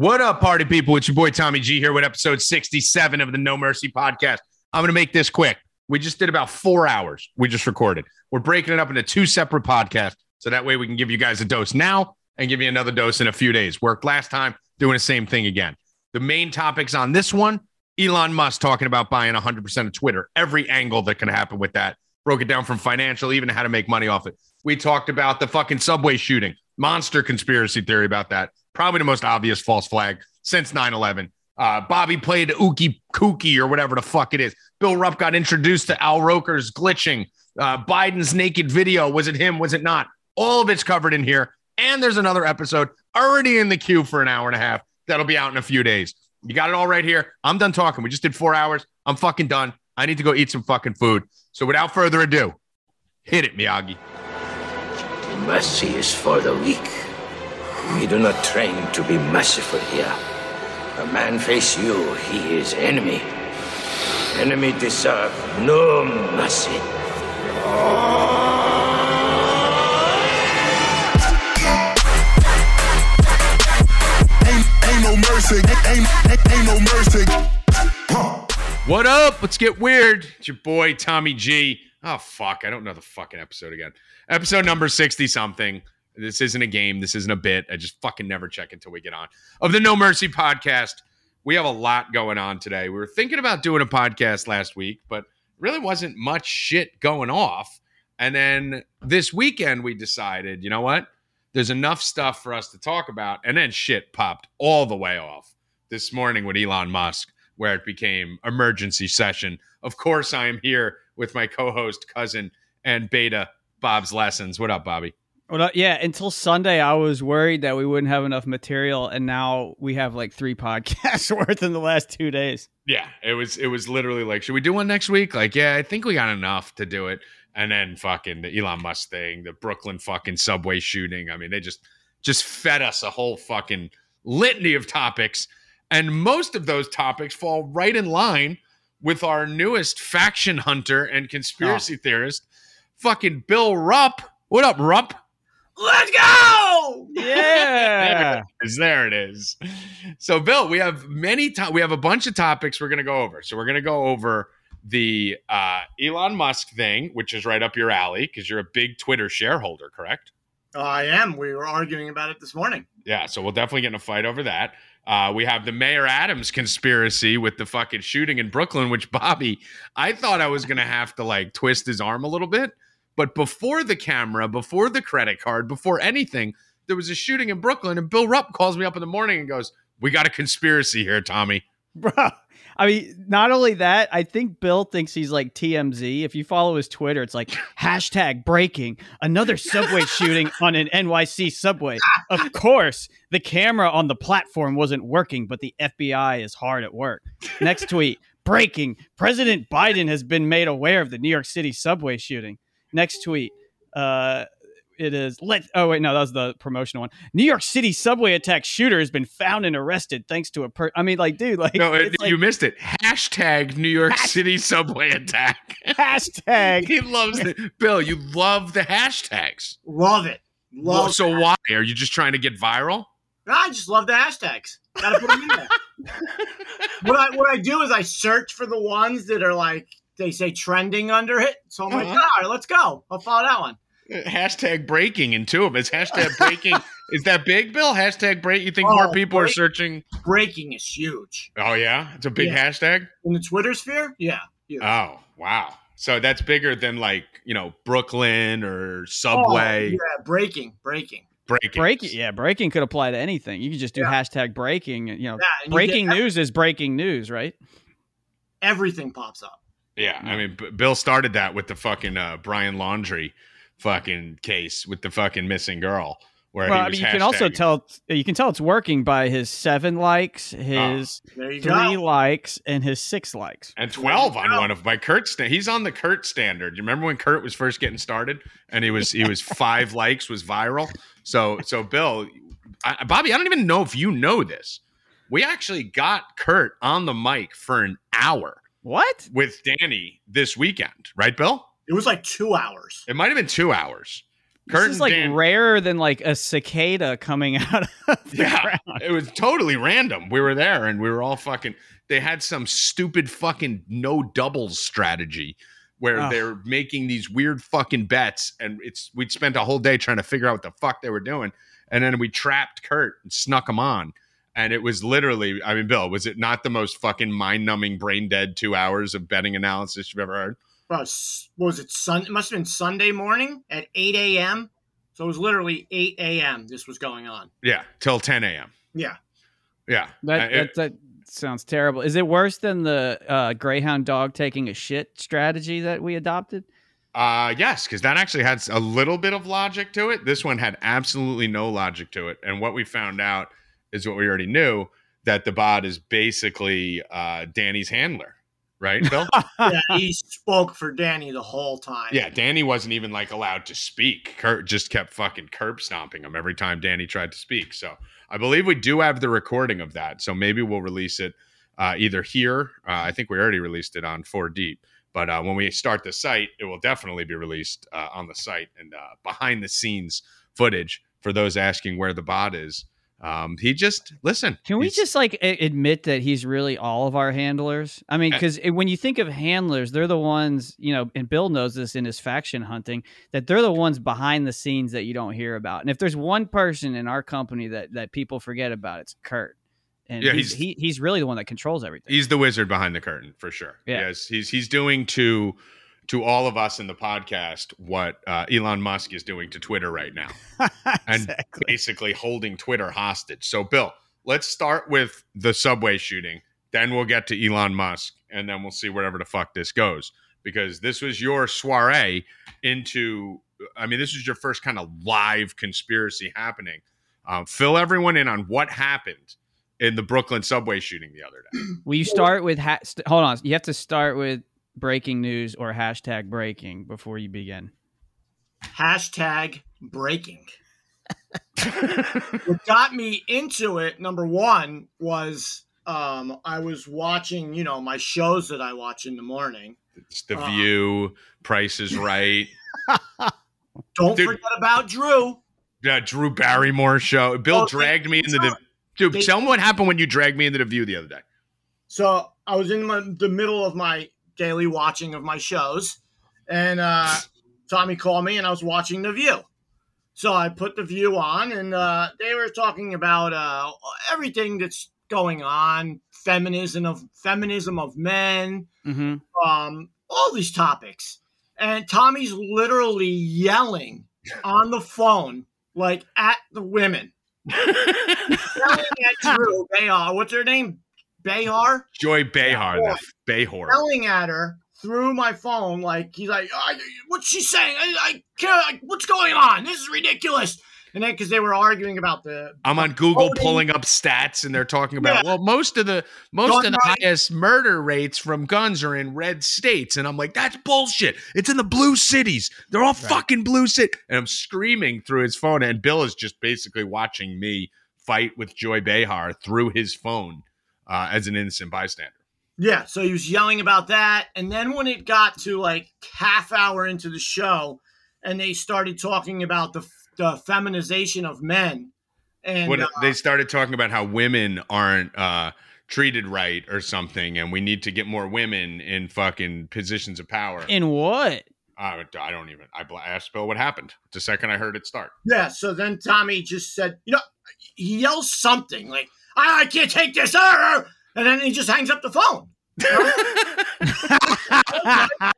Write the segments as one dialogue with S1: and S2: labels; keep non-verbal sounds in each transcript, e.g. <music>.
S1: What up, party people? It's your boy Tommy G here with episode 67 of the No Mercy podcast. I'm going to make this quick. We just did about four hours. We just recorded. We're breaking it up into two separate podcasts. So that way we can give you guys a dose now and give you another dose in a few days. Worked last time, doing the same thing again. The main topics on this one Elon Musk talking about buying 100% of Twitter, every angle that can happen with that. Broke it down from financial, even how to make money off it. We talked about the fucking subway shooting, monster conspiracy theory about that probably the most obvious false flag since 9 11. Uh, Bobby played Ookie Kookie or whatever the fuck it is. Bill Rupp got introduced to Al Roker's glitching. Uh, Biden's naked video. Was it him? Was it not? All of it's covered in here. And there's another episode already in the queue for an hour and a half that'll be out in a few days. You got it all right here. I'm done talking. We just did four hours. I'm fucking done. I need to go eat some fucking food. So without further ado, hit it, Miyagi.
S2: Mercy is for the weak. We do not train to be merciful here. A man face you, he is enemy. Enemy deserve no mercy.
S1: What up? Let's get weird. It's your boy Tommy G. Oh fuck, I don't know the fucking episode again. Episode number 60 something. This isn't a game. This isn't a bit. I just fucking never check until we get on. Of the No Mercy podcast, we have a lot going on today. We were thinking about doing a podcast last week, but really wasn't much shit going off. And then this weekend, we decided, you know what? There's enough stuff for us to talk about. And then shit popped all the way off this morning with Elon Musk, where it became emergency session. Of course, I am here with my co host, cousin, and beta, Bob's Lessons. What up, Bobby?
S3: Well, yeah, until Sunday, I was worried that we wouldn't have enough material, and now we have like three <laughs> podcasts worth in the last two days.
S1: Yeah, it was it was literally like, should we do one next week? Like, yeah, I think we got enough to do it. And then fucking the Elon Musk thing, the Brooklyn fucking subway shooting. I mean, they just just fed us a whole fucking litany of topics, and most of those topics fall right in line with our newest faction hunter and conspiracy oh. theorist, fucking Bill Rupp. What up, Rupp?
S4: Let's go!
S3: Yeah,
S1: there, it is, there it is. So, Bill, we have many. To- we have a bunch of topics we're going to go over. So, we're going to go over the uh, Elon Musk thing, which is right up your alley because you're a big Twitter shareholder, correct?
S4: I am. We were arguing about it this morning.
S1: Yeah, so we'll definitely get in a fight over that. Uh, we have the Mayor Adams conspiracy with the fucking shooting in Brooklyn, which Bobby, I thought I was going to have to like twist his arm a little bit. But before the camera, before the credit card, before anything, there was a shooting in Brooklyn, and Bill Rupp calls me up in the morning and goes, "We got a conspiracy here, Tommy." <laughs>
S3: Bro, I mean, not only that, I think Bill thinks he's like TMZ. If you follow his Twitter, it's like <laughs> hashtag breaking another subway shooting on an NYC subway. Of course, the camera on the platform wasn't working, but the FBI is hard at work. Next tweet breaking President Biden has been made aware of the New York City subway shooting. Next tweet. Uh, it is let oh wait no that was the promotional one. New york city subway attack shooter has been found and arrested thanks to a per i mean like dude like
S1: no
S3: like,
S1: you missed it. Hashtag new york hashtag, city subway attack. <laughs>
S3: Hashtag
S1: he loves it. Bill you love the hashtags.
S4: Love it. Love
S1: well, so why? Are you just trying to get viral?
S4: I just love the hashtags. Gotta put them in there. <laughs> What i what i do is i search for the ones that are like they say trending under it so i'm uh-huh. like all right let's go i'll follow that one
S1: hashtag breaking in two of us. Hashtag breaking <laughs> is that big, Bill? Hashtag break. You think oh, more people break, are searching?
S4: Breaking is huge.
S1: Oh yeah, it's a big yeah. hashtag
S4: in the Twitter sphere. Yeah. Huge.
S1: Oh wow. So that's bigger than like you know Brooklyn or Subway.
S4: Oh, yeah, breaking, breaking.
S1: Breaking.
S3: Breaking, yeah, breaking could apply to anything. You could just do yeah. hashtag breaking. You know, yeah, breaking news is breaking news, right?
S4: Everything pops up.
S1: Yeah, I mean, B- Bill started that with the fucking uh, Brian Laundrie fucking case with the fucking missing girl. Where well, I mean,
S3: you can also tell you can tell it's working by his seven likes, oh, his oh, three go. likes, and his six likes,
S1: and twelve on one of my Kurt. Sta- he's on the Kurt standard. You remember when Kurt was first getting started, and he was he was <laughs> five likes was viral. So so Bill, I, Bobby, I don't even know if you know this. We actually got Kurt on the mic for an hour.
S3: What
S1: with Danny this weekend, right, Bill?
S4: It was like two hours.
S1: It might have been two hours. Kurt
S3: this
S1: and
S3: is like
S1: Dan-
S3: rarer than like a cicada coming <laughs> out of the
S1: Yeah.
S3: ground.
S1: It was totally random. We were there and we were all fucking. They had some stupid fucking no doubles strategy where
S3: Ugh.
S1: they're making these weird fucking bets, and it's we'd spent a whole day trying to figure out what the fuck they were doing, and then we trapped Kurt and snuck him on. And it was literally, I mean, Bill, was it not the most fucking mind numbing, brain dead two hours of betting analysis you've ever heard?
S4: Well, what was it? Sun. It must have been Sunday morning at 8 a.m. So it was literally 8 a.m. This was going on.
S1: Yeah, till 10 a.m.
S4: Yeah.
S1: Yeah.
S3: That,
S1: Uh, it-
S3: that that sounds terrible. Is it worse than the uh, greyhound dog taking a shit strategy that we adopted?
S1: Uh yes, because that actually had a little bit of logic to it. This one had absolutely no logic to it. And what we found out is what we already knew that the bot is basically uh Danny's handler, right, Bill? <laughs>
S4: yeah, he spoke for Danny the whole time.
S1: yeah, Danny wasn't even like allowed to speak. Kurt just kept fucking curb stomping him every time Danny tried to speak. So I believe we do have the recording of that. So maybe we'll release it uh, either here. Uh, I think we already released it on Four Deep. But uh, when we start the site, it will definitely be released uh, on the site and uh, behind the scenes footage for those asking where the bot is. Um, he just listen.
S3: Can we just like a- admit that he's really all of our handlers? I mean, because when you think of handlers, they're the ones, you know, and Bill knows this in his faction hunting, that they're the ones behind the scenes that you don't hear about. And if there's one person in our company that that people forget about, it's Kurt. And
S1: Yeah,
S3: he's,
S1: he's-
S3: he, he's really the one that controls everything.
S1: He's the wizard behind the curtain for sure.
S3: Yeah.
S1: Yes, he's he's doing to to all of us in the podcast what uh, Elon Musk is doing to Twitter right now, <laughs> and basically holding Twitter hostage. So, Bill, let's start with the subway shooting. Then we'll get to Elon Musk, and then we'll see wherever the fuck this goes. Because this was your soiree into. I mean, this was your first kind of live conspiracy happening. Um, fill everyone in on what happened in the Brooklyn subway shooting the other day.
S3: Will you start with ha- st- hold on? You have to start with breaking news or hashtag breaking before you begin.
S4: Hashtag breaking. what got me into it, number one, was um, I was watching, you know, my shows that I watch in the morning.
S1: It's the
S4: Uh.
S1: View, Price is Right, <laughs>
S4: Don't
S1: Dude.
S4: forget about Drew.
S1: uh, Drew Barrymore show. Bill
S4: Oh,
S1: dragged me into the. Dude,
S4: they-
S1: tell me what happened when you dragged me into the View the other day.
S4: So I was in my, the middle of my daily watching of my shows, and uh, Tommy called me, and I was watching The View. So I put The View on, and uh, they were talking about uh, everything that's going on, feminism of feminism of men,
S3: Mm-hmm.
S4: um, all these topics. And Tommy's literally yelling on the phone, like at the women, yelling at Drew Bayar. What's her name? Bayar?
S1: Joy Behar,
S4: Yeah.
S1: that Behar.
S4: yelling at her through my phone. Like he's like, "Ah, "What's she saying? I, I can't. I, what's going on? This is ridiculous." And then because they were arguing about the
S1: I'm on Google
S4: voting-
S1: pulling up stats, and they're talking about
S4: Yeah.
S1: well, most of the most
S4: Gun
S1: of the
S4: right-
S1: highest murder rates from guns are in red states, and I'm like, that's bullshit. It's in the blue cities. They're all fucking blue city. And I'm screaming through his phone, and Bill is just basically watching me fight with Joy Behar through his phone uh, as an innocent bystander.
S4: yeah. So he was yelling about that, and then when it got to like half hour into the show, and they started talking about the the feminization of men, and
S1: when
S4: uh,
S1: they started talking about how women aren't uh, treated right or something, and we need to get more women in fucking positions of power.
S3: In what?
S1: I, I don't even. I bl- asked Bill what happened the second I heard it start.
S4: yeah. So then Tommy just said, you know, he yells something like, "I, I can't take this," and then he just hangs up the phone. <laughs>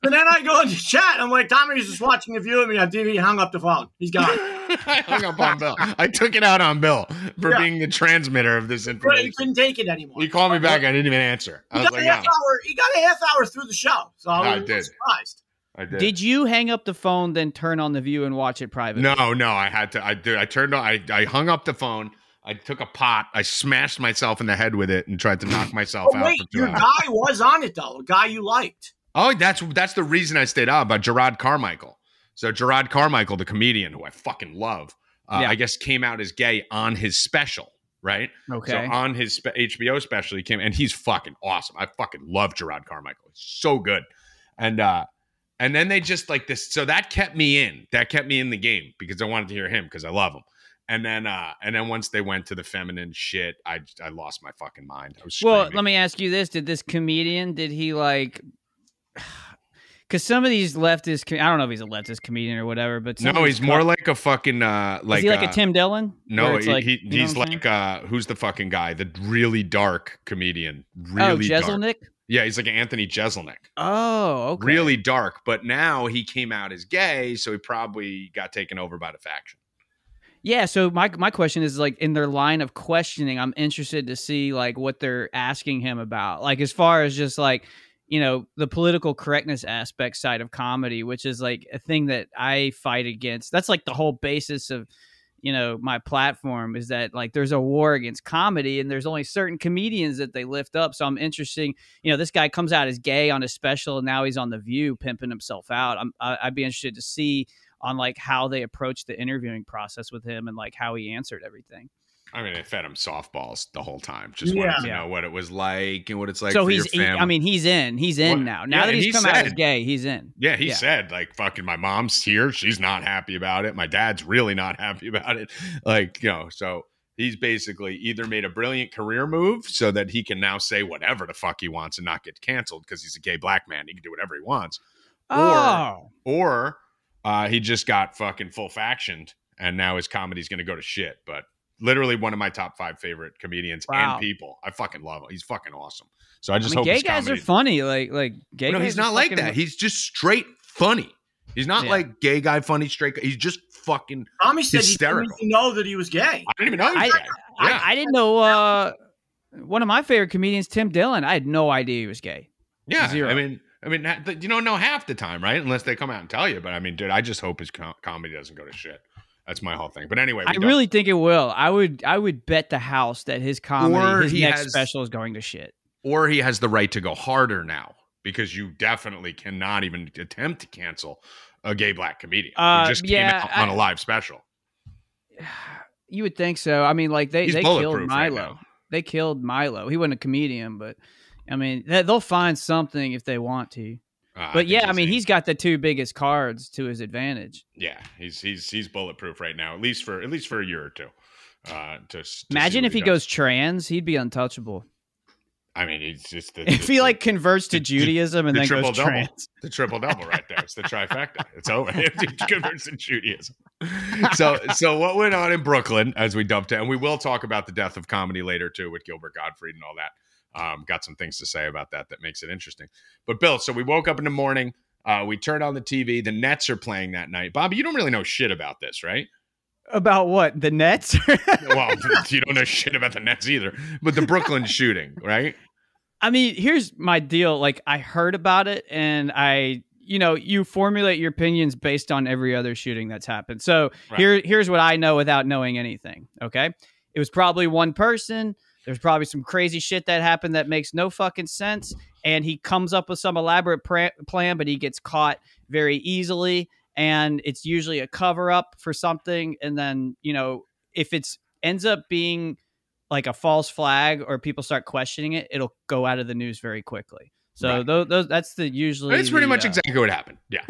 S4: And then I go into chat. I'm like, Tommy's just watching a view of me on TV. He hung up the phone. He's gone.
S1: I hung up on Bill. I took it out on Bill for
S4: Yeah.
S1: being the transmitter of this information.
S4: But he couldn't take it anymore.
S1: He called me oh, back. I didn't even answer. I
S4: He
S1: was
S4: got,
S1: like,
S4: a
S1: yeah,
S4: half hour, he got a half hour through the show. So I
S1: I
S4: was
S1: did.
S4: surprised.
S1: I did.
S3: Did you hang up the phone, then turn on the view and watch it privately?
S1: No, no, I had to. I did. I turned on. I, I hung up the phone. I took a pot. I smashed myself in the head with it and tried to knock myself <laughs>
S4: Oh,
S1: out
S4: wait, your
S1: hours.
S4: guy was on it, though. A guy you liked.
S1: Oh, that's that's the reason I stayed out about Jerrod Carmichael. So Jerrod Carmichael, the comedian who I fucking love, uh,
S3: Yeah.
S1: I guess came out as gay on his special, right?
S3: Okay.
S1: So on his spe- HBO special, he came and he's fucking awesome. I fucking love Jerrod Carmichael. He's so good. And uh And then they just like this. So that kept me in. That kept me in the game because I wanted to hear him because I love him. And then, uh, and then once they went to the feminine shit, I I lost my fucking mind. I was
S3: Well, let me ask you this: Did this comedian? Did he like? <sighs> Because some of these leftist, com- I don't know if he's a leftist comedian or whatever, but
S1: no, he's more like a fucking uh, like
S3: is he like
S1: uh,
S3: a Tim Dillon?
S1: No, he,
S3: like,
S1: he- he's like uh, who's the fucking guy? The really dark comedian.
S3: oh
S1: Really dark.
S3: Jeselnik.
S1: Yeah, he's like Anthony Jeselnik.
S3: Oh, okay.
S1: Really dark, but now he came out as gay, so he probably got taken over by the faction.
S3: Yeah. So my my question is like in their line of questioning, I'm interested to see like what they're asking him about, like as far as just like you know the political correctness aspect side of comedy, which is like a thing that I fight against. That's like the whole basis of you know my platform is that like there's a war against comedy and there's only certain comedians that they lift up so i'm interesting you know this guy comes out as gay on his special and now he's on the view pimping himself out I'm, I- i'd be interested to see on like how they approached the interviewing process with him and like how he answered everything
S1: I mean, they fed him softballs the whole time. Just
S4: Yeah.
S1: wanted to know what it was like and what it's like.
S3: so
S1: for
S3: he's he- i mean he's in he's in
S1: Well,
S3: now
S1: yeah,
S3: now that he's
S1: he
S3: come out as gay he's in
S1: Yeah, he
S3: Yeah.
S1: said like fucking my mom's here. She's not happy about it. My dad's really not <laughs> happy about it. Like, you know, so he's basically either made a brilliant career move so that he can now say whatever the fuck he wants and not get canceled because he's a gay black man. He can do whatever he wants.
S3: oh
S1: Or uh, he just got fucking full factioned and now his comedy's going to go to shit. But literally one of my top five favorite comedians
S3: Wow.
S1: and people. I fucking love him. He's fucking awesome. So I
S3: I
S1: just
S3: mean,
S1: hope
S3: gay
S1: his
S3: guys
S1: comedy-
S3: are funny like like gay
S1: no,
S3: guys
S1: he's not like
S3: fucking-
S1: that. He's just straight funny. He's not
S3: Yeah.
S1: like gay guy funny, straight guy. He's just fucking.
S4: Tommy said he didn't even know that he was gay.
S1: I didn't even know he was
S3: I-
S1: gay. Yeah.
S3: I, I didn't know uh one of my favorite comedians tim dillon i had no idea he was gay
S1: yeah.
S3: zero.
S1: I mean, I mean, you don't know half the time, right? Unless they come out and tell you. But I mean, dude, I just hope his com- comedy doesn't go to shit. That's my whole thing. But anyway, we
S3: I
S1: don't-
S3: really think it will. I would I would bet the house that his comedy,
S1: Or
S3: his next
S1: has-
S3: special is going to shit.
S1: or he has the right to go harder now because you definitely cannot even attempt to cancel a gay black comedian
S3: Uh,
S1: who just
S3: yeah,
S1: came out on a live special. <sighs>
S3: You would think so. I mean, like they
S1: He's
S3: they killed
S1: bulletproof right
S3: Milo. they killed Milo. He wasn't a comedian, but I mean, they- they'll find something if they want to.
S1: Uh,
S3: But
S1: think
S3: yeah, I mean, he's got the two biggest cards to his advantage.
S1: yeah, he's he's he's bulletproof right now, at least for at least for a year or two. Uh, to, to
S3: Imagine if he
S1: does.
S3: goes trans, he'd be untouchable.
S1: I mean, he's just the, <laughs>
S3: If
S1: the-
S3: he like converts to
S1: the- the-
S3: Judaism and
S1: the
S3: then goes
S1: triple-double.
S3: trans.
S1: the triple double right there. It's the trifecta. <laughs> It's over. <laughs> He converts to Judaism. So so what went on in Brooklyn as we dumped it, and we will talk about the death of comedy later too with Gilbert Gottfried and all that. Um, got some things to say about that that makes it interesting. But Bill, so we woke up in the morning. Uh, we turned on the TV. The Nets are playing that night. Bobby, you don't really know shit about this, right?
S3: About what? The Nets? <laughs>
S1: Well, <laughs> you don't know shit about the Nets either. But the Brooklyn shooting, right?
S3: I mean, here's my deal. Like, I heard about it, and I, you know, you formulate your opinions based on every other shooting that's happened. So
S1: Right.
S3: here, here's what I know without knowing anything. Okay, it was probably one person. There's probably some crazy shit that happened that makes no fucking sense, and he comes up with some elaborate pra- plan, but he gets caught very easily, and it's usually a cover up for something. And then, you know, if it's ends up being like a false flag or people start questioning it, it'll go out of the news very quickly. So
S1: Right.
S3: those, those that's the usually
S1: It's pretty
S3: the,
S1: much
S3: uh,
S1: exactly what happened. <laughs> Yeah.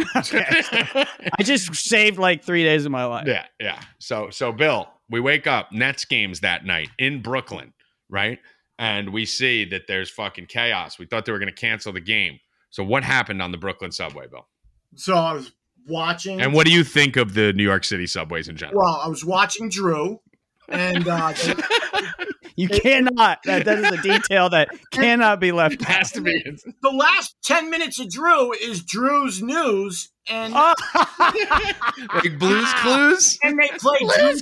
S3: I just saved like three days of my life.
S1: Yeah, yeah. So so Bill, we wake up Nets games that night in Brooklyn, right? And we see that there's fucking chaos. We thought they were going to cancel the game. So what happened on the Brooklyn subway, Bill?
S4: So I was watching.
S1: And what do you think of the New York City subways in general?
S4: Well, I was watching Drew, and uh, <laughs> they-
S3: You cannot. That, that is a detail that <laughs> cannot be left
S1: It has
S3: out.
S1: to be.
S4: the last ten minutes of Drew is Drew's news, and
S3: Oh. <laughs>
S1: like Blues Clues.
S4: and they play Drew,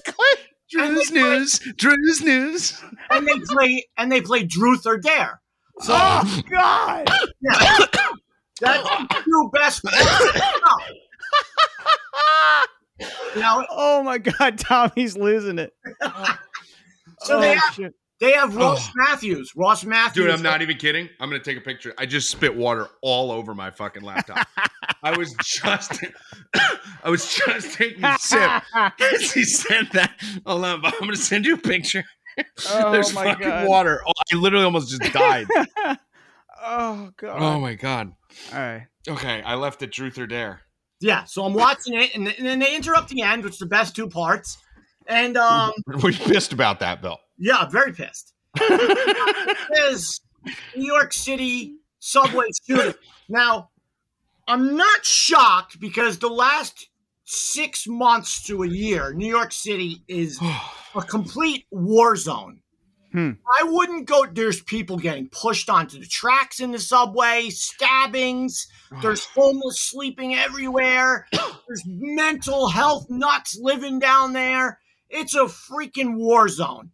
S1: Drew's news. Drew's news.
S4: and they play and they play Truth or Dare. So
S3: oh God! <coughs>
S4: yeah, that's Drew best. Know, <laughs>
S3: Oh my God! Tommy's losing it.
S4: so
S3: oh,
S4: they have,
S3: shit.
S4: They have Ross
S1: Oh.
S4: Mathews. Ross Mathews.
S1: Dude, I'm not even kidding. I'm gonna take a picture. I just spit water all over my fucking laptop. I was just, <coughs> I was just taking a sip. <laughs> As he said that, hold on, I'm gonna send you a picture.
S3: Oh
S1: There's
S3: my
S1: fucking
S3: God.
S1: water. Oh, I literally almost just died. <laughs>
S3: Oh god.
S1: Oh my god.
S3: All right.
S1: Okay, I left it truth or dare.
S4: Yeah, so I'm watching it, and, and then they interrupt the end, which is the best two parts. And um, <laughs>
S1: Were you pissed about that, Bill?
S4: Yeah, I'm very pissed. <laughs> is New York City subway shooting. Now, I'm not shocked because the last six months to a year, New York City is <sighs> a complete war zone.
S3: Hmm.
S4: I wouldn't go. There's people getting pushed onto the tracks in the subway, stabbings. There's homeless sleeping everywhere. <coughs> There's mental health nuts living down there. It's a freaking war zone.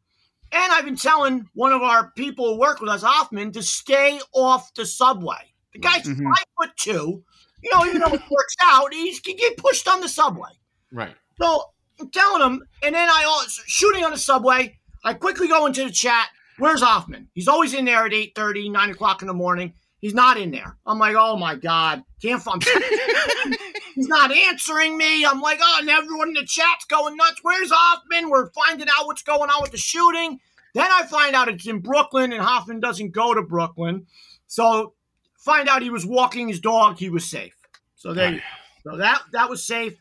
S4: And I've been telling one of our people who work with us, Hoffman, to stay off the subway. The guy's
S3: Mhm.
S4: five foot two. You know, even though it works out, he can get pushed on the subway.
S1: Right.
S4: So I'm telling him, and then I also shooting on the subway. I quickly go into the chat. Where's Hoffman? He's always in there at 8 30, 9 o'clock in the morning. He's not in there. I'm like, oh my God. Can't find <laughs> He's not answering me. I'm like, oh, and everyone in the chat's going nuts. Where's Hoffman? We're finding out what's going on with the shooting. Then I find out it's in Brooklyn and Hoffman doesn't go to Brooklyn. So find out he was walking his dog. He was safe. So there go. So that that was safe.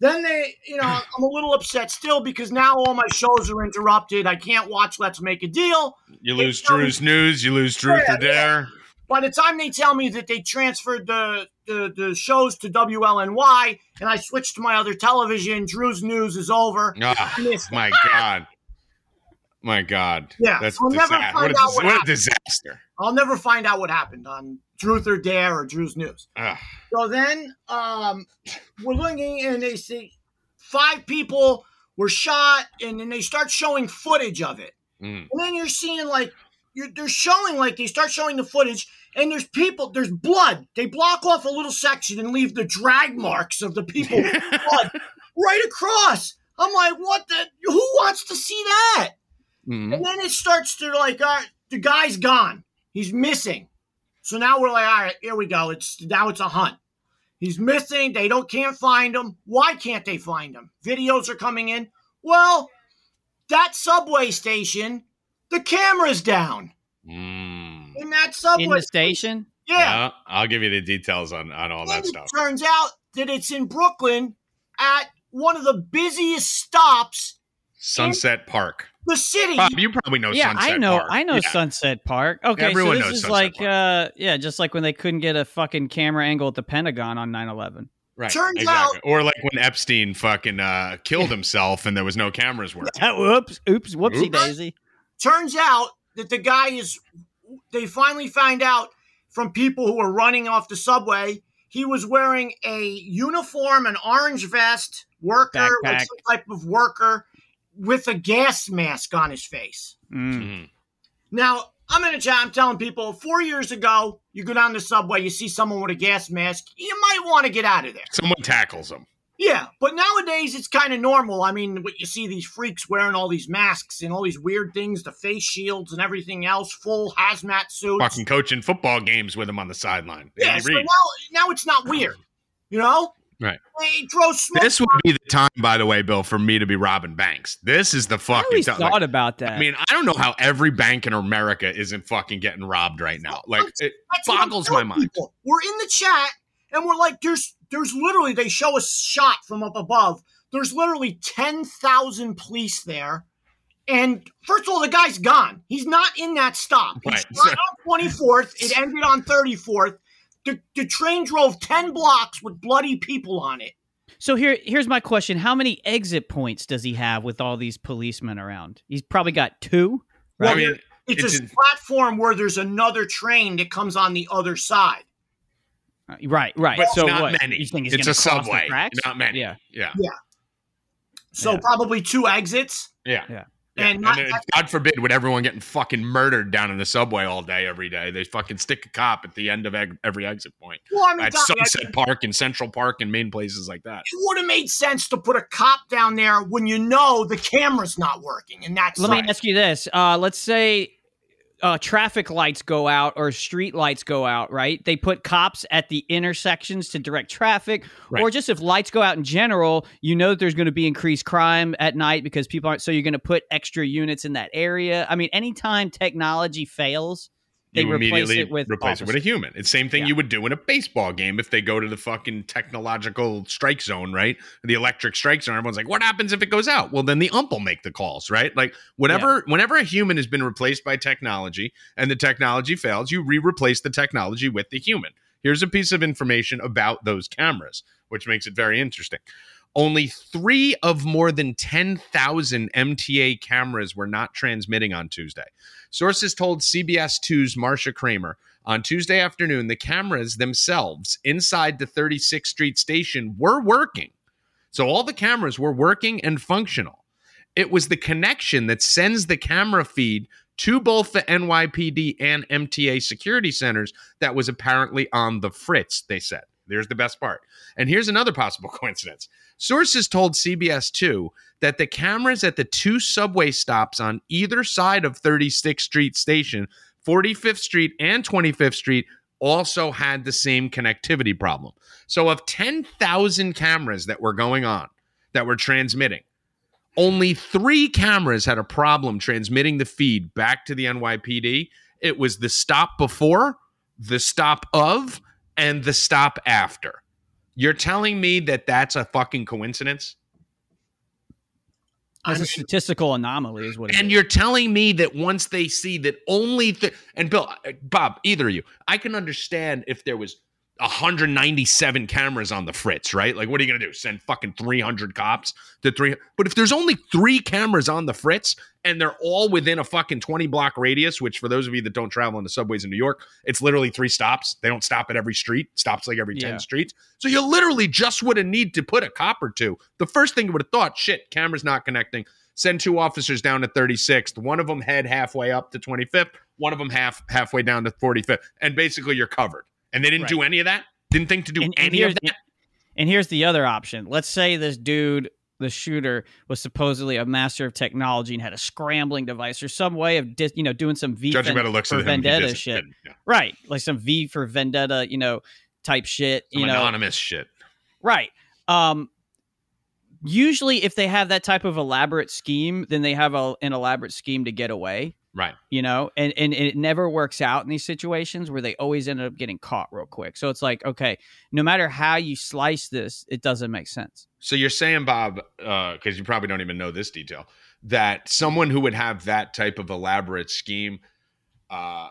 S4: Then they, you know, <laughs> I'm a little upset still because now all my shows are interrupted. I can't watch Let's Make a Deal.
S1: You lose Drew's news. You lose truth
S4: Yeah,
S1: or dare.
S4: By the time they tell me that they transferred the, the, the shows to WLNY and I switched to my other television, Drew's News is over.
S1: Ah,
S4: it.
S1: my god. My god.
S4: Yeah,
S1: That's
S4: I'll never find
S1: what, a,
S4: out what
S1: what a disaster.
S4: I'll never find out what happened on Truth or Dare or Drew's News.
S1: Ugh.
S4: So then um, we're looking and they say five people were shot and then they start showing footage of it.
S1: Mm.
S4: And then you're seeing like you're, they're showing like they start showing the footage and there's people there's blood. They block off a little section and leave the drag marks of the people <laughs> blood right across. I'm like, what the? Who wants to see that?
S1: Mm.
S4: And then it starts to like, uh, the guy's gone. He's missing. So now we're like, all right, here we go. It's now it's a hunt. He's missing. They don't can't find him. Why can't they find him? Videos are coming in. Well, that subway station, the camera's down
S1: Mm.
S4: in that subway.
S3: In the station.
S4: yeah.
S1: Yeah, I'll give you the details on, on all that stuff.
S4: It turns out that it's in Brooklyn at one of the busiest stops
S1: Sunset Park.
S4: the city.
S1: Bob, you probably know
S3: yeah,
S1: Sunset
S3: I know.
S1: Park.
S3: I know
S1: Yeah.
S3: Sunset Park. Okay,
S1: Everyone
S3: so this
S1: knows
S3: is
S1: Sunset
S3: like,
S1: Park.
S3: uh, yeah, just like when they couldn't get a fucking camera angle at the Pentagon on 9/11.
S1: Right.
S4: Turns
S1: exactly. Or like when Epstein fucking uh, killed <laughs> himself and there was no cameras working.
S3: whoops, oops, whoopsie
S1: Oops.
S3: daisy.
S4: turns out that the guy is they finally find out from people who were running off the subway he was wearing a uniform an orange vest worker like some type of worker with a gas mask on his face
S3: Mm.
S1: Mhm.
S4: now i'm in a chat i'm telling people four years ago you go down the subway you see someone with a gas mask you might want to get out of there
S1: Someone tackles him.
S4: Yeah, but nowadays it's kind of normal. I mean, what you see these freaks wearing all these masks and all these weird things, the face shields and everything else, full hazmat suits.
S1: Fucking coaching football games with them on the sideline.
S4: yeah, so now now it's not weird, you know?
S1: Right.
S4: He throws smoke.
S1: This would be the time, by the way, Bill, for me to be robbing banks. This is the
S3: I
S1: fucking
S3: always
S1: time.
S3: thought
S1: Like,
S3: about that.
S1: I mean, I don't know how every bank in America isn't fucking getting robbed right now. Like, it
S4: That's
S1: boggles my mind.
S4: people. We're in the chat and we're like, there's there's literally they show a shot from up above. There's literally ten thousand police there. And first of all, the guy's gone. He's not in that stop. He's
S1: Right.
S4: not on <laughs> 24th. It ended on 34th. The, the train drove 10 blocks with bloody people on it.
S3: so here, here's my question: How many exit points does he have with all these policemen around? He's probably got two.
S4: Well,
S1: I mean,
S4: It's,
S1: It's
S4: a
S1: in-
S4: platform where there's another train that comes on the other side.
S3: Uh, Right, right.
S1: But
S3: so
S1: not
S3: what?
S1: many.
S3: You think he's
S1: It's a subway,
S3: The tracks?
S1: not many.
S3: Yeah.
S1: yeah, yeah.
S4: So
S3: Yeah.
S4: probably two exits.
S1: yeah.
S3: Yeah.
S1: Yeah.
S4: And
S1: And,
S4: not-
S1: uh, God forbid, would everyone getting fucking murdered down in the subway all day, every day? They fucking stick a cop at the end of eg- every exit point
S4: Well, I mean,
S1: at
S4: Tommy, I-
S1: Sunset Park and Central Park and main places like that.
S4: it would have made sense to put a cop down there when you know the camera's not working, and that's
S3: Let me ask you this: uh, Let's say uh, traffic lights go out or street lights go out, right? They put cops at the intersections to direct traffic, or just if lights go out in general, you know that there's going to be increased crime at night because people aren't. So you're going to put extra units in that area. I mean, anytime technology fails, They
S1: you
S3: replace
S1: immediately
S3: it with
S1: replace it with a human. It's the same thing
S3: Yeah.
S1: you would do in a baseball game if they go to the fucking technological strike zone, right? The electric strike zone. Everyone's like, "What happens if it goes out?" Well, then the ump will make the calls, right? Like whenever whenever a human has been replaced by technology and the technology fails, you re-replace the technology with the human. Here's a piece of information about those cameras, which makes it very interesting. Only three of more than 10,000 MTA cameras were not transmitting on Tuesday. Sources told CBS 2's Marcia Kramer on Tuesday afternoon the cameras themselves inside the 36th Street station were working. So all the cameras were working and functional. It was the connection that sends the camera feed to both the NYPD and MTA security centers that was apparently on the fritz, they said. There's the best part. And here's another possible <laughs> coincidence. Sources told CBS 2 that the cameras at the two subway stops on either side of 36th Street Station, 45th Street and 25th Street, also had the same connectivity problem. So, of 10,000 cameras that were going on, that were transmitting, only three cameras had a problem transmitting the feed back to the NYPD. It was the stop before, the stop of, and the stop after. You're telling me that that's a fucking coincidence?
S4: I
S3: It's a statistical anomaly, is what.
S1: And
S3: is.
S1: you're telling me that once they see that only th- and Bill, uh, Bob, either of you, I can understand if there was 197 cameras on the fritz, right? Like, what are you gonna do? Send fucking 300 cops to three? But if there's only three cameras on the fritz and they're all within a fucking 20 block radius, which for those of you that don't travel on the subways in New York, it's literally three stops. They don't stop at every street. Stops like every 10
S3: Yeah.
S1: streets. So you literally just would have need to put a cop or two. The first thing you would have thought, shit, camera's not connecting send two officers down to 36th. One of them head halfway up to 25th. One of them half halfway down to 45th, and basically you're covered. And they didn't
S3: Right.
S1: do any of that. Didn't think to do
S3: And- and
S1: any of
S3: here's-
S1: that.
S3: And here's the other option. Let's say this dude, the shooter, was supposedly a master of technology and had a scrambling device or some way of, dis, you know, doing some V
S1: Judging by the looks
S3: for
S1: of him,
S3: Vendetta shit.
S1: yeah.
S3: Right, like some V for Vendetta, you know, type shit.
S1: Some
S3: you know,
S1: anonymous shit.
S3: Right. Um usually if they have that type of elaborate scheme, then they have a, an elaborate scheme to get away,
S1: Right.
S3: you know? And and it never works out in these situations where they always end up getting caught real quick. So it's like, okay, no matter how you slice this, it doesn't make sense.
S1: So you're saying, Bob, because you probably don't even know this detail, that someone who would have that type of elaborate scheme uh,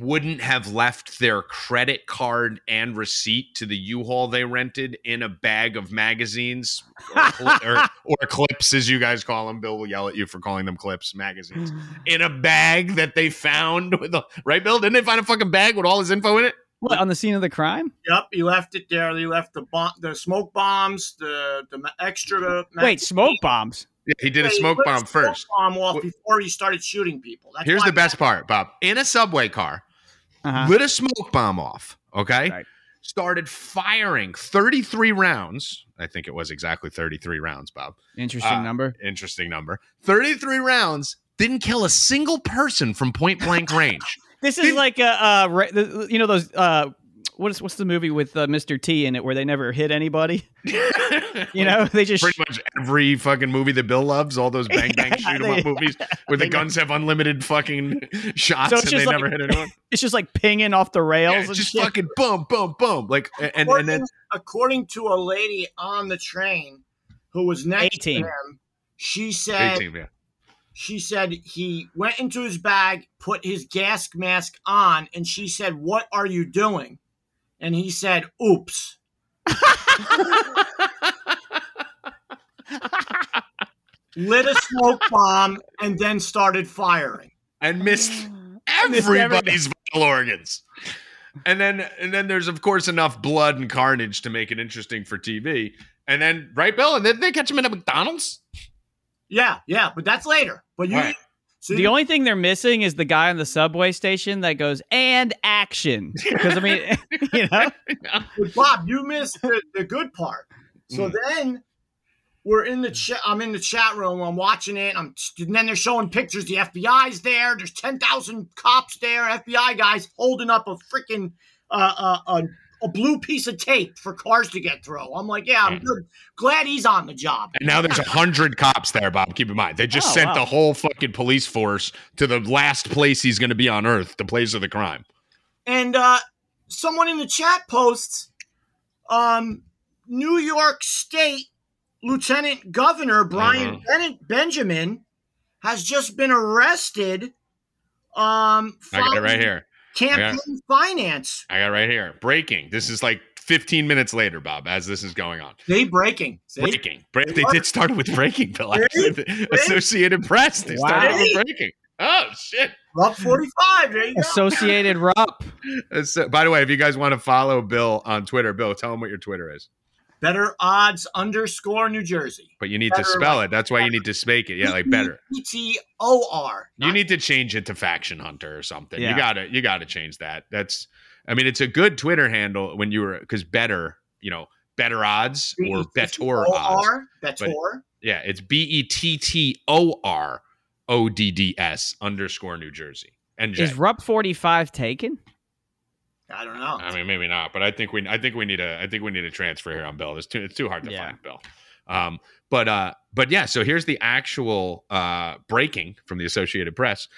S1: wouldn't have left their credit card and receipt to the U-Haul they rented in a bag of magazines or, cli- or, <laughs> or clips, as you guys call them. Bill will yell at you for calling them clips, magazines. <sighs> In a bag that they found with a right, Bill? Didn't they find a fucking bag with all his info in it?
S3: What on the scene of the crime?
S4: Yep, he left it there. He left the bomb, the smoke bombs, the the ma- extra.
S3: Wait, smoke bombs.
S1: Yeah, he did a
S4: Yeah, he
S1: smoke
S4: lit
S1: bomb first.
S4: Bomb off before he started shooting people. That's
S1: Here's the best part, Bob. In a subway car,
S3: Uh-huh.
S1: lit a smoke bomb off, okay?
S3: Right.
S1: Started firing 33 rounds. I think it was exactly 33 rounds, Bob.
S3: Interesting
S1: Uh,
S3: number.
S1: Interesting number. 33 rounds, didn't kill a single person from point blank <laughs> range.
S3: This is like a uh, you know those uh what is what's the movie with uh, Mr. T in it where they never hit anybody? <laughs> You know, they just
S1: Pretty much every fucking movie that Bill loves, all those bang bang
S3: Yeah,
S1: shoot 'em up movies <laughs> where the
S3: they-
S1: guns have unlimited fucking <laughs> shots
S3: So
S1: and they
S3: like-
S1: never hit anyone.
S3: it's just like pinging off the rails
S1: Yeah,
S3: and
S1: just
S3: shit.
S1: fucking boom, boom, boom. Like and and,
S4: according,
S1: then
S4: according to a lady on the train who was next
S3: 18.
S4: to him, she said
S1: 18, yeah.
S4: she said he went into his bag, put his gas mask on, and she said, "What are you doing?" And he said, "Oops." Lit a smoke bomb and then started firing.
S1: and missed mm.
S3: Missed
S1: everybody's vital organs. And then and then there's of course enough blood and carnage to make it interesting for TV. And then right, Bill, and then they catch him in a McDonald's.
S4: Yeah, yeah, but that's later. But you,
S1: Right.
S4: So
S3: The only thing they're missing is the guy on the subway station that goes and action because I mean, <laughs> <laughs> you know,
S4: But Bob, you missed the, the good part. So
S1: Mm.
S4: then we're in the chat. I'm in the chat room. I'm watching it. I'm and then they're showing pictures. The FBI's there. There's ten thousand cops there. FBI guys holding up a freaking uh, uh, a, a blue piece of tape for cars to get through. I'm like, yeah, I'm
S1: Mm.
S4: good. Glad he's on the job.
S1: And now there's a hundred cops there, Bob. Keep in mind, they just
S3: Oh,
S1: sent
S3: wow.
S1: the whole fucking police force to the last place he's going to be on Earth, the place of the crime.
S4: And uh, someone in the chat posts, um, New York State Lieutenant Governor Brian. Bennett Benjamin has just been arrested. Um,
S1: I got it right here.
S4: Campaign finance.
S1: I got right here. Breaking. This is like 15 minutes later, Bob, as this is going on.
S4: They breaking. See?
S1: Breaking. Bre- they
S4: What?
S1: did start with breaking, Bill.
S4: Really?
S1: Actually, the Associated Press. They started with breaking. Oh shit!
S4: Up 45. There you go.
S3: Associated Rupp. <laughs>
S1: Uh, so- by the way, if you guys want to follow Bill on Twitter, Bill, tell him what your Twitter is.
S4: Better odds underscore New Jersey.
S1: But you need to spell
S4: like-
S1: it. That's why you need to speak it. Yeah, like better.
S4: E T O R.
S1: You need to change it to Faction Hunter or something. You gotta you gotta change that. That's I mean, it's a good Twitter handle when you were because better, you know, better odds or Bettor odds.
S4: Bettor.
S1: Yeah, it's B E T T O R O D D S underscore New Jersey. And
S3: Is Rupp 45 taken?
S4: I don't know.
S1: I mean, maybe not, but I think we I think we need a I think we need a transfer here on Bill. It's too it's too hard to
S3: Yeah.
S1: find Bill. Um, but uh, but yeah. So here's the actual uh, breaking from the Associated Press.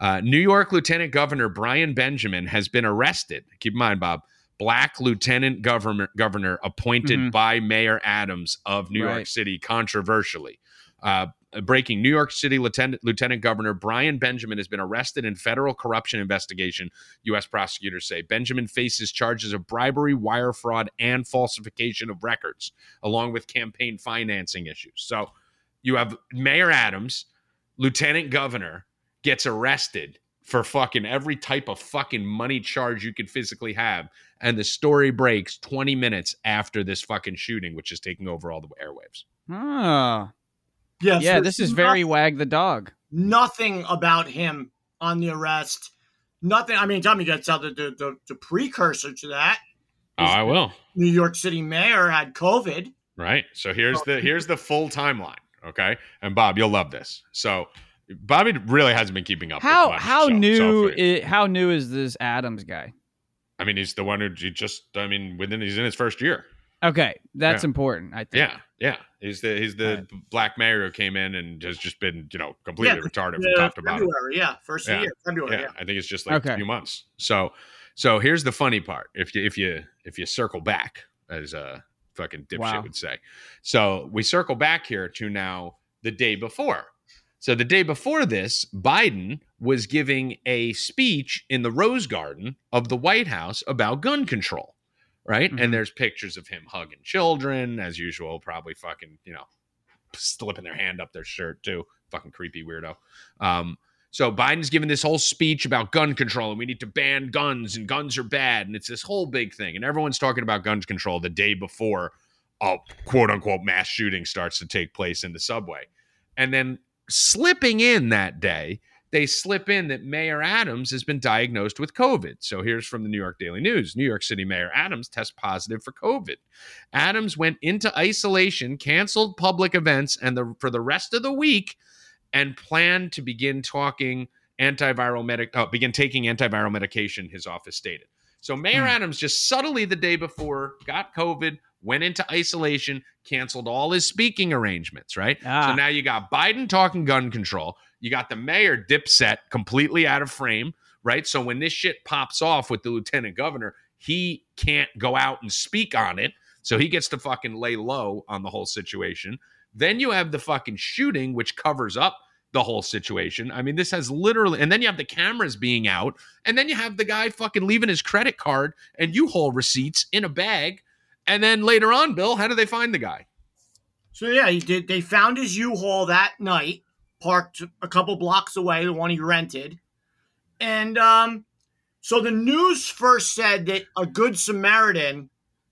S1: Uh, New York Lieutenant Governor Brian Benjamin has been arrested. Keep in mind, Bob. Black Lieutenant Governor Governor appointed
S3: Mhm.
S1: by Mayor Adams of New York City controversially. Uh, Uh, breaking New York City Lieutenant Lieutenant Governor Brian Benjamin has been arrested in federal corruption investigation U.S. prosecutors say Benjamin faces charges of bribery, wire fraud, and falsification of records, along with campaign financing issues. So you have Mayor Adams, Lieutenant Governor, gets arrested for fucking every type of fucking money charge you could physically have. And the story breaks 20 minutes after this fucking shooting, which is taking over all the airwaves.
S3: Oh.
S4: Yeah,
S3: Yeah, this is
S4: nothing-
S3: very wag the dog.
S4: nothing about him on the arrest. Nothing. I mean, Tommy gets out the, the, the, the precursor to that.
S1: Oh, I will.
S4: New York City mayor had COVID.
S1: Right. So here's the here's the full timeline. Okay. And Bob, you'll love this. So Bobby really hasn't been keeping up.
S3: How
S1: much,
S3: how
S1: so- so
S3: new
S1: for-
S3: i- how new is this Adams guy?
S1: I mean, he's the one who just. I mean, within he's in his first year.
S3: Okay, that's
S1: Yeah.
S3: important. I think.
S1: Yeah, yeah. He's the he's the
S3: Right.
S1: black mayor who came in and has just been you know completely
S4: Yeah,
S1: retarded from top to bottom.
S4: February, yeah, first
S1: Yeah.
S4: year, February,
S1: Yeah,
S4: yeah.
S1: I think it's just like a few months. So so here's the funny part. If you if you if you circle back, as a fucking dipshit
S3: Wow.
S1: would say. So we circle back here to now the day before. So the day before this, Biden was giving a speech in the Rose Garden of the White House about gun control. Right.
S3: Mhm.
S1: And there's pictures of him hugging children, as usual, probably fucking, you know, <laughs> slipping their hand up their shirt too. Fucking creepy weirdo. Um, so Biden's given this whole speech about gun control and we need to ban guns and guns are bad. And it's this whole big thing. And everyone's talking about gun control the day before a quote unquote mass shooting starts to take place in the subway. And then slipping in that day, they slip in that Mayor Adams has been diagnosed with COVID. So here's from the New York Daily News New York City Mayor Adams tests positive for COVID. Adams went into isolation, canceled public events, and the, for the rest of the week, and planned to begin talking antiviral medic, uh, begin taking antiviral medication. His office stated. So Mayor
S3: Hmm.
S1: Adams just subtly the day before got COVID, went into isolation, canceled all his speaking arrangements. Right.
S3: Ah.
S1: So now you got Biden talking gun control. You got the mayor dipset completely out of frame. Right. So when this shit pops off with the lieutenant governor, he can't go out and speak on it. So he gets to fucking lay low on the whole situation. Then you have the fucking shooting, which covers up the whole situation. I mean, this has literally, and then you have the cameras being out, and then you have the guy fucking leaving his credit card and U-Haul receipts in a bag. And then later on, Bill, how do they find the guy?
S4: So yeah, he did. They found his U-Haul that night, parked a couple blocks away, the one he rented, and um, so the news first said that a good Samaritan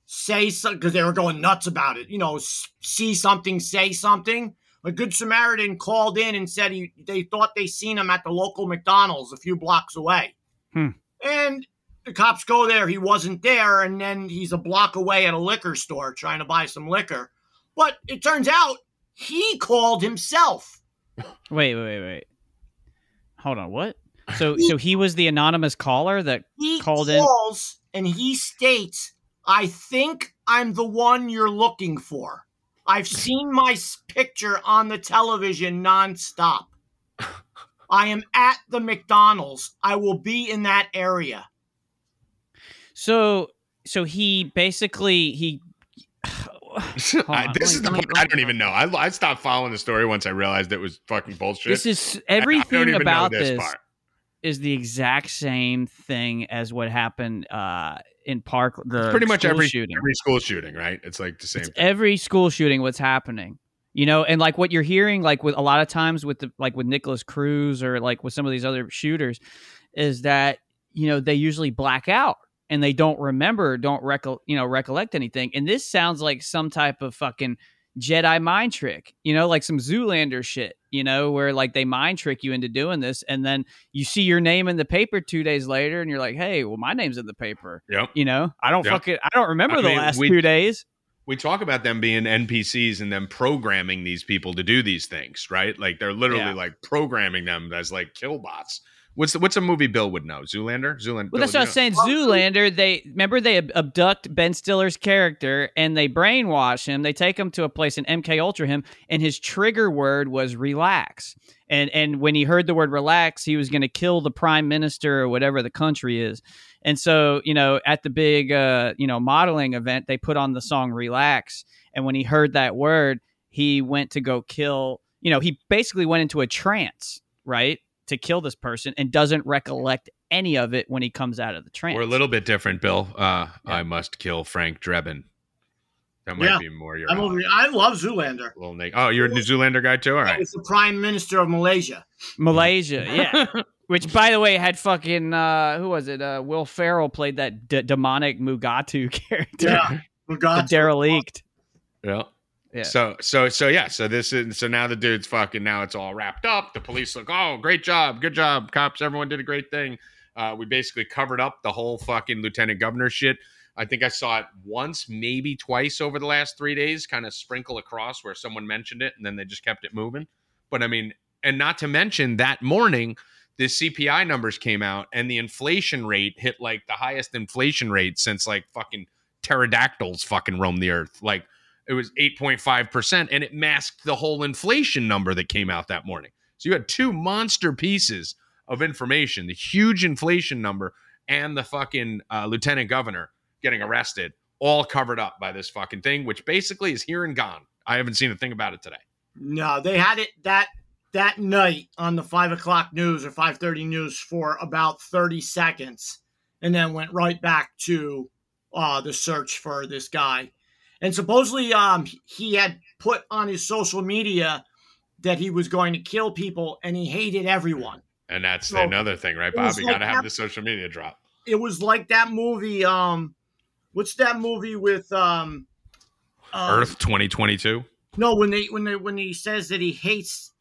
S4: say something because they were going nuts about it. You know, see something, say something. A good Samaritan called in and said he they thought they seen him at the local McDonald's a few blocks away,
S3: Hmm.
S4: and the cops go there. He wasn't there, and then he's a block away at a liquor store trying to buy some liquor. But it turns out he called himself.
S3: Wait, wait, wait, wait. Hold on. What? So, so he was the anonymous caller that
S4: He
S3: Called in?
S4: calls and he states, I think I'm the one you're looking for. I've seen my picture on the television nonstop. <laughs> I am at the McDonald's. I will be in that area.
S3: So so he basically he <laughs>
S1: I- this is
S3: let
S1: the
S3: me-
S1: part I don't even know. I, I stopped following the story once I realized it was fucking bullshit.
S3: this is everything about this,
S1: part.
S3: is the exact same thing as what happened uh in Park the
S1: Pretty much every
S3: shooting.
S1: every school shooting, right? It's like the same.
S3: It's
S1: thing.
S3: every school shooting what's happening you know and like what you're hearing like with a lot of times with the like with Nikolas Cruz or like with some of these other shooters is that you know they usually black out and they don't remember don't recol- you know recollect anything and this sounds like some type of fucking Jedi mind trick, you know, like some Zoolander shit, you know, where like they mind trick you into doing this, and then you see your name in the paper two days later, and you're like, "Hey, well, my name's in the paper,"
S1: Yep.
S3: you know. I don't
S1: Yep.
S3: fucking, I don't remember
S1: I
S3: the
S1: mean,
S3: last
S1: we-
S3: two days.
S1: we talk about them being NPCs and them programming these people to do these things, right? Like they're literally
S3: Yeah.
S1: like programming them as like kill bots. What's the, what's a movie Bill would know? Zoolander. Zoolander.
S3: Well, that's
S1: Bill,
S3: what I was
S1: you know-
S3: saying. Zoolander, they remember they abduct Ben Stiller's character and they brainwash him. They take him to a place and MK Ultra him, and his trigger word was relax. And and when he heard the word relax, he was going to kill the prime minister or whatever the country is. And so, you know, at the big, uh, you know, modeling event, they put on the song "Relax." And when he heard that word, he went to go kill. You know, he basically went into a trance, right, to kill this person, and doesn't recollect any of it when he comes out of the trance.
S1: We're a little bit different, Bill. Uh, I must kill Frank Drebin. That might
S4: Yeah.
S1: be more your
S4: I'm over, I love Zoolander.
S1: little Nick. Oh, you're a New Zoolander guy too. All right.
S4: It's the prime minister of Malaysia.
S3: Malaysia, <laughs> yeah. Which, by the way, had fucking uh, who was it? Uh, Will Ferrell played that d- demonic Mugatu <laughs> character,
S4: Yeah.
S3: the
S4: God.
S3: derelict.
S1: Yeah.
S3: Yeah.
S1: So so so yeah. So this is so now the dude's fucking. Now it's all wrapped up. The police look. Oh, great job, good job, cops. Everyone did a great thing. Uh, we basically covered up the whole fucking lieutenant governor shit. I think I saw it once, maybe twice over the last three days, kind of sprinkle across where someone mentioned it and then they just kept it moving. But I mean, and not to mention that morning, the CPI numbers came out and the inflation rate hit like the highest inflation rate since like fucking pterodactyls fucking roamed the earth. Like it was 8.5% and it masked the whole inflation number that came out that morning. So you had two monster pieces of information, the huge inflation number and the fucking uh, lieutenant governor getting arrested, all covered up by this fucking thing, which basically is here and gone. I haven't seen a thing about it today.
S4: No, they had it that that night on the five o'clock news or five thirty news for about thirty seconds, and then went right back to uh, the search for this guy. And supposedly, um, he had put on his social media that he was going to kill people, and he hated everyone.
S1: And that's
S4: So,
S1: another thing, right,
S4: it was
S1: Bob? You
S4: like
S1: got to have the social media drop.
S4: It was like that movie. Um, what's that movie with um, uh,
S1: Earth 2022.
S4: No, when they when they when he says that he hates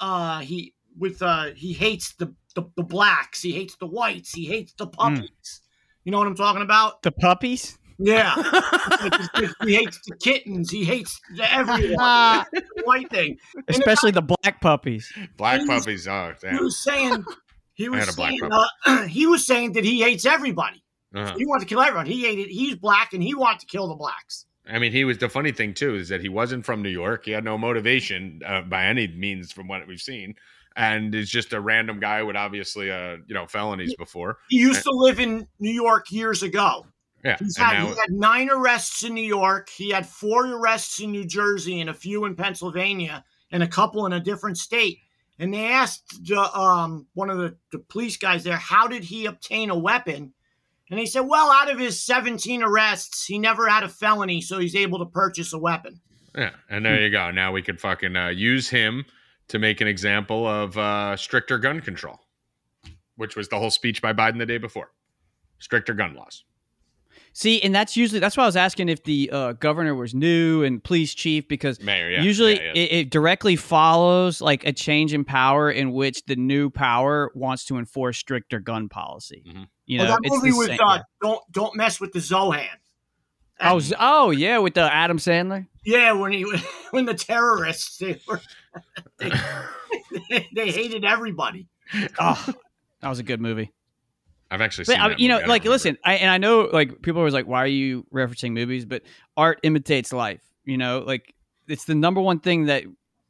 S4: uh he with uh he hates the the, the blacks, he hates the whites, he hates the puppies. You know what I'm talking about?
S3: The puppies.
S4: Yeah. <laughs> He hates the kittens, he hates the everyone. <laughs> the white thing.
S3: Especially the black puppies.
S1: Black
S4: He was-
S1: puppies. Oh,
S4: He was saying <laughs> he was
S1: had a black
S4: saying uh, <clears throat> he was saying that he hates everybody.
S1: Uh-huh.
S4: He wants to kill everyone. He hated he's black and he wanted to kill the blacks.
S1: I mean, he was the funny thing too is that he wasn't from New York. He had no motivation uh, by any means from what we've seen, and is just a random guy with obviously uh you know felonies before.
S4: He used to live in New York years ago.
S1: Yeah,
S4: He's had,
S1: now
S4: he had nine arrests in New York. He had four arrests in New Jersey and a few in Pennsylvania and a couple in a different state. And they asked the, um, one of the, the police guys there, how did he obtain a weapon? And he said, well, out of his 17 arrests, he never had a felony, so he's able to purchase a weapon.
S1: yeah, and there you go. Now we could fucking uh, use him to make an example of uh, stricter gun control, which was the whole speech by Biden the day before. Stricter gun laws.
S3: See, and that's usually that's why I was asking if the uh, governor was new and police chief because
S1: Mayor, yeah.
S3: usually
S1: yeah, yeah.
S3: It, it directly follows like a change in power in which the new power wants to enforce stricter gun policy.
S1: Mhm.
S3: You
S4: Well,
S3: know,
S4: that
S3: it's
S4: movie
S3: the
S4: was uh, don't don't mess with the Zohan.
S3: oh, oh yeah, with the Adam Sandler.
S4: Yeah, when he <laughs> when the terrorists they were <laughs> they, they hated everybody. <laughs>
S3: Oh, that was a good movie.
S1: I've actually seen
S3: I, you know, like, listen, I, and I know, like, people are always like, "Why are you referencing movies?" But art imitates life. You know, like it's the number one thing that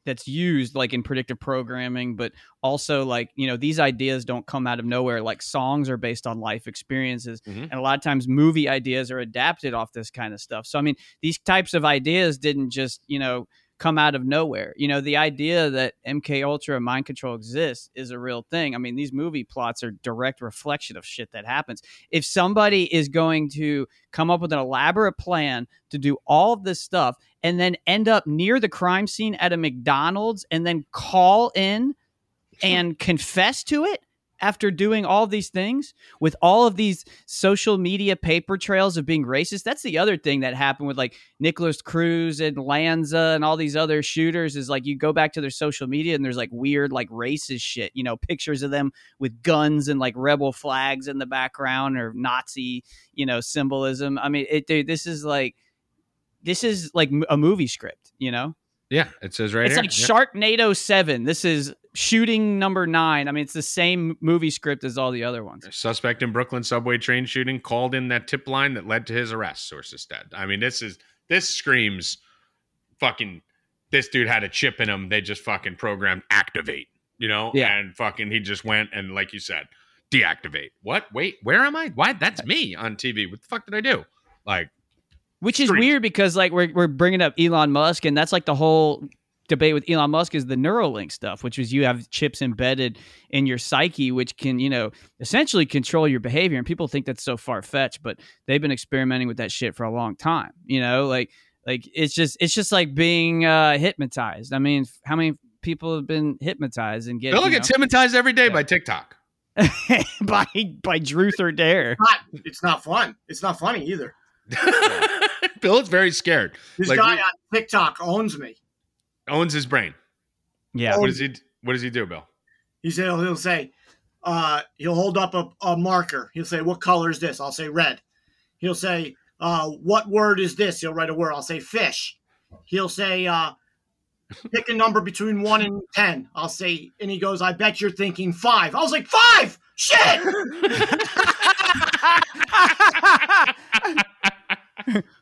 S3: that's used, like in predictive programming, but also like you know, these ideas don't come out of nowhere. Like songs are based on life experiences,
S1: Mhm.
S3: and a lot of times movie ideas are adapted off this kind of stuff. So I mean, these types of ideas didn't just you know come out of nowhere. You know, the idea that MK Ultra and mind control exists is a real thing. I mean, these movie plots are direct reflection of shit that happens. If somebody is going to come up with an elaborate plan to do all of this stuff and then end up near the crime scene at a McDonald's and then call in and confess to it after doing all these things with all of these social media paper trails of being racist that's the other thing that happened with like Nikolas Cruz and Lanza and all these other shooters is like you go back to their social media and there's like weird like racist shit you know pictures of them with guns and like rebel flags in the background or Nazi you know symbolism I mean it dude this is like this is like a movie script you know
S1: Yeah, it says right here.
S3: it's
S1: here.
S3: like
S1: Yeah.
S3: Sharknado 7 this is shooting number 9 I mean it's the same movie script as all the other ones
S1: Suspect in Brooklyn subway train shooting called in that tip line that led to his arrest. Sources said. I mean, this is this screams fucking. This dude had a chip in him. They just fucking programmed activate. You know,
S3: Yeah.
S1: and fucking he just went and like you said, deactivate. What? Wait, where am I? Why? That's me on TV. What the fuck did I do? Like,
S3: Which is
S1: Street.
S3: weird because like we're we're bringing up Elon Musk and that's like the whole debate with Elon Musk is the Neuralink stuff, which is you have chips embedded in your psyche, which can you know essentially control your behavior. And people think that's so far fetched, but they've been experimenting with that shit for a long time. You know, like like it's just it's just like being uh, hypnotized. I mean, how many people have been hypnotized and get
S1: Bill
S3: you
S1: gets hypnotized every day
S3: Yeah.
S1: by TikTok. <laughs>
S3: by by Truth or Dare?
S4: Not, it's not fun. It's not funny either. <laughs>
S1: Bill is very scared.
S4: This
S1: Like,
S4: guy
S1: we-
S4: on TikTok owns me.
S1: Owns his brain.
S3: Yeah,
S1: What does he? What does he do, Bill?
S4: He said he'll say, uh, he'll hold up a, a marker. He'll say, "What color is this?" I'll say red. He'll say, uh, "What word is this?" He'll write a word. I'll say fish. He'll say, uh, "Pick a number between one and ten. I'll say, and he goes, "I bet you're thinking five. I was like, five. Shit! <laughs> <laughs> <laughs>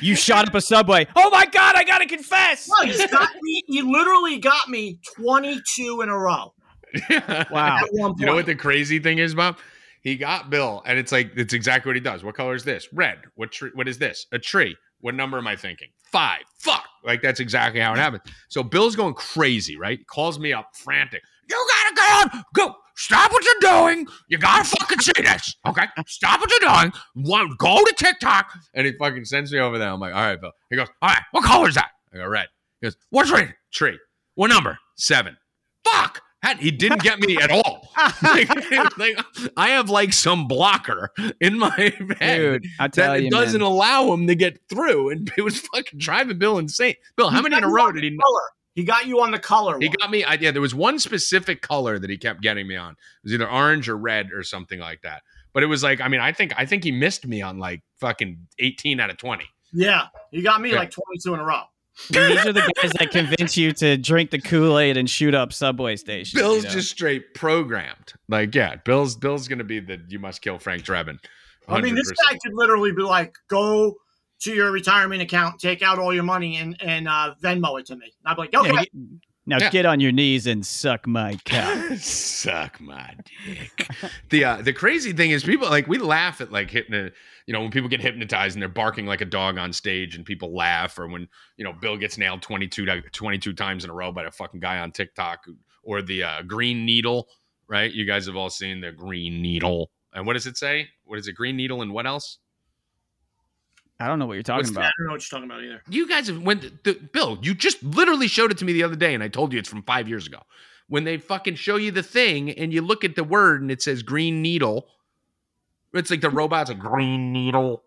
S3: you shot up a subway. Oh my god, I gotta confess.
S4: No, he's got me. He literally got me twenty-two in a row <laughs>
S3: Wow.
S4: one.
S1: You know what the crazy thing is, Bob? He got Bill, and it's like it's exactly what he does. What color is this? Red. What tree? What is this? A tree. What number am I thinking? Five. Fuck. Like that's exactly how it happened. So Bill's going crazy, right? Calls me up, frantic. You gotta go on. Go. Stop what you're doing. You gotta fucking see this. Okay. Stop what you're doing. One, go to TikTok. And he fucking sends me over there. I'm like, all right, Bill. He goes, all right, what color is that? I go, red. He goes, what tree? Tree. What number? Seven. Fuck. He didn't get me at all. <laughs> like, like, I have like some blocker in my <laughs> head
S3: Dude, I tell
S1: that
S3: you,
S1: doesn't
S3: man.
S1: allow him to get through, and it was fucking driving Bill insane. Bill, how many in a row did he?
S4: Color. He got you on the color.
S1: He
S4: one.
S1: got me. I, yeah, there was one specific color that he kept getting me on. It was either orange or red or something like that. But it was like, I mean, I think I think he missed me on like fucking eighteen out of twenty.
S4: Yeah, he got me
S1: Yeah.
S4: like twenty-two in a row.
S3: These are the guys that convince you to drink the Kool Aid and shoot up subway stations.
S1: Bill's
S3: you know?
S1: just straight programmed. Like, yeah, Bill's Bill's gonna be the you must kill Frank Drebin.
S4: I mean, this guy could literally be like, go to your retirement account, take out all your money, and and uh, Venmo it to me. And I'd be like, okay,
S3: Yeah, get- now
S1: Yeah.
S3: get on your knees and suck my cock. <laughs>
S1: Suck my dick. the uh, the crazy thing is people like we laugh at like hypno you know when people get hypnotized and they're barking like a dog on stage and people laugh or when you know Bill gets nailed 22 22 times in a row by a fucking guy on TikTok or the uh, green needle, right? You guys have all seen the green needle. And what does it say? What is it? Green needle and what else?
S3: I don't know what you're talking
S1: What's
S4: I don't know what you're talking about either.
S1: You guys have when the, the, Bill, you just literally showed it to me the other day, and I told you it's from five years ago. When they fucking show you the thing and you look at the word and it says green needle, it's like the robot's a green needle.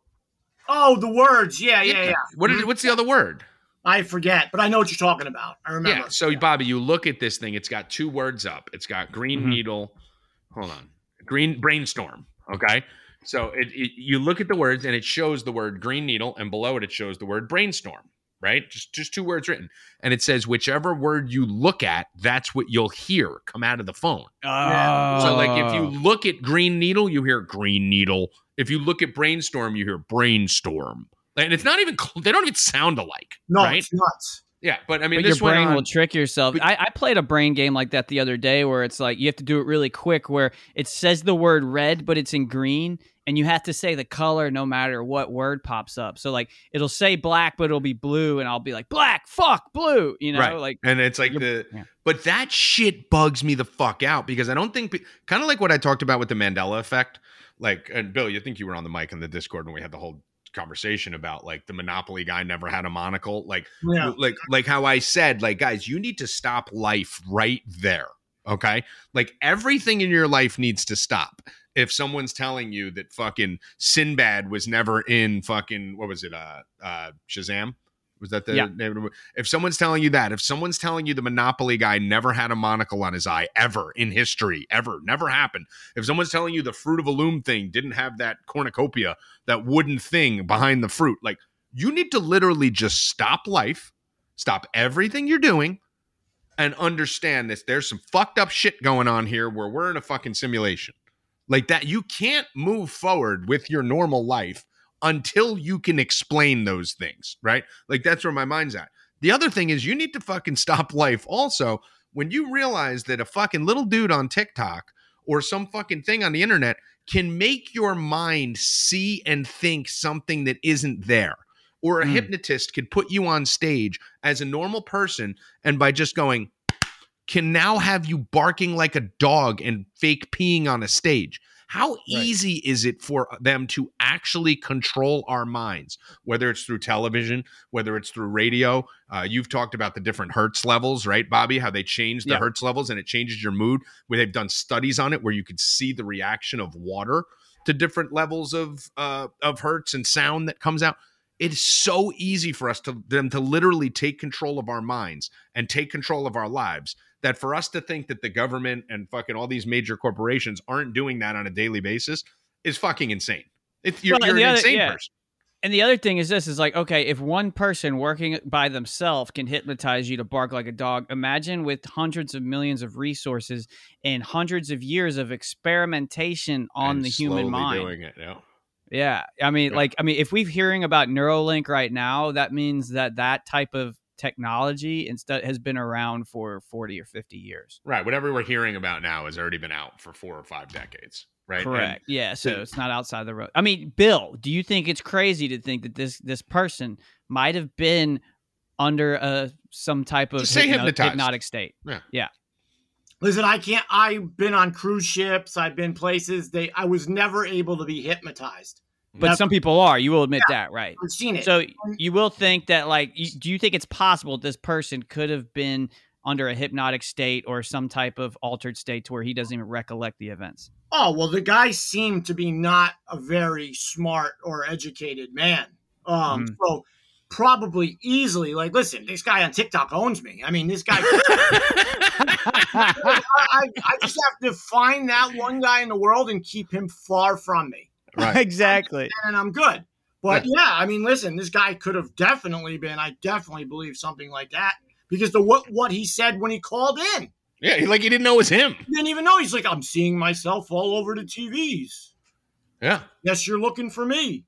S4: Oh, the words. Yeah, yeah, yeah.
S1: What is, what's the other word?
S4: I forget, but I know what you're talking about. I remember.
S1: Yeah. So Bobby, you look at this thing. It's got two words up. It's got green
S3: Mhm.
S1: needle. Hold on, green brainstorm. Okay. So it, it, you look at the words and it shows the word green needle, and below it it shows the word brainstorm. right? Just just two words written. And it says whichever word you look at, that's what you'll hear come out of the phone.
S3: Oh.
S1: So like if you look at green needle, you hear green needle. If you look at brainstorm, you hear brainstorm. And it's not even they don't even sound alike.
S4: No,
S1: right?
S4: it's nuts.
S1: Yeah, but I mean
S3: but your brain
S1: on-
S3: will trick yourself.
S1: But-
S3: I, I played a brain game like that the other day where it's like you have to do it really quick where it says the word red, but it's in green, and you have to say the color no matter what word pops up. So like it'll say black, but it'll be blue, and I'll be like, black, fuck, blue, you know,
S1: right.
S3: like
S1: and it's like the
S3: yeah.
S1: but that shit bugs me the fuck out because I don't think kind of like what I talked about with the Mandela effect. Like, and Bill, you think you were on the mic in the Discord when we had the whole conversation about like the Monopoly guy never had a monocle. Like,
S4: Yeah.
S1: like like how I said, like guys, you need to stop life right there. Okay, like everything in your life needs to stop. If someone's telling you that fucking Sinbad was never in fucking what was it, uh, uh, Shazam? Was that the
S3: Yeah.
S1: name of the movie? If someone's telling you that, if someone's telling you the Monopoly guy never had a monocle on his eye ever in history, ever, never happened. If someone's telling you the fruit of a loom thing didn't have that cornucopia, that wooden thing behind the fruit, like you need to literally just stop life, stop everything you're doing, and understand this. There's some fucked up shit going on here where we're in a fucking simulation. Like that, you can't move forward with your normal life until you can explain those things, right? Like that's where my mind's at. The other thing is you need to fucking stop life also when you realize that a fucking little dude on TikTok or some fucking thing on the internet can make your mind see and think something that isn't there. Or a
S3: Mm.
S1: hypnotist could put you on stage as a normal person and by just going, can now have you barking like a dog and fake peeing on a stage. How easy is it for them to actually control our minds, whether it's through television, whether it's through radio? Uh, you've talked about the different hertz levels, right, Bobby? How they change the
S3: Yeah.
S1: hertz levels and it changes your mood. Where they've done studies on it, where you could see the reaction of water to different levels of uh, of hertz and sound that comes out. It's so easy for us to them to literally take control of our minds and take control of our lives that for us to think that the government and fucking all these major corporations aren't doing that on a daily basis is fucking insane. If you're,
S3: Well,
S1: you're an
S3: other-
S1: insane
S3: yeah.
S1: person.
S3: And the other thing is this is like, okay, if one person working by themselves can hypnotize you to bark like a dog, imagine with hundreds of millions of resources and hundreds of years of experimentation on
S1: And
S3: the human mind.
S1: Doing it, yeah.
S3: Yeah. I mean,
S1: Yeah.
S3: like, I mean, if we're hearing about Neuralink right now, that means that that type of technology and instead has been around for 40 or 50 years.
S1: Right. Whatever we're hearing about now has already been out for four or five decades. Right. And-
S3: Correct. yeah. So
S1: the-
S3: it's not outside the road. I mean, Bill, do you think it's crazy to think that this this person might have been under a some type of
S1: say
S3: hypno-
S1: hypnotized.
S3: hypnotic state? Yeah. Yeah.
S4: Listen, I can't. I've been on cruise ships. I've been places. They. I was never able to be hypnotized.
S3: But
S4: Never.
S3: some people are. You will admit that, right?
S4: I've seen it.
S3: So you will think that, like, you, do you think it's possible this person could have been under a hypnotic state or some type of altered state to where he doesn't even recollect the events?
S4: oh well, the guy seemed to be not a very smart or educated man. Um.
S3: Mhm.
S4: So probably easily like, listen, this guy on TikTok owns me. I mean, this guy. <laughs> I, I just have to find that one guy in the world and keep him far from me.
S1: Right. <laughs>
S3: exactly.
S4: and I'm good. But yeah, I mean, listen, this guy could have definitely been. I definitely believe something like that because the what what he said when he called in,
S1: Yeah. Like he didn't know it was him.
S4: he didn't even know. He's like, I'm seeing myself all over the TVs.
S1: Yeah.
S4: Yes, you're looking for me.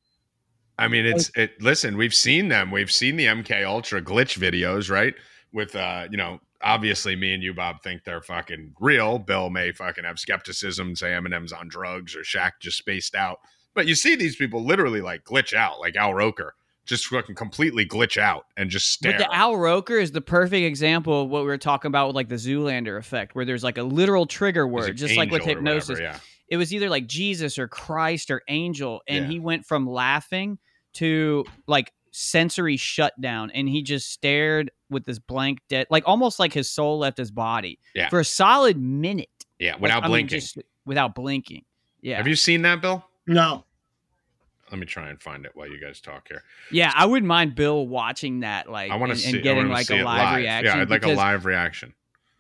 S1: I mean, it's it. Listen, we've seen them. We've seen the MK Ultra glitch videos, right? With uh, you know, obviously, me and you, Bob, think they're fucking real. Bill may fucking have skepticism, say Eminem's on drugs or Shaq just spaced out. But you see these people literally like glitch out, like Al Roker, just fucking completely glitch out and just stare.
S3: But the Al Roker is the perfect example of what we were talking about with like the Zoolander effect, where there's like a literal trigger word, just like with hypnosis.
S1: whatever, yeah.
S3: It was either like Jesus or Christ or angel, and
S1: Yeah.
S3: he went from laughing to like sensory shutdown, and he just stared with this blank dead, like almost like his soul left his body
S1: Yeah.
S3: for a solid minute
S1: Yeah,
S3: Like,
S1: without
S3: I mean,
S1: blinking.
S3: just without blinking. Yeah,
S1: Have you seen that, Bill?
S4: No,
S1: Let me try and find it while you guys talk here.
S3: yeah. I wouldn't mind Bill watching that, like,
S1: I want to
S3: and,
S1: see.
S3: and getting like
S1: see
S3: a
S1: it
S3: live, reaction.
S1: Yeah, I'd like a live reaction.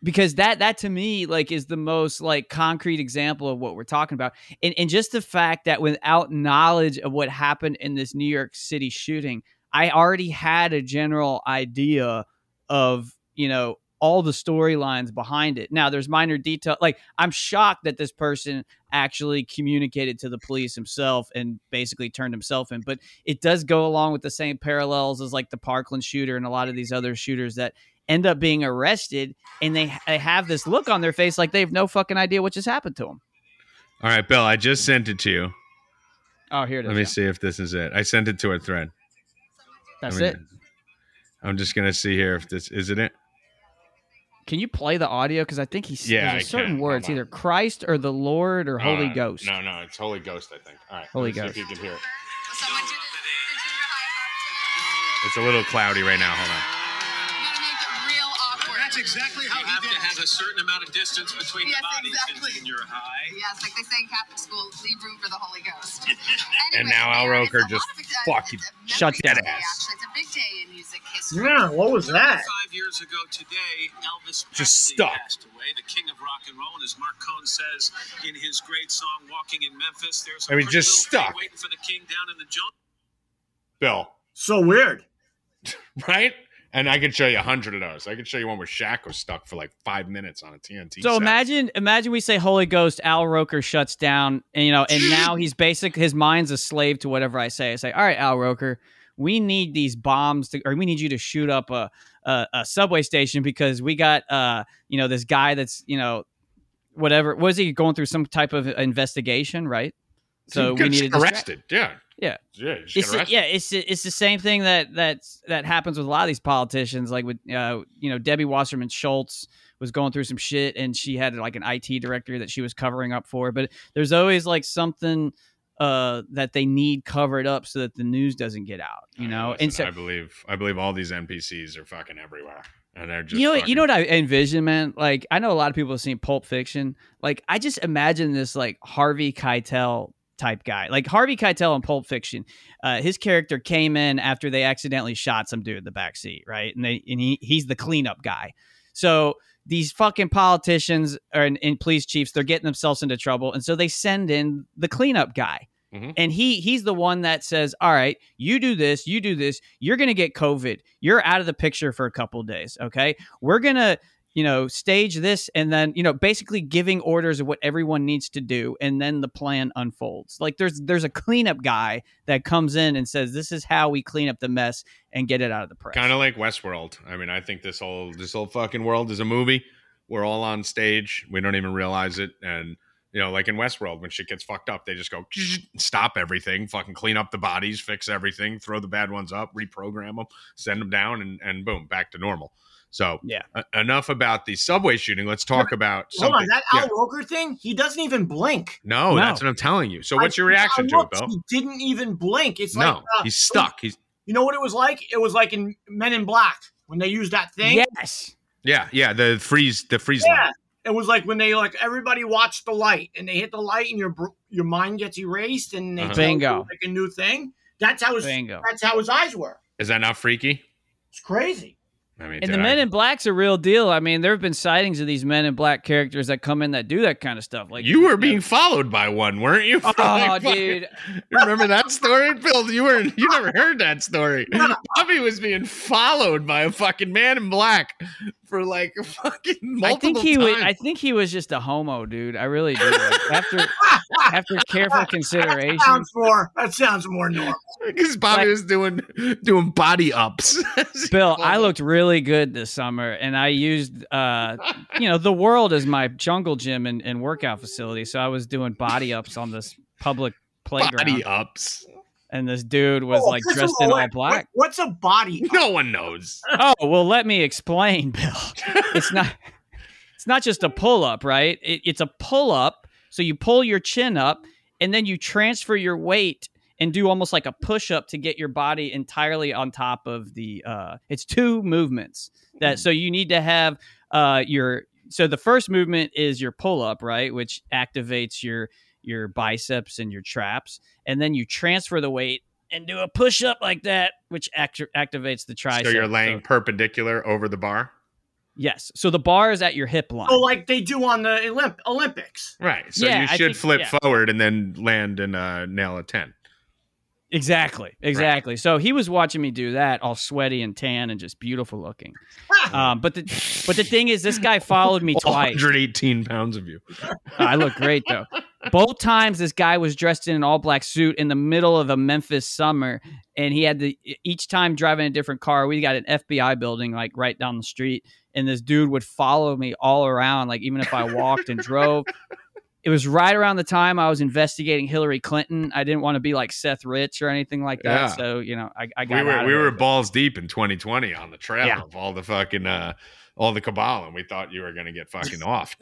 S3: because that that to me like is the most like concrete example of what we're talking about and, and just the fact that without knowledge of what happened in this new york city shooting I already had a general idea of you know all the storylines behind it. Now there's minor detail. Like I'm shocked that this person actually communicated to the police himself and basically turned himself in. But it does go along with the same parallels as like the Parkland shooter and a lot of these other shooters that end up being arrested and they, they have this look on their face like they have no fucking idea what just happened to them.
S1: All right, Bill, I just sent it to you.
S3: Oh, here it is.
S1: Let me
S3: yeah.
S1: see if this is it. I sent it to a thread.
S3: That's
S1: I mean,
S3: it.
S1: I'm just gonna see here if this isn't it?
S3: Can you play the audio? Because I think he's
S1: Yeah,
S3: there's a
S1: I
S3: certain
S1: can.
S3: word. It's either Christ or the Lord or Holy
S1: Uh,
S3: Ghost.
S1: No, no, it's Holy Ghost. I think. All right,
S3: Holy
S1: let's see
S3: Ghost.
S1: if you can hear it.
S5: Someone did it. The junior high art
S1: It's a little cloudy right now. Hold on.
S6: That's exactly how
S7: You
S6: he
S7: have
S6: did
S7: to have a certain amount of distance between
S5: Yes,
S7: the bodies
S5: exactly.
S7: in junior high.
S5: Yes, like they say in Catholic school, leave room for the Holy Ghost. <laughs>
S1: And now Al Roker just
S5: lot of excitement.
S1: fucking
S5: It's a memory
S3: shuts
S5: day,
S1: that ass.
S5: Actually, it's a big day in music history.
S4: Yeah, what was that?
S7: Five years ago today, Elvis
S1: Just stuck.
S7: passed away, the king of rock and roll. And as Marc Cohn says in his great song "Walking in Memphis," there's a
S1: I mean, just
S7: little
S1: stuck.
S7: waiting for the king down in the jungle.
S1: Bill,
S4: So weird. <laughs>
S1: right? And I could show you a hundred of those. I could show you one where Shaq was stuck for like five minutes on a TNT.
S3: So
S1: set.
S3: imagine, imagine we say Holy Ghost, Al Roker shuts down, and you know, and <laughs> now he's basic. His mind's a slave to whatever I say. I say, all right, Al Roker, we need these bombs to, or we need you to shoot up a a, a subway station because we got, uh, you know, this guy that's, you know, whatever. Was he going through some type of investigation, right? So we needed to distract-
S1: arrested. Yeah,
S3: Yeah.
S1: yeah.
S3: It's
S1: arrested.
S3: yeah, it's it's the same thing that that's that happens with a lot of these politicians. Like with uh, you know Debbie Wasserman Schultz was going through some shit, and she had like an IT director that she was covering up for. But there's always like something uh, that they need covered up so that the news doesn't get out. You know, and so
S1: I believe I believe all these NPCs are fucking everywhere, and they're just
S3: you know,
S1: fucking,
S3: you know what I envision, man. Like I know a lot of people have seen Pulp Fiction. Like I just imagine this like Harvey Keitel type guy, like Harvey Keitel in Pulp Fiction. Uh, his character came in after they accidentally shot some dude in the back seat, right? And they and he he's the cleanup guy. So these fucking politicians or, and, and police chiefs, they're getting themselves into trouble, and so they send in the cleanup guy.
S1: Mhm.
S3: And he he's the one that says, "All right, you do this, you do this. You're going to get COVID. You're out of the picture for a couple days, okay? We're going to, you know, stage this and then, you know, basically giving orders of what everyone needs to do and then the plan unfolds. Like there's there's a cleanup guy that comes in and says, "This is how we clean up the mess and get it out of the press."
S1: kind of like Westworld. I mean, I think this whole this whole fucking world is a movie. We're all on stage. We don't even realize it, and you know, like in Westworld, when shit gets fucked up, they just go stop everything, fucking clean up the bodies, fix everything, throw the bad ones up, reprogram them, send them down, and and boom, back to normal. So
S3: Yeah.
S1: e- enough about the subway shooting. Let's talk about
S4: Hold
S1: something.
S4: on, that
S1: Yeah.
S4: Al Roker thing, he doesn't even blink.
S1: No,
S3: No.
S1: that's what I'm telling you. So what's your reaction
S4: I
S1: to it, Bill?
S4: He didn't even blink. It's
S1: No,
S4: like uh,
S1: he's stuck. He's
S4: You know what it was like? It was like in Men in Black when they used that thing.
S3: Yes.
S1: yeah, yeah. The freeze, the freeze.
S4: Yeah.
S1: line.
S4: It was like when they like everybody watched the light and they hit the light and your your mind gets erased and they
S1: Uh-huh.
S3: Bingo.
S4: like a new thing. That's how his
S3: Bingo.
S4: that's how his eyes were.
S1: Is that not freaky?
S4: It's crazy.
S1: I mean,
S3: And the
S1: I-
S3: Men in Black's a real deal. I mean, there have been sightings of these Men in Black characters that come in that do that kind of stuff. Like
S1: you were being followed by one, weren't you? <laughs>
S3: Oh,
S1: Like, fucking-
S3: dude.
S1: Remember that story, Bill? You were you never heard that story. <laughs> Bobby was being followed by a fucking man in black for like <laughs> fucking
S3: I think he
S1: times.
S3: was. I think he was just a homo, dude. I really do. Like, after after careful <laughs> consideration,
S4: Sounds more. That sounds more normal.
S1: because Bobby
S3: Like-
S1: was doing doing body ups. <laughs>
S3: Bill, I looked really good this summer, and I used, uh, you know, the world as my jungle gym and, and workout facility. So I was doing body ups on this public playground,
S1: body ups.
S3: And this dude was
S4: Oh,
S3: like dressed
S4: all,
S3: in all
S4: what-
S3: black.
S4: what's a body? <laughs>
S1: No one knows. <laughs>
S3: Oh well, let me explain, Bill. It's not. It's not just a pull up, right? It, it's a pull up. So you pull your chin up, and then you transfer your weight and do almost like a push up to get your body entirely on top of the. Uh, it's two movements that. So you need to have uh, your. So the first movement is your pull up, right, which activates your your biceps and your traps, and then you transfer the weight and do a push up like that, which act- activates the tricep.
S1: So you're laying perpendicular over the bar.
S3: Yes. So the bar is at your hip line.
S4: Oh, like they do on the Olymp- Olympics.
S1: Right. So
S3: Yeah,
S1: you should
S3: think-
S1: flip
S3: yeah.
S1: forward and then land and uh, nail a 10.
S3: Exactly, exactly. So he was watching me do that, all sweaty and tan and just beautiful looking. <laughs> Um, but the but the thing is, this guy followed me <laughs> twice.
S1: 118 pounds of you.
S3: I look great though. Both times, this guy was dressed in an all black suit in the middle of a Memphis summer, and he had the each time driving a different car. We got an FBI building like right down the street, and this dude would follow me all around, like even if I walked and drove. It was right around the time I was investigating Hillary Clinton. I didn't want to be like Seth Rich or anything like that.
S1: Yeah.
S3: So you know, I, I got
S1: We were
S3: out of
S1: we
S3: there.
S1: were balls deep in 2020 on the trail
S3: Yeah.
S1: of all the fucking uh all the cabal, and we thought you were gonna get fucking off. <laughs>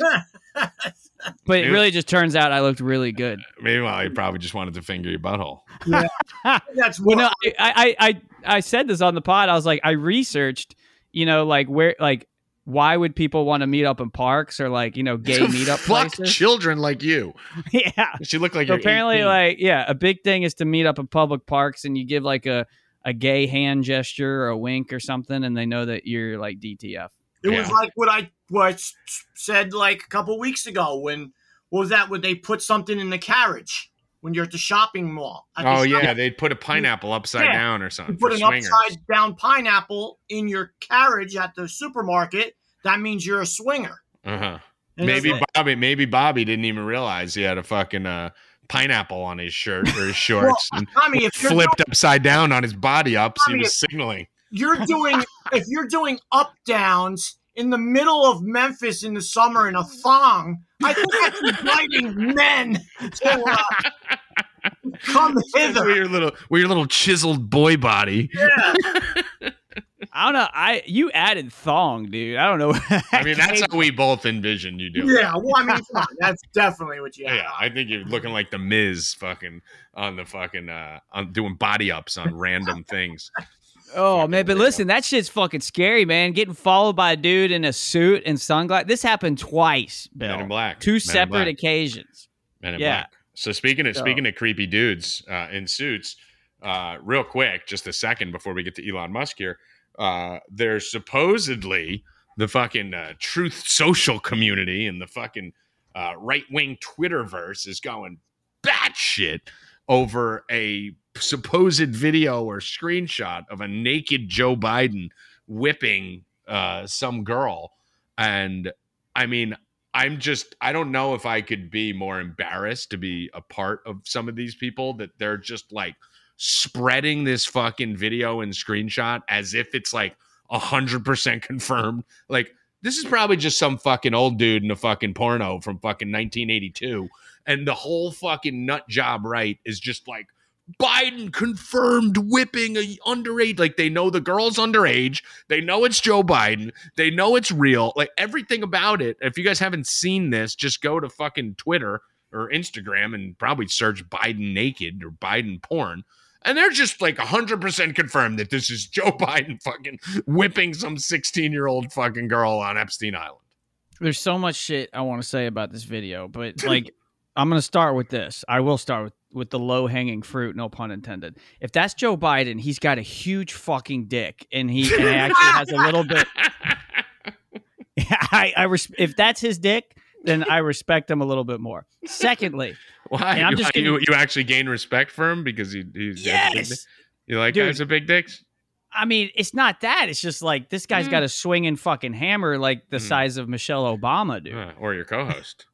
S3: but it
S1: Dude.
S3: really just turns out I looked really good.
S1: Meanwhile, you probably just wanted to finger your butthole. Yeah. <laughs>
S4: That's
S3: Well, no, I, I, I, I said this on the pod. I was like, I researched, you know, like where, like, why would people want to meet up in parks or like, you know, gay <laughs> meetup
S1: Fuck
S3: places?
S1: children like you. <laughs>
S3: yeah.
S1: She looked like
S3: So
S1: you're
S3: apparently,
S1: 18.
S3: like, yeah, a big thing is to meet up in public parks and you give like a, a gay hand gesture or a wink or something, and they know that you're like DTF.
S4: it was like what I what I s- said like a couple weeks ago when what was that when they put something in the carriage when you're at the shopping mall. At the
S1: Oh yeah, they'd put a pineapple upside
S4: Yeah.
S1: down or
S4: You
S1: something
S4: put an
S1: swingers.
S4: upside down pineapple in your carriage at the supermarket. That means you're a swinger.
S1: Uh-huh.
S4: And
S1: Maybe
S4: like-
S1: Bobby, maybe Bobby didn't even realize he had a fucking uh, pineapple on his shirt or his <laughs> shorts and
S4: Tommy, if
S1: flipped upside down on his body ups. He was signaling.
S4: you're doing <laughs> if you're doing up downs in the middle of Memphis in the summer in a thong, I think that's inviting men to uh, come <laughs>
S1: with your little, with your little chiseled boy body.
S4: Yeah. <laughs>
S3: I don't know. I you added thong, dude. I don't know.
S1: I mean, that's how we both envision you doing.
S4: yeah, well, I mean, come on, <laughs> that's definitely what you
S1: Yeah,
S4: have.
S1: I think you're looking like the Miz, fucking on the fucking uh, on doing body ups on random things.
S3: Oh man, but listen, that shit's fucking scary, man. Getting followed by a dude in a suit and sunglasses. This happened twice, Bill.
S1: Men in Black.
S3: Two
S1: Men
S3: separate
S1: Black.
S3: occasions.
S1: Men in
S3: Yeah.
S1: Black. So speaking of
S3: So-
S1: speaking of creepy dudes uh, in suits, uh, real quick, just a second before we get to Elon Musk here. Uh, there's supposedly the fucking uh, truth social community and the fucking uh, right wing Twitterverse is going batshit over a supposed video or screenshot of a naked Joe Biden whipping uh, some girl. And I mean, I'm just, I don't know if I could be more embarrassed to be a part of some of these people that they're just like spreading this fucking video and screenshot as if it's like a hundred percent confirmed. Like, this is probably just some fucking old dude in a fucking porno from fucking 1982. And the whole fucking nut job right is just like, Biden confirmed whipping a underage. Like they know the girl's underage. They know it's Joe Biden. They know it's real. Like everything about it. If you guys haven't seen this, just go to fucking Twitter or Instagram and probably search Biden naked or Biden porn. And they're just like 100% confirmed that this is Joe <laughs> Biden fucking whipping some 16 year old fucking girl on Epstein Island.
S3: There's so much shit I want to say about this video, but <laughs> like I'm gonna start with this. I will start with with the low hanging fruit, no pun intended. If that's Joe Biden, he's got a huge fucking dick, and he, and he actually has a little bit. <laughs> I, I res- if that's his dick, then I respect him a little bit more. Secondly, <laughs>
S1: Why?
S3: I'm
S1: you,
S3: just
S1: you, you actually gain respect for him because he, he's has a big dick?
S3: yes,
S1: You like
S3: Dude.
S1: guys with big dicks?
S3: I mean it's not that. It's just like this guy's got a swinging fucking hammer like the
S1: Mm.
S3: size of Michelle Obama, dude.
S1: Uh, or your co-host.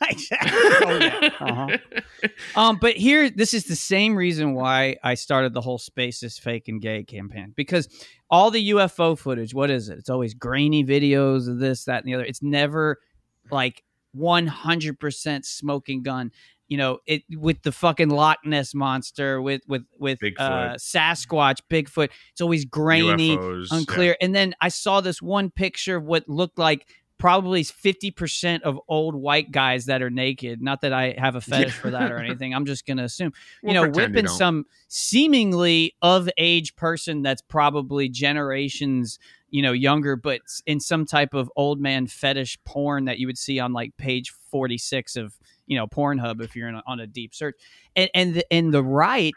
S1: <laughs>
S3: Exactly. Oh, yeah. Uh-huh. <laughs> Um, but here, this is the same reason why I started the whole space is fake and gay campaign because all the UFO footage, what is it? It's always grainy videos of this, that, and the other. It's never like 100% smoking gun. You know, it with the fucking Loch Ness monster, with with with
S1: Bigfoot.
S3: uh, Sasquatch, Bigfoot. It's always grainy,
S1: UFOs,
S3: unclear. And then I saw this one picture of what looked like probably 50% of old white guys that are naked. Not that I have a fetish for that or anything. I'm just going to assume, <laughs> you
S1: We'll
S3: know,
S1: pretend you
S3: whipping some seemingly of age person that's probably generations, you know, younger, but in some type of old man fetish porn that you would see on like page 46 of, you know, Pornhub if you're in a, on a deep search. And, and, the, and the right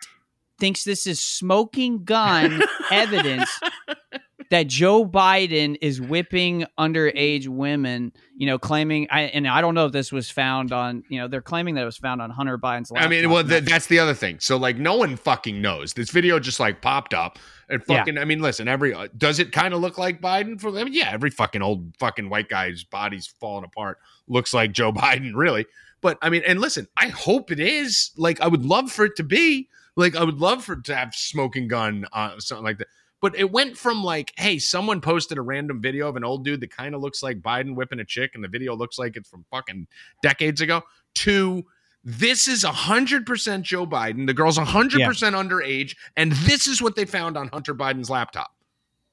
S3: thinks this is smoking gun <laughs> evidence that Joe Biden is whipping underage women, you know, claiming I and I don't know if this was found on, you know, they're claiming that it was found on Hunter Biden's
S1: I mean, well, th- that's the other thing. So, like, no one fucking knows. This video just like popped up and
S3: Yeah.
S1: fucking. I mean, listen, every uh, does it kind of look like Biden? For I mean, yeah, every fucking old fucking white guy's body's falling apart looks like Joe <laughs> Biden, really. But I mean, and listen, I hope it is. Like, I would love for it to be. Like, I would love for it to have smoking gun, uh, something like that. But it went from like, hey, someone posted a random video of an old dude that kind of looks like Biden whipping a chick, and the video looks like it's from fucking decades ago, to this is 100% Joe Biden. The girl's 100% underage, and this is what they found on Hunter Biden's laptop.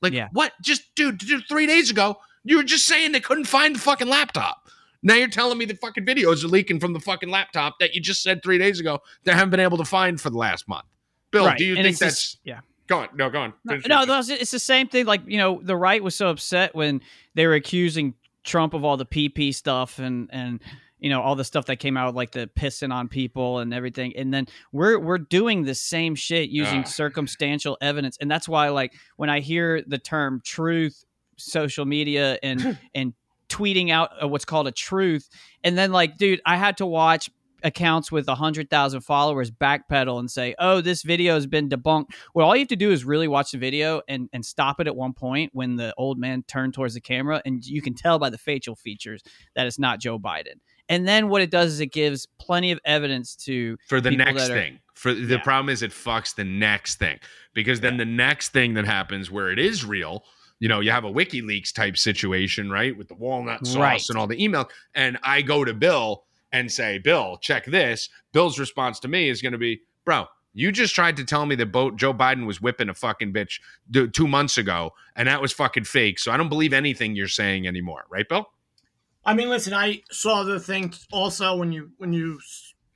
S1: Like,
S3: Yeah.
S1: what? Just, dude, dude, three days ago, you were just saying they couldn't find the fucking laptop. Now you're telling me the fucking videos are leaking from the fucking laptop that you just said three days ago they haven't been able to find for the last month. Bill,
S3: Right,
S1: do you
S3: and
S1: think that's
S3: just- yeah.
S1: Go on. No, go on.
S3: No,
S1: Finish
S3: no, it's the same thing. Like you know, the right was so upset when they were accusing Trump of all the PP stuff and and you know all the stuff that came out like the pissing on people and everything. And then we're we're doing the same shit using
S1: Ah.
S3: circumstantial evidence, and that's why like when I hear the term truth, social media, and <clears throat> and tweeting out uh, what's called a truth, and then like, dude, I had to watch accounts with 100,000 followers backpedal and say, "Oh, this video has been debunked." Well, all you have to do is really watch the video and and stop it at one point when the old man turned towards the camera and you can tell by the facial features that it's not Joe Biden. And then what it does is it gives plenty of evidence to
S1: for the next
S3: are-
S1: thing. For the
S3: Yeah.
S1: problem is it fucks the next thing because then the next thing that happens where it is real, you know, you have a WikiLeaks type situation, right, with the walnut sauce
S3: Right.
S1: and all the email, and I go to Bill and say, "Bill, check this." Bill's response to me is going to be, "Bro." You just tried to tell me that Bo- Joe Biden was whipping a fucking bitch d- two months ago, and that was fucking fake. So I don't believe anything you're saying anymore, right, Bill?
S4: I mean, listen, I saw the thing also when you when you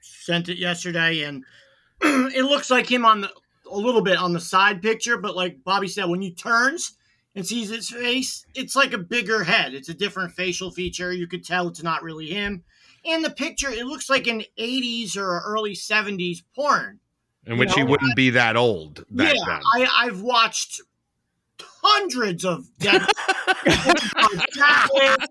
S4: sent it yesterday, and <clears throat> it looks like him on the a little bit on the side picture, but like Bobby said, when you turns and sees his face, it's like a bigger head. It's a different facial feature. You could tell it's not really him. In the picture, it looks like an '80s or early '70s porn.
S1: In which he wouldn't be that old back
S4: yeah,
S1: then.
S4: I, I've watched hundreds of Debbie, <laughs>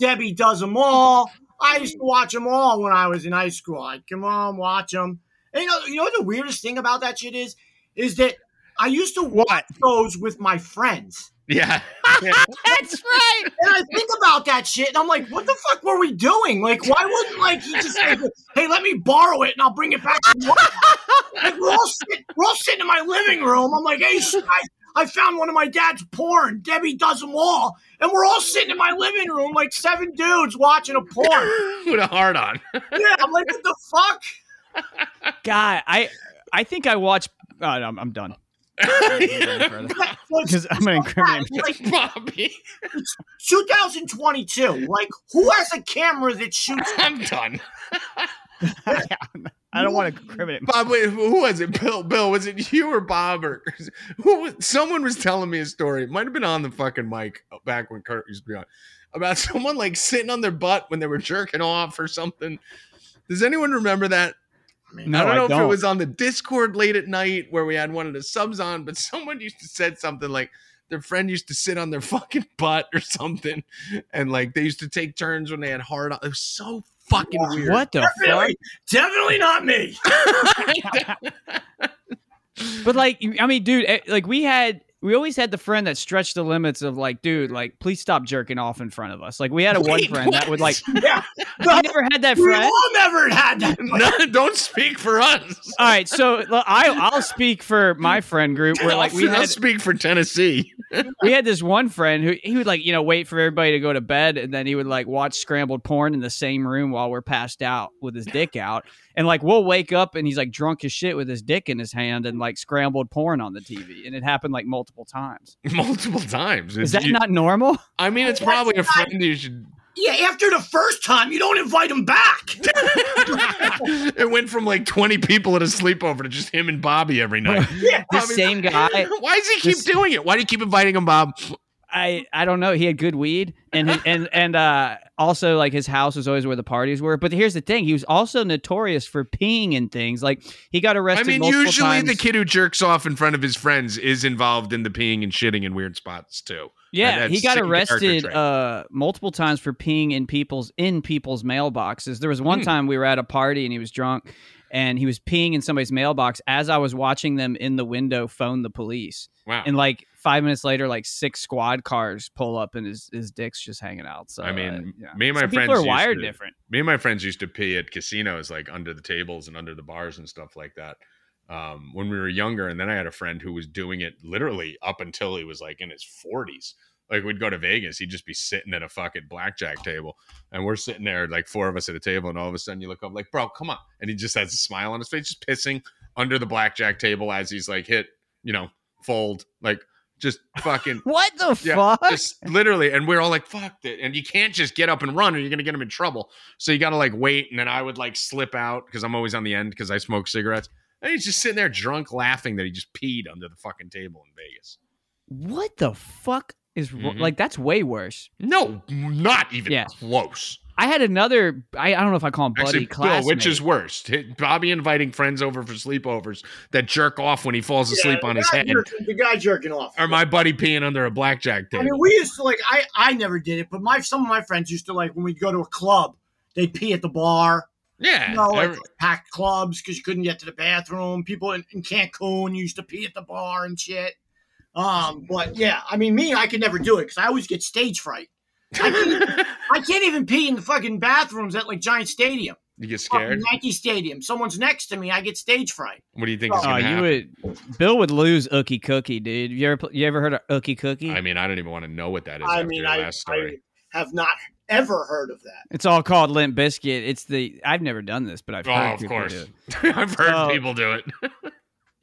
S4: Debbie does them all. I used to watch them all when I was in high school. I'd come on, watch them. And you know, you know what the weirdest thing about that shit is, is that I used to watch those with my friends.
S1: Yeah. <laughs>
S3: That's right.
S4: And I think about that shit, and I'm like, what the fuck were we doing? Like, why wouldn't like he just say, hey, let me borrow it and I'll bring it back to work? like we're all sitting, we're all sitting in my living room. I'm like, hey, sh- I, I found one of my dad's porn. Debbie does them all, and we're all sitting in my living room like seven dudes watching a porn. <laughs>
S1: with a heart on.
S4: Yeah, I'm like, what the fuck?
S3: God, I I think I watched oh, no, I'm, I'm done. Because <laughs> I'm gonna incriminate
S4: Like
S1: Bobby,
S4: 2022. Like, who has a camera that shoots? <laughs>
S1: I'm done. <laughs>
S3: I don't want to incriminate
S1: Bob, wait, who was it? Bill, Bill, was it you or Bob or who? Was, someone was telling me a story. It might have been on the fucking mic uh, back when Kurt used to be on about someone like sitting on their butt when they were jerking off or something. Does anyone remember that?
S3: No,
S1: I don't know
S3: I
S1: if it was on the Discord late at night where we had one of the subs on, but someone used to said something like their friend used to sit on their <laughs> fucking butt or something, and like they used to take turns when they had hard on. It was so fucking weird.
S3: What the fuck?
S4: Definitely, definitely not me. <laughs>
S3: But like, I mean, dude, eh, like we had, we always had the friend that stretched the limits of like, dude, like, please stop jerking off in front of us. Like, we had a one
S1: Wait,
S3: friend that would like,
S4: Yeah, <laughs>
S3: you never had that
S4: we
S3: friend.
S4: all never had that. <laughs>
S1: no, don't speak for us.
S3: All right, so I'll speak for my friend group where like we
S1: I'll
S3: had
S1: speak for Tennessee.
S3: we had this one friend who he would like you know wait for everybody to go to bed and then he would like watch scrambled porn in the same room while we're passed out with his dick out and like we'll wake up and he's like drunk as shit with his dick in his hand and like scrambled porn on the TV and it happened like multiple times. <laughs>
S1: multiple times.
S3: Is
S1: It's-
S3: that
S1: you-
S3: not normal?
S1: I mean, it's probably a friend you should.
S4: Yeah, after the first time, you don't invite him back. <laughs> <laughs>
S1: it went from like 20 people at a sleepover to just him and Bobby every night.
S4: Yeah,
S3: The same guy.
S1: Why does he keep
S3: This-
S1: doing it? Why do you keep inviting him, Bob?
S3: I I don't know. He had good weed, and his, and and uh, also like his house was always where the parties were. But here's the thing: he was also notorious for peeing and things. Like he got arrested.
S1: I
S3: mean,
S1: usually the kid who jerks off in front of his friends is involved in the peeing and shitting in weird spots too.
S3: Yeah,
S1: That-
S3: he got arrested uh, multiple times for peeing in people's in people's mailboxes. There was one
S1: Hmm.
S3: time we were at a party and he was drunk, and he was peeing in somebody's mailbox as I was watching them in the window phone the police.
S1: Wow.
S3: And like five minutes later, like six squad cars pull up and his his dick's just hanging out. So
S1: I mean,
S3: uh, yeah.
S1: me and my
S3: Some
S1: friends
S3: are wired
S1: to-
S3: different.
S1: me and my friends used to pee at casinos like under the tables and under the bars and stuff like that um, when we were younger and then i had a friend who was doing it literally up until he was like in his 40s like we'd go to vegas he'd just be sitting at a fucking blackjack table and we're sitting there like four of us at a table and all of a sudden you look up like bro come on and he just has a smile on his face just pissing under the blackjack table as he's like hit you know fold like just fucking <laughs>
S3: What the
S1: yeah,
S3: fuck?
S1: just literally, and we're all like, "Fuck it!" And you can't just get up and run, or you're gonna get him in trouble. So you gotta like wait, and then I would like slip out because I'm always on the end because I smoke cigarettes. And he's just sitting there drunk, laughing that he just peed under the fucking table in Vegas.
S3: what the fuck is
S1: Mhm.
S3: like? That's way worse.
S1: No, not even
S3: Yeah.
S1: close.
S3: I had another. I, I don't know if I call him buddy
S1: Actually, Bill, which is worse? Bobby inviting friends over for sleepovers that jerk off when he falls asleep
S4: Yeah,
S1: on his head,
S4: jerking- the guy jerking off.
S1: or my buddy peeing under a blackjack table.
S4: I
S1: table.
S4: mean, we used to like. I I never did it, but my some of my friends used to like when we'd go to a club, they'd pee at the bar.
S1: yeah,
S4: You know, like
S1: every-
S4: packed clubs because you couldn't get to the bathroom. People in, in Cancun used to pee at the bar and shit. Um, but yeah, I mean, me, I could never do it because I always get stage fright. I can't, I can't even pee in the fucking bathrooms at like Giant Stadium,
S1: you get
S4: fucking
S1: scared.
S4: Yankee Stadium. Someone's next to me, I get stage fright.
S1: What do you think is
S3: Oh,
S1: gonna oh,
S3: you
S1: happen?
S3: would. Bill would lose Ookie Cookie, dude. You ever you ever heard of Ookie Cookie?
S1: I mean, I don't even want to know what that is.
S4: I mean, I,
S1: last story.
S4: I have not ever heard of that.
S3: it's all called Limp Biscuit. It's the I've never done this, but I've
S1: Oh,
S3: heard
S1: of
S3: people
S1: course.
S3: do it. <laughs>
S1: I've heard
S3: So-
S1: people do it. <laughs>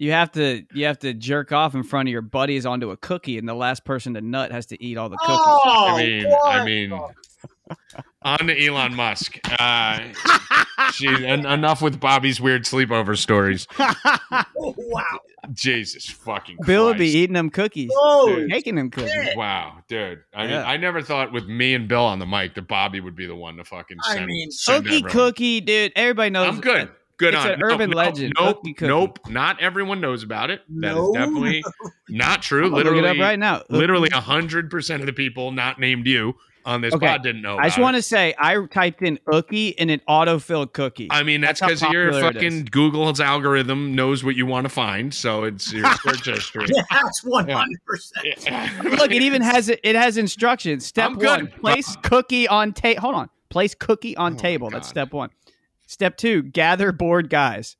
S3: You have to you have to jerk off in front of your buddies onto a cookie, and the last person to nut has to eat all the cookies.
S4: Oh,
S1: I mean,
S4: what
S1: I mean,
S4: the-
S1: on to Elon Musk. Uh, <laughs> gee, en- enough with Bobby's weird sleepover stories.
S4: oh, <laughs> wow.
S1: Jesus fucking
S3: Bill would be eating them cookies,
S4: Oh,
S3: making them cookies.
S4: shit.
S1: Wow, dude. I mean,
S3: Yeah.
S1: I never thought with me and Bill on the mic that Bobby would be the one to fucking
S4: I mean,
S1: send
S3: Ookie
S1: everyone.
S3: Cookie, dude. Everybody knows.
S1: I'm good. Good
S3: It's
S1: on.
S3: an urban legend,
S1: Nope,
S3: Ookie Cookie.
S1: nope. Not everyone knows about it. That is
S4: No.
S1: definitely not true.
S3: I'll look
S1: literally,
S3: it up right now.
S1: literally hundred percent of the people not named you on this
S3: Okay.
S1: pod didn't know.
S3: I just want to say I typed in Ookie and it autofilled cookie.
S1: I mean, that's
S3: That's
S1: because your fucking
S3: is.
S1: Google's algorithm knows what you want to find, so it's your <laughs> search history. <laughs>
S4: Yeah, that's <laughs> 100%.
S3: Look, it even has it has instructions. Step
S1: I'm good.
S3: one: place cookie on table. Hold on, place cookie on
S1: Oh
S3: table. That's step one. Step two: gather bored guys.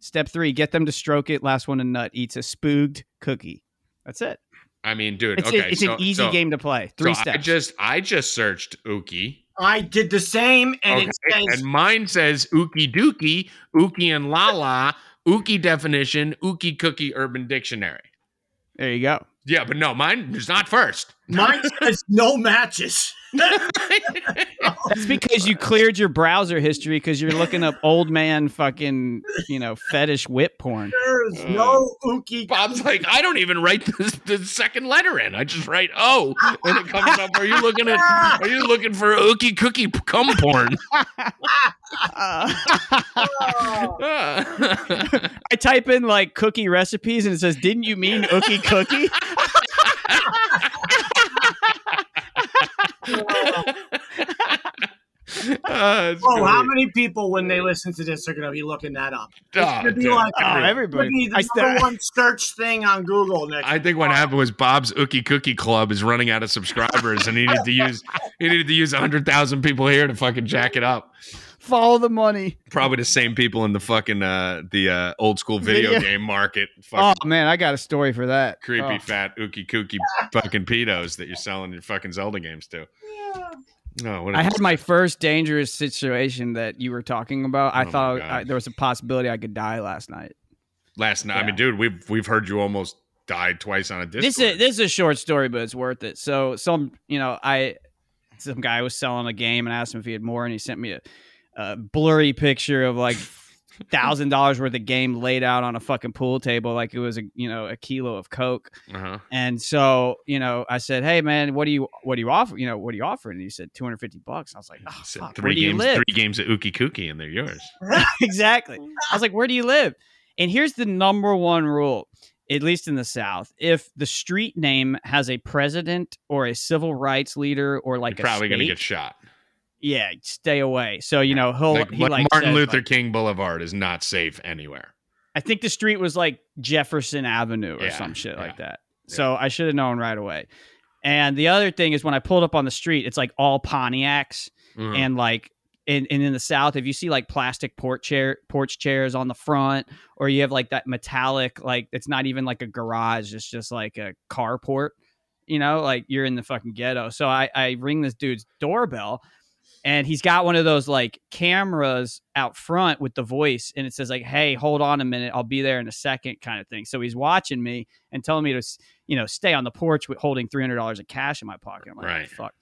S3: Step three: get them to stroke it. Last one to nut eats a spooged cookie. That's it.
S1: I mean, dude.
S3: It's,
S1: okay,
S3: it's
S1: so,
S3: an easy
S1: so-
S3: game to play. Three
S1: so I
S3: steps.
S1: just I just searched Uki.
S4: I did the same, and
S1: Okay,
S4: it says
S1: and mine says Uki Dookie, Uki and Lala, Uki definition, Uki cookie urban dictionary.
S3: there you go.
S1: Yeah, but no, mine is not first.
S4: Mine says no matches.
S3: That's because you cleared your browser history because you're looking up old man fucking you know fetish whip porn.
S4: There's uh, no Uki.
S1: Bob's like, I don't even write the, the second letter in. I just write O, and it comes up. Are you looking at? Are you looking for ookie cookie cum porn? <laughs> <laughs>
S3: I type in like cookie recipes and it says, "Didn't you mean ookie cookie?" <laughs>
S1: Uh, <laughs> it's
S4: Oh, how
S1: great.
S4: many people when they listen to this are going to be looking that up? It's going to be like
S3: Oh, everybody.
S4: it'll be the
S3: I
S4: number
S3: st-
S4: one search thing on Google next.
S1: I think what happened was Bob's Ookie Cookie Club is running out of subscribers, and he needed to use he needed to use hundred thousand people here to fucking jack it up.
S3: Follow the money.
S1: Probably the same people in the fucking uh the uh old school video,
S3: Video.
S1: game market.
S3: Oh man, I got a story for that.
S1: creepy
S3: Oh.
S1: fat Ookie Cookie fucking pedos that you're selling your fucking Zelda games to. No,
S3: I had my first dangerous situation that you were talking about. I
S1: Oh
S3: thought
S1: uh,
S3: I, there was a possibility I could die last night.
S1: last night. I mean, dude, we've we've heard you almost died twice on a Discord.
S3: This is this is a short story, but it's worth it. So some you know I some guy was selling a game and asked him if he had more, and he sent me a, a blurry picture of like thousand dollars worth of game laid out on a fucking pool table like it was a you know a kilo of coke.
S1: Uh-huh.
S3: And so you know I said, hey man, what do you what do you offer? You know what do you offer? And he said two hundred fifty bucks. I was like, oh, fuck,
S1: three
S3: where do you
S1: games, three games of Ookie Kookie, and they're yours. <laughs>
S3: exactly. I was like, where do you live? And here's the number one rule, at least in the South. If the street name has a president or a civil rights leader or like
S1: You're probably
S3: a
S1: gonna get shot.
S3: Yeah, stay away. So you know he'll
S1: Like,
S3: he
S1: like
S3: like
S1: Martin
S3: says,
S1: Luther
S3: like-
S1: King Boulevard is not safe anywhere.
S3: I think the street was like Jefferson Avenue or
S1: Yeah,
S3: some shit like
S1: yeah,
S3: that. So I should have known right away. And the other thing is when I pulled up on the street, it's like all Pontiacs
S1: Mhm.
S3: and like in, and in the south if you see like plastic porch chair porch chairs on the front or you have like that metallic like it's not even like a garage it's just like a carport you know like you're in the fucking ghetto so i i ring this dude's doorbell and he's got one of those like cameras out front with the voice and it says like hey hold on a minute i'll be there in a second kind of thing so he's watching me and telling me to you know stay on the porch with holding $300 of cash in my pocket i'm like
S1: Right.
S3: fuck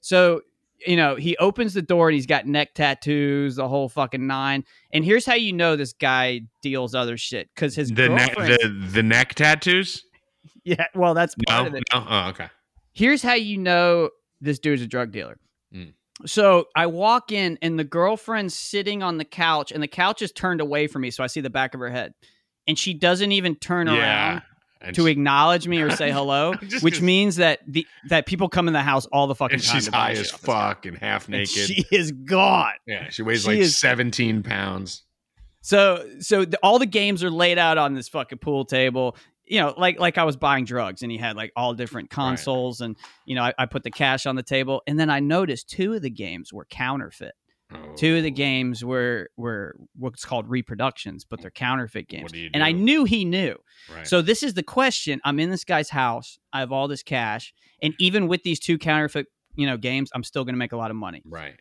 S3: so you know he opens the door and he's got neck tattoos the whole fucking nine and here's how you know this guy deals other shit because his
S1: the neck the the neck tattoos. <laughs>
S3: yeah well that's part
S1: No,
S3: of it
S1: no. Oh, okay.
S3: here's how you know this dude's a drug dealer. So I walk in and the girlfriend's sitting on the couch and the couch is turned away from me, so I see the back of her head, and she doesn't even turn
S1: Yeah.
S3: around
S1: And
S3: to
S1: she-
S3: acknowledge me or say <laughs> hello, which means that the that people come in the house all the fucking
S1: and
S3: time.
S1: she's high as
S3: off this guy.
S1: fuck and half
S3: And
S1: naked.
S3: She <laughs> is gone.
S1: yeah, she weighs
S3: she
S1: like
S3: is-
S1: 17 pounds.
S3: So so the, all the games are laid out on this fucking pool table. You know, like like I was buying drugs, and he had like all different consoles, and you know, I, I put the cash on the table, and then I noticed two of the games were counterfeit. Two of the
S1: Oh,
S3: games were were what's called reproductions, but they're counterfeit games.
S1: do you
S3: And I knew he knew.
S1: Right.
S3: So this is the question. I'm in this guy's house. I have all this cash, and even with these two counterfeit, you know, games, I'm still going to make a lot of money.
S1: right.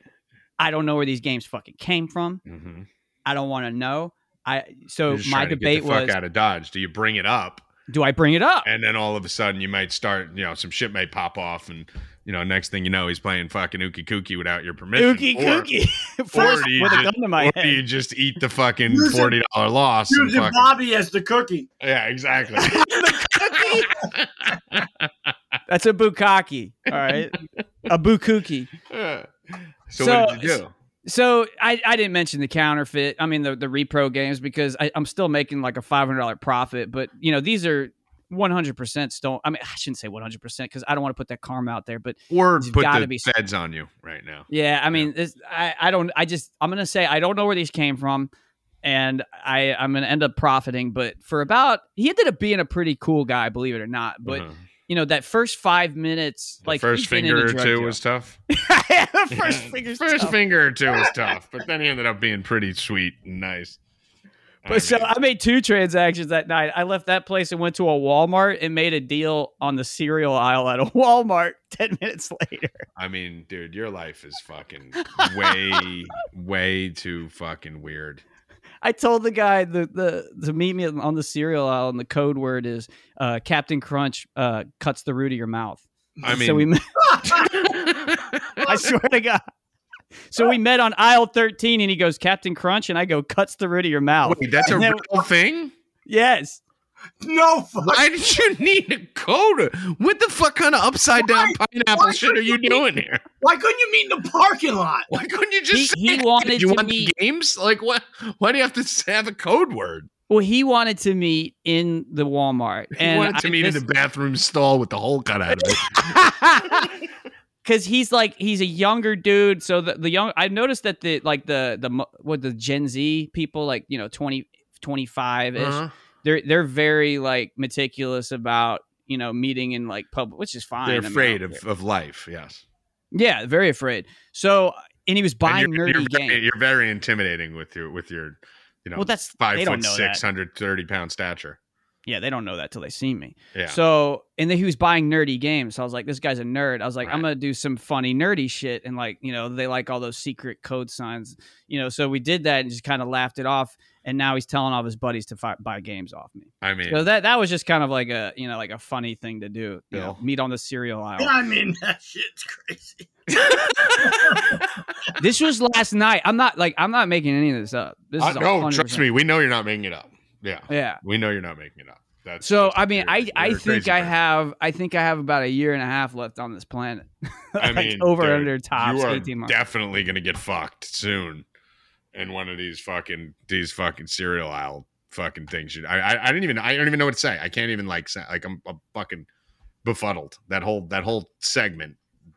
S3: I don't know where these games fucking came from.
S1: Mm-hmm.
S3: I don't want to know. I so my
S1: trying to get
S3: debate
S1: the fuck
S3: was,
S1: out of Dodge. Do you bring it up,
S3: do I bring it up?
S1: and then all of a sudden you might start, you know, some shit may pop off, and you know, next thing you know, he's playing fucking Ookie Kookie without your permission.
S3: Ookie
S1: or,
S3: cookie. <laughs>
S1: Or
S3: Forced
S1: do you
S3: with a
S1: just,
S3: gun to my
S1: or
S3: head.
S1: do you just eat the fucking
S4: Use it-
S1: forty dollar loss?
S4: Using
S1: fucking-
S4: Bobby as the cookie.
S1: yeah, exactly. <laughs> the cookie.
S3: That's a bukkake. All right. a bukuki. <laughs>
S1: so,
S3: So-
S1: what did you do?
S3: So I, I didn't mention the counterfeit. I mean the the repro games because I, I'm still making like a five hundred dollar profit. But you know these are one hundred percent stolen. I mean I shouldn't say one hundred percent because I don't want to put that karma out there. But
S1: Or put
S3: gotta
S1: the
S3: be-
S1: feds on you right now.
S3: yeah, I mean this, I I don't I just I'm gonna say I don't know where these came from. And I, I'm gonna end up profiting, but for about he ended up being a pretty cool guy, believe it or not. But
S1: Uh-huh.
S3: You know that first five minutes,
S1: The
S3: like
S1: first finger or two was tough. <laughs>
S3: the first finger's
S1: first
S3: tough.
S1: finger or two was tough, but then he ended up being pretty sweet and nice. I
S3: But so I made two transactions that night. I left that place and went to a Walmart and made a deal on the cereal aisle at a <laughs> Walmart 10 minutes later.
S1: I mean, dude, your life is fucking way, way too fucking weird.
S3: I told the guy the, the to meet me on the cereal aisle and the code word is uh, Captain Crunch uh, cuts the root of your mouth.
S1: I mean,
S3: so we met, <laughs> I swear to God. So we met on aisle 13 and he goes, Captain Crunch, and I go, cuts the root of your mouth.
S1: wait, that's a
S3: then-
S1: real thing?
S3: Yes.
S4: No fuck.
S1: Why did you need a code? What the fuck kind of upside down
S4: Why?
S1: pineapple
S4: Why
S1: shit are you
S4: you
S1: doing here?
S4: Why couldn't you meet in the parking lot?
S1: Why couldn't you just
S3: He-
S1: say
S3: he
S1: it?
S3: wanted
S1: you
S3: to
S1: want
S3: meet-
S1: the games? Like what? Why do you have to have a code word?
S3: Well, he wanted to meet in the Walmart.
S1: He wanted to
S3: I-
S1: meet
S3: this-
S1: in the bathroom stall with the hole cut out of it. <laughs> <laughs>
S3: because he's like he's a younger dude so the, the young i noticed that the like the the what the gen z people like you know 20 25 ish
S1: Uh-huh.
S3: They're they're very like meticulous about you know meeting in like public which is fine
S1: They're
S3: I mean, I
S1: afraid of, of life. Yes.
S3: yeah very afraid so and he was buying
S1: you're,
S3: nerdy
S1: you're
S3: games
S1: you're very intimidating with your with your you know
S3: well that's
S1: five foot six, hundred thirty pound stature.
S3: yeah they don't know that till they see me
S1: Yeah.
S3: So, and then he was buying nerdy games. So I was like, this guy's a nerd. I was like, I'm going to do some funny, nerdy shit. And like, you know, they like all those secret code signs, you know. So we did that and just kind of laughed it off. And now he's telling all of his buddies to fi- buy games off me.
S1: I mean,
S3: So that that was just kind of like a, you know, like a funny thing to do. You know, meet on the cereal aisle.
S4: I mean, that shit's crazy. <laughs> <laughs>
S3: This was last night. I'm not like I'm not making any of this up. This
S1: Uh,
S3: is
S1: no,
S3: 100%.
S1: trust me, we know you're not making it up. Yeah,
S3: Yeah.
S1: we know you're not making it up. That's
S3: So
S1: that's-
S3: I mean,
S1: you're-
S3: I I think I
S1: person.
S3: have I think I have about a year and a half left on this planet. <laughs>
S1: I
S3: Like,
S1: mean,
S3: over
S1: dude,
S3: under tops
S1: you are
S3: 18 months.
S1: definitely gonna get fucked soon in one of these fucking these fucking cereal aisle fucking things. I, I I didn't even I don't even know what to say. I can't even like say like I'm, I'm fucking befuddled. That whole that whole segment.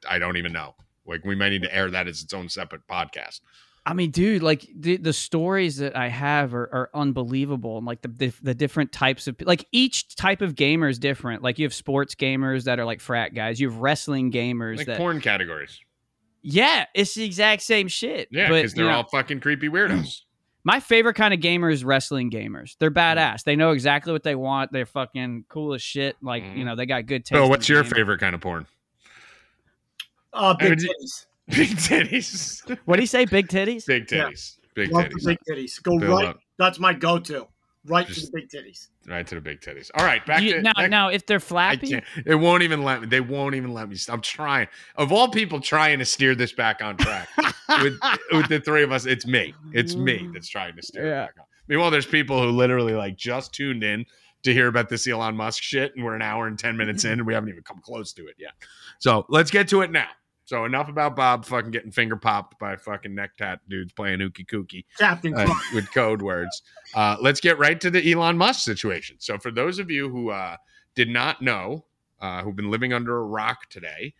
S1: I don't even know. Like we might need to air that as its own separate podcast.
S3: I mean, dude, like the, the stories that I have are, are unbelievable. And like the, the the different types of like each type of gamer is different. Like you have sports gamers that are like frat guys. You have wrestling gamers
S1: Like
S3: that
S1: porn categories.
S3: Yeah, it's the exact same shit.
S1: Yeah, because they're
S3: you know,
S1: all fucking creepy weirdos. <clears throat>
S3: my favorite kind of gamer is wrestling gamers. They're badass. They know exactly what they want. They're fucking cool as shit. Like you know, they got good taste.
S1: So,
S3: in
S1: what's your
S3: game.
S1: favorite kind of porn?
S4: Uh, big
S1: would
S4: titties. <laughs>
S1: Big titties.
S3: What do you say? Big titties.
S1: Big
S4: Yeah.
S1: titties. Big
S4: Love
S1: titties.
S4: big titties. Go
S1: Fill
S4: right.
S1: up.
S4: That's my go-to. Right to the big titties.
S1: Right to the big titties. All right, back
S3: You-
S1: to
S3: now,
S1: back-
S3: now, if they're
S1: I
S3: flappy,
S1: can't. It won't even let me. They won't even let me. I'm trying. Of all people trying to steer this back on track <laughs> with with the three of us, it's me. It's me mm. that's trying to steer
S3: Yeah.
S1: it back on. Meanwhile, there's people who literally like just tuned in to hear about this Elon Musk shit, and we're an hour and ten minutes <laughs> in, and we haven't even come close to it yet. So let's get to it now. So enough about Bob fucking getting finger popped by fucking neck tat dudes playing ookie kookie
S4: Captain
S1: uh, with code words. Uh, let's get right to the Elon Musk situation. So, for those of you who uh, did not know, uh, who've been living under a rock today,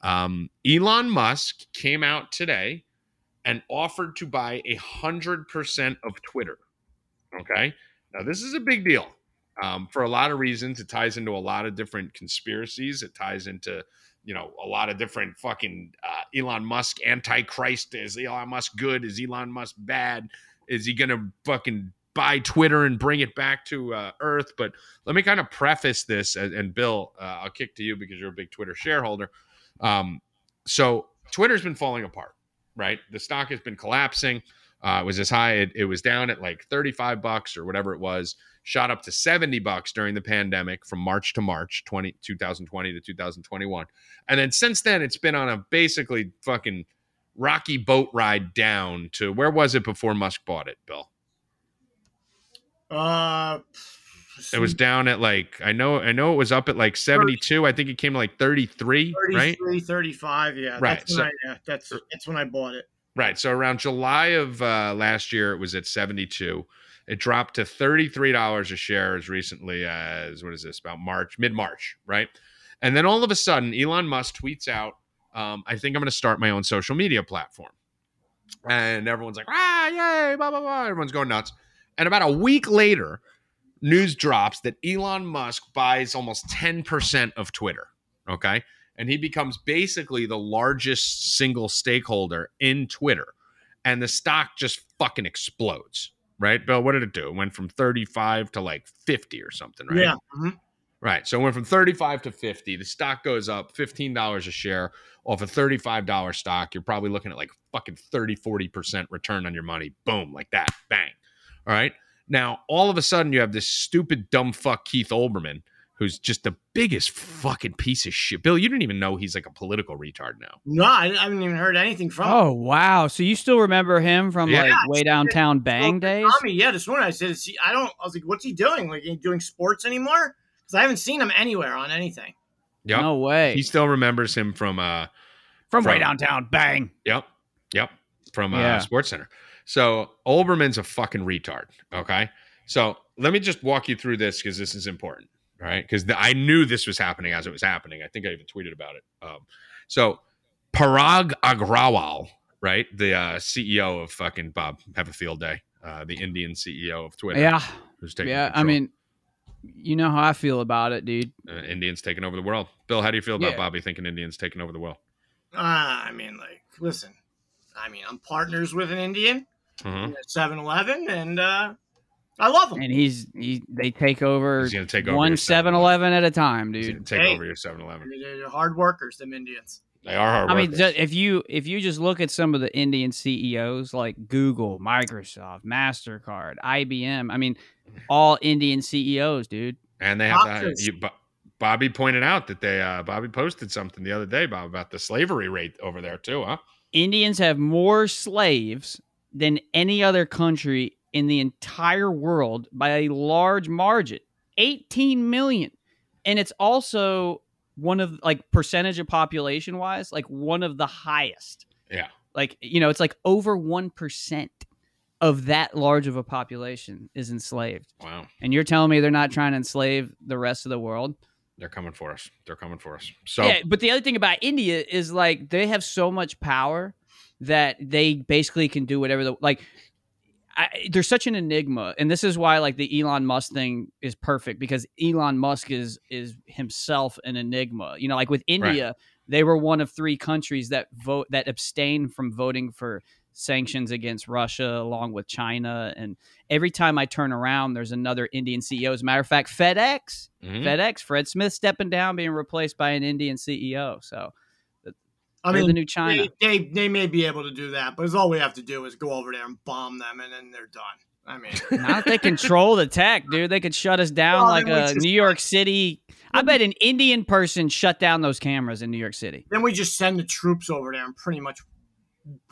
S1: um, Elon Musk came out today and offered to buy a hundred percent of Twitter. Okay, now this is a big deal um, for a lot of reasons. It ties into a lot of different conspiracies. It ties into you know a lot of different fucking uh, Elon Musk antichrist. Is Elon Musk good? Is Elon Musk bad? Is he gonna fucking buy Twitter and bring it back to uh, Earth? But let me kind of preface this, and, and Bill, uh, I'll kick to you because you're a big Twitter shareholder. Um, so Twitter's been falling apart, right? The stock has been collapsing. Uh, it was as high, it, it was down at like 35 bucks or whatever it was, shot up to 70 bucks during the pandemic from March to March 20, 2020 to 2021. And then since then, it's been on a basically fucking rocky boat ride down to where was it before Musk bought it, Bill?
S4: Uh,
S1: It was down at like I know I know it was up at like 72. I think it came to like 33, right?
S4: 33, 35. Yeah.
S1: Right,
S4: That's when I, yeah, that's that's when I bought it.
S1: Right. So around July of uh, last year, it was at 72. It dropped to $33 a share as recently as, what is this, about March, mid March, right? And then all of a sudden, Elon Musk tweets out, um, I think I'm going to start my own social media platform. And everyone's like, ah, yay, blah, blah, blah. Everyone's going nuts. And about a week later, news drops that Elon Musk buys almost 10% of Twitter. Okay. And he becomes basically the largest single stakeholder in Twitter. And the stock just fucking explodes. Right, Bill? What did it do? It went from 35 to like 50 or something, right?
S4: Yeah. mhm.
S1: Right. So it went from 35 to 50. The stock goes up $15 a share off a $35 stock. You're probably looking at like fucking 30, 40% return on your money. Boom, like that. Bang. All right. Now, all of a sudden, you have this stupid, dumb fuck Keith Olbermann, who's just the biggest fucking piece of shit. Bill, you didn't even know he's like a political retard now.
S4: No, I, I haven't even heard anything from.
S3: Oh wow! So you still remember him from
S1: Yeah.
S3: like way downtown bang
S4: him.
S3: days?
S4: Tommy, yeah, this morning I said, is he, I don't. I was like, what's he doing? Like, he doing sports anymore? Because I haven't seen him anywhere on anything.
S1: Yep.
S3: No way.
S1: He still remembers him from uh
S3: from way downtown bang.
S1: Yep. Yep. From uh,
S3: Yeah.
S1: SportsCenter. So Olbermann's a fucking retard. Okay. So let me just walk you through this because this is important. All right. Because I knew this was happening as it was happening. I think I even tweeted about it. Um, so Parag Agrawal, right? The uh, CEO of fucking Bob, have a field day. Uh, the Indian CEO of Twitter.
S3: Yeah,
S1: Who's taking
S3: yeah. I mean, you know how I feel about it, dude.
S1: uh, Indians taking over the world. Bill, how do you feel about
S3: Yeah.
S1: Bobby thinking Indians taking over the world?
S4: Uh, I mean, like, listen, I mean, I'm partners with an Indian
S1: Mhm.
S4: at 7 Eleven, and uh, I love him.
S3: And he's he they take over
S1: He's going to take over
S3: one
S1: your
S3: 7-Eleven at a time,
S1: He's
S3: dude.
S1: going to take
S4: Hey.
S1: over your 7 Eleven.
S4: They're hard workers, them Indians.
S1: They are hard
S3: I mean,
S1: workers.
S3: ju- if you if you just look at some of the Indian CEOs like Google, Microsoft, Mastercard, IBM, I mean, all Indian CEOs, dude.
S1: and they have to
S4: Doctors.
S1: you, Bobby pointed out that they uh Bobby posted something the other day Bob about the slavery rate over there too, huh?
S3: Indians have more slaves than any other country in the entire world by a large margin 18 million. And it's also one of like percentage of population wise, like one of the highest.
S1: Yeah.
S3: Like, you know, it's like over 1% of that large of a population is enslaved.
S1: Wow.
S3: And you're telling me they're not trying to enslave the rest of the world?
S1: They're coming for us. They're coming for us. So
S3: Yeah, but the other thing about India is like they have so much power that they basically can do whatever the like. I, they're such an enigma, and this is why like the Elon Musk thing is perfect because Elon Musk is is himself an enigma. You know, like with India, they were one of three countries that vote that abstain from voting for sanctions against Russia, along with China. And every time I turn around, there's another Indian CEO. As a matter of fact, FedEx,
S1: Mhm.
S3: FedEx, Fred Smith stepping down, being replaced by an Indian CEO. So
S4: I mean,
S3: the new China.
S4: They, they they may be able to do that, but it's all we have to do is go over there and bomb them, and then they're done. I mean, <laughs>
S3: Now that they control the tech, dude, they could shut us down
S4: Well,
S3: like a
S4: just-
S3: New York City. I bet an Indian person shut down those cameras in New York City.
S4: then we just send the troops over there and pretty much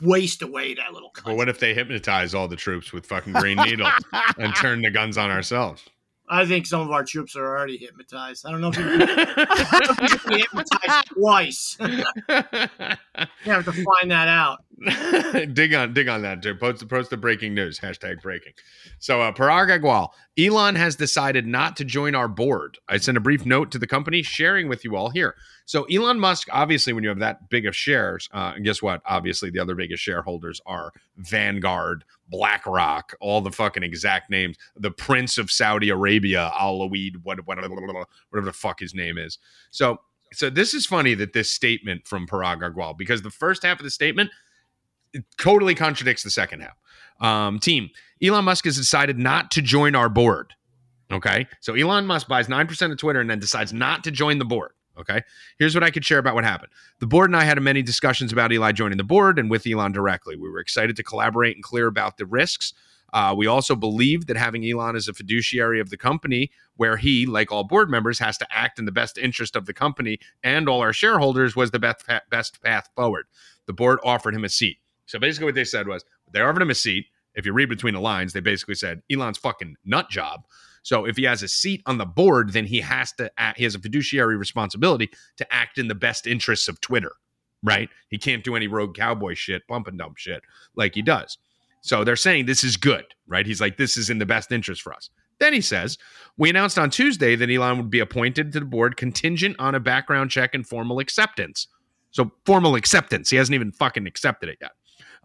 S4: waste away that little country.
S1: Well, what if they hypnotize all the troops with fucking green needles and turn the guns on ourselves?
S4: I think some of our troops are already hypnotized. I don't know if you <laughs> can be hypnotized twice. <laughs> you have to find that out. <laughs>
S1: dig on dig on that, dude. Post, post the breaking news. Hashtag breaking. So uh Parag Agrawal, Elon has decided not to join our board. I sent a brief note to the company sharing with you all here. So Elon Musk, obviously, when you have that big of shares, uh, guess what? Obviously, the other biggest shareholders are Vanguard, BlackRock, all the fucking exact names. The Prince of Saudi Arabia, Alaweed, what, what, whatever the fuck his name is. So, so this is funny that this statement from Parag Agrawal, because the first half of the statement totally contradicts the second half. Um, team, Elon Musk has decided not to join our board. Okay. So Elon Musk buys 9% of Twitter and then decides not to join the board. Okay. Here's what I could share about what happened. The board and I had many discussions about Eli joining the board and with Elon directly. We were excited to collaborate and clear about the risks. Uh, we also believed that having Elon as a fiduciary of the company, where he, like all board members, has to act in the best interest of the company and all our shareholders, was the best, best path forward. The board offered him a seat. So basically, what they said was they offered him a seat. If you read between the lines, they basically said Elon's fucking nut job. So if he has a seat on the board, then he has to act, he has a fiduciary responsibility to act in the best interests of Twitter, right? He can't do any rogue cowboy shit, pump and dump shit like he does. So they're saying this is good, right? He's like, this is in the best interest for us. Then he says, We announced on Tuesday that Elon would be appointed to the board contingent on a background check and formal acceptance. So, formal acceptance. He hasn't even fucking accepted it yet.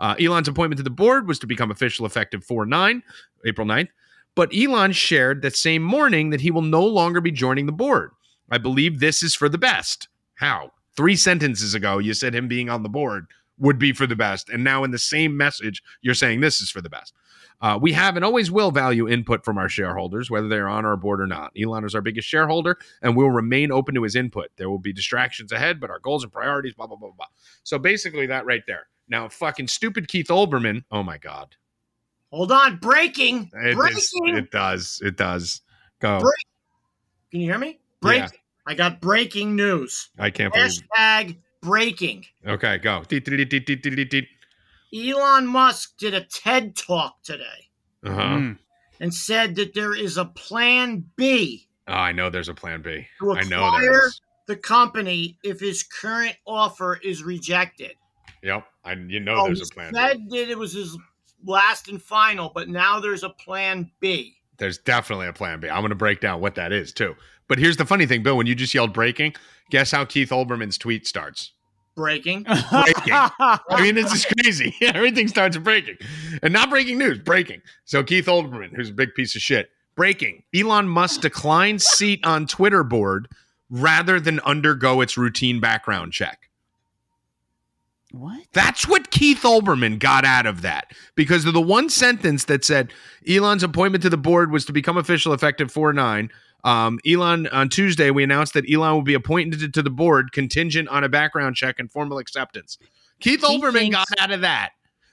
S1: Uh, Elon's appointment to the board was to become official effective 4 9, April 9th. But Elon shared that same morning that he will no longer be joining the board. I believe this is for the best. How? Three sentences ago, you said him being on the board would be for the best. And now in the same message, you're saying this is for the best. Uh, we have and always will value input from our shareholders, whether they're on our board or not. Elon is our biggest shareholder, and we'll remain open to his input. There will be distractions ahead, but our goals and priorities, blah, blah, blah, blah. So basically, that right there. Now, fucking stupid Keith Olbermann. Oh my God.
S4: Hold on, breaking,
S1: It,
S4: breaking.
S1: is- it does. It does. Go.
S4: Break- Can you hear me? Breaking.
S1: Yeah.
S4: I got breaking news.
S1: I can't believe
S4: Hashtag breaking.
S1: Okay, go. Deet, deet, deet.
S4: Elon Musk did a TED talk today
S1: Uh-huh.
S3: Mm.
S4: and said that there is a plan B
S1: Oh, I know there's a plan B.
S4: to
S1: I know there
S4: acquire the company if his current offer is rejected.
S1: Yep. I, you know
S4: Oh,
S1: there's
S4: he
S1: a plan B.
S4: said that it was his last and final, but now there's a plan B.
S1: There's definitely a plan B. I'm going to break down what that is too. But here's the funny thing, Bill. When you just yelled breaking, guess how Keith Olbermann's tweet starts?
S4: Breaking.
S1: Breaking. <laughs> I mean, this is crazy. <laughs> Everything starts breaking, and not breaking news. Breaking. So Keith Olbermann, who's a big piece of shit, breaking. Elon Musk declines seat on Twitter board rather than undergo its routine background check.
S3: What?
S1: That's what Keith Olbermann got out of that because of the one sentence that said Elon's appointment to the board was to become official effective 4 9. Um, Elon, on Tuesday, we announced that Elon will be appointed to the board contingent on a background check and formal acceptance. Keith
S3: He
S1: Olbermann
S3: thinks-
S1: got out of that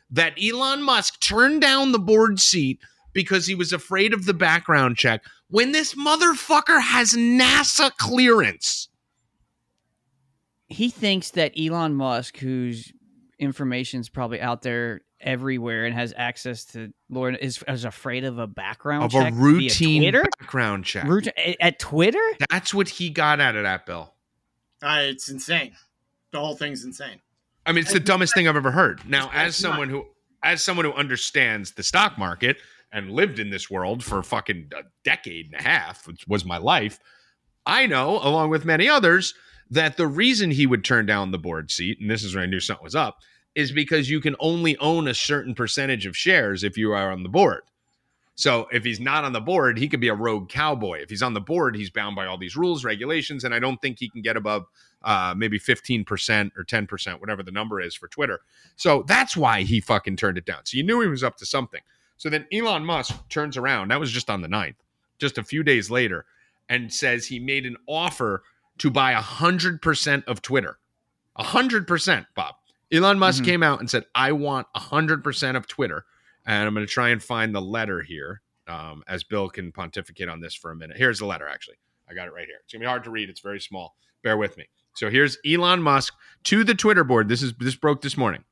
S1: that Elon Musk turned down the board seat because he was afraid of the background check when this motherfucker has NASA clearance.
S3: He thinks that Elon Musk, whose information's probably out there everywhere and has access to Lord, is, is afraid of a background
S1: Of
S3: check
S1: a routine
S3: Twitter.
S1: background check.
S3: Rout- at- at Twitter.
S1: That's what he got out of that bill.
S4: Uh, it's insane. The whole thing's insane.
S1: I mean, it's the dumbest thing I've ever heard. Now, as someone who as someone who understands the stock market and lived in this world for fucking a decade and a half, which was my life, I know, along with many others, that the reason he would turn down the board seat, and this is where I knew something was up, is because you can only own a certain percentage of shares if you are on the board. So if he's not on the board, he could be a rogue cowboy. If he's on the board, he's bound by all these rules, regulations, and I don't think he can get above uh, maybe 15% or 10%, whatever the number is for Twitter. So that's why he fucking turned it down. So you knew he was up to something. So then Elon Musk turns around, that was just on the 9th, just a few days later, and says he made an offer to buy 100% of Twitter. 100%, Bob. Elon Musk
S3: Mhm.
S1: came out and said, I want 100% of Twitter. And I'm going to try and find the letter here um, as Bill can pontificate on this for a minute. Here's the letter, actually. I got it right here. It's going to be hard to read. It's very small. Bear with me. So here's Elon Musk to the Twitter board. This is this broke this morning.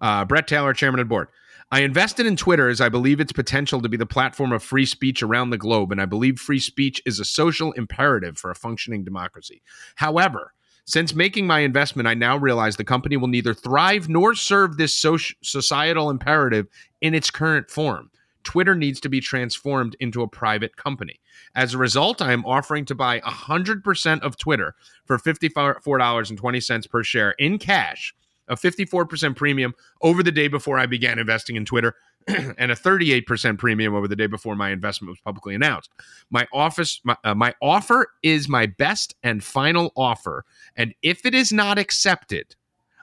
S1: Uh, Bret Taylor, chairman of the board. I invested in Twitter as I believe its potential to be the platform of free speech around the globe, and I believe free speech is a social imperative for a functioning democracy. However, since making my investment, I now realize the company will neither thrive nor serve this soci- societal imperative in its current form. Twitter needs to be transformed into a private company. As a result, I am offering to buy 100% of Twitter for $54.20 per share in cash, a 54% premium over the day before I began investing in Twitter, <clears throat> and a 38% premium over the day before my investment was publicly announced. My office, my, uh, my offer is my best and final offer, and if it is not accepted,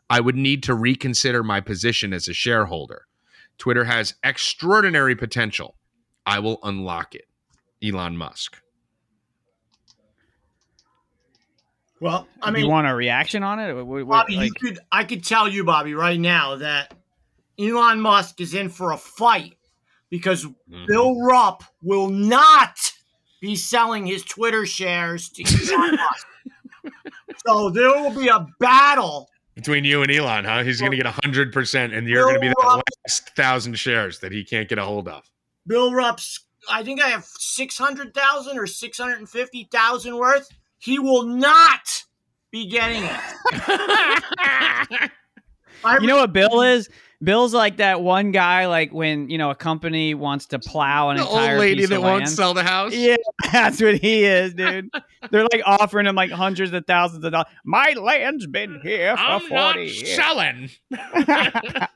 S1: I would need to reconsider my position as a shareholder. Twitter has extraordinary potential. I will unlock it. Elon Musk.
S4: Well, I
S3: I
S4: mean,
S3: you want a reaction on it? What- what-
S4: Bobby,
S3: like-
S4: you could I could tell you, Bobby, right now that Elon Musk is in for a fight because
S1: Mm-hmm.
S4: Bill Rupp will not be selling his Twitter shares to Elon <laughs> Musk. So there will be a battle.
S1: Between you and Elon, huh? He's going to get 100%, and you're going to be the
S4: Bill
S1: last thousand shares that he can't get a hold of.
S4: Bill Rupp's I think I have 600,000 or 650,000 worth. He will not be getting it. <laughs>
S3: You know what Bill is? Bill's like that one guy, like when you know a company wants to plow an
S1: The
S3: entire
S1: old lady
S3: piece
S1: that
S3: of
S1: won't
S3: land.
S1: sell the house.
S3: Yeah, <laughs> that's what he is, dude. They're like offering him like hundreds of thousands of dollars. My land's been here for
S1: I'm not
S3: forty years.
S1: selling. <laughs>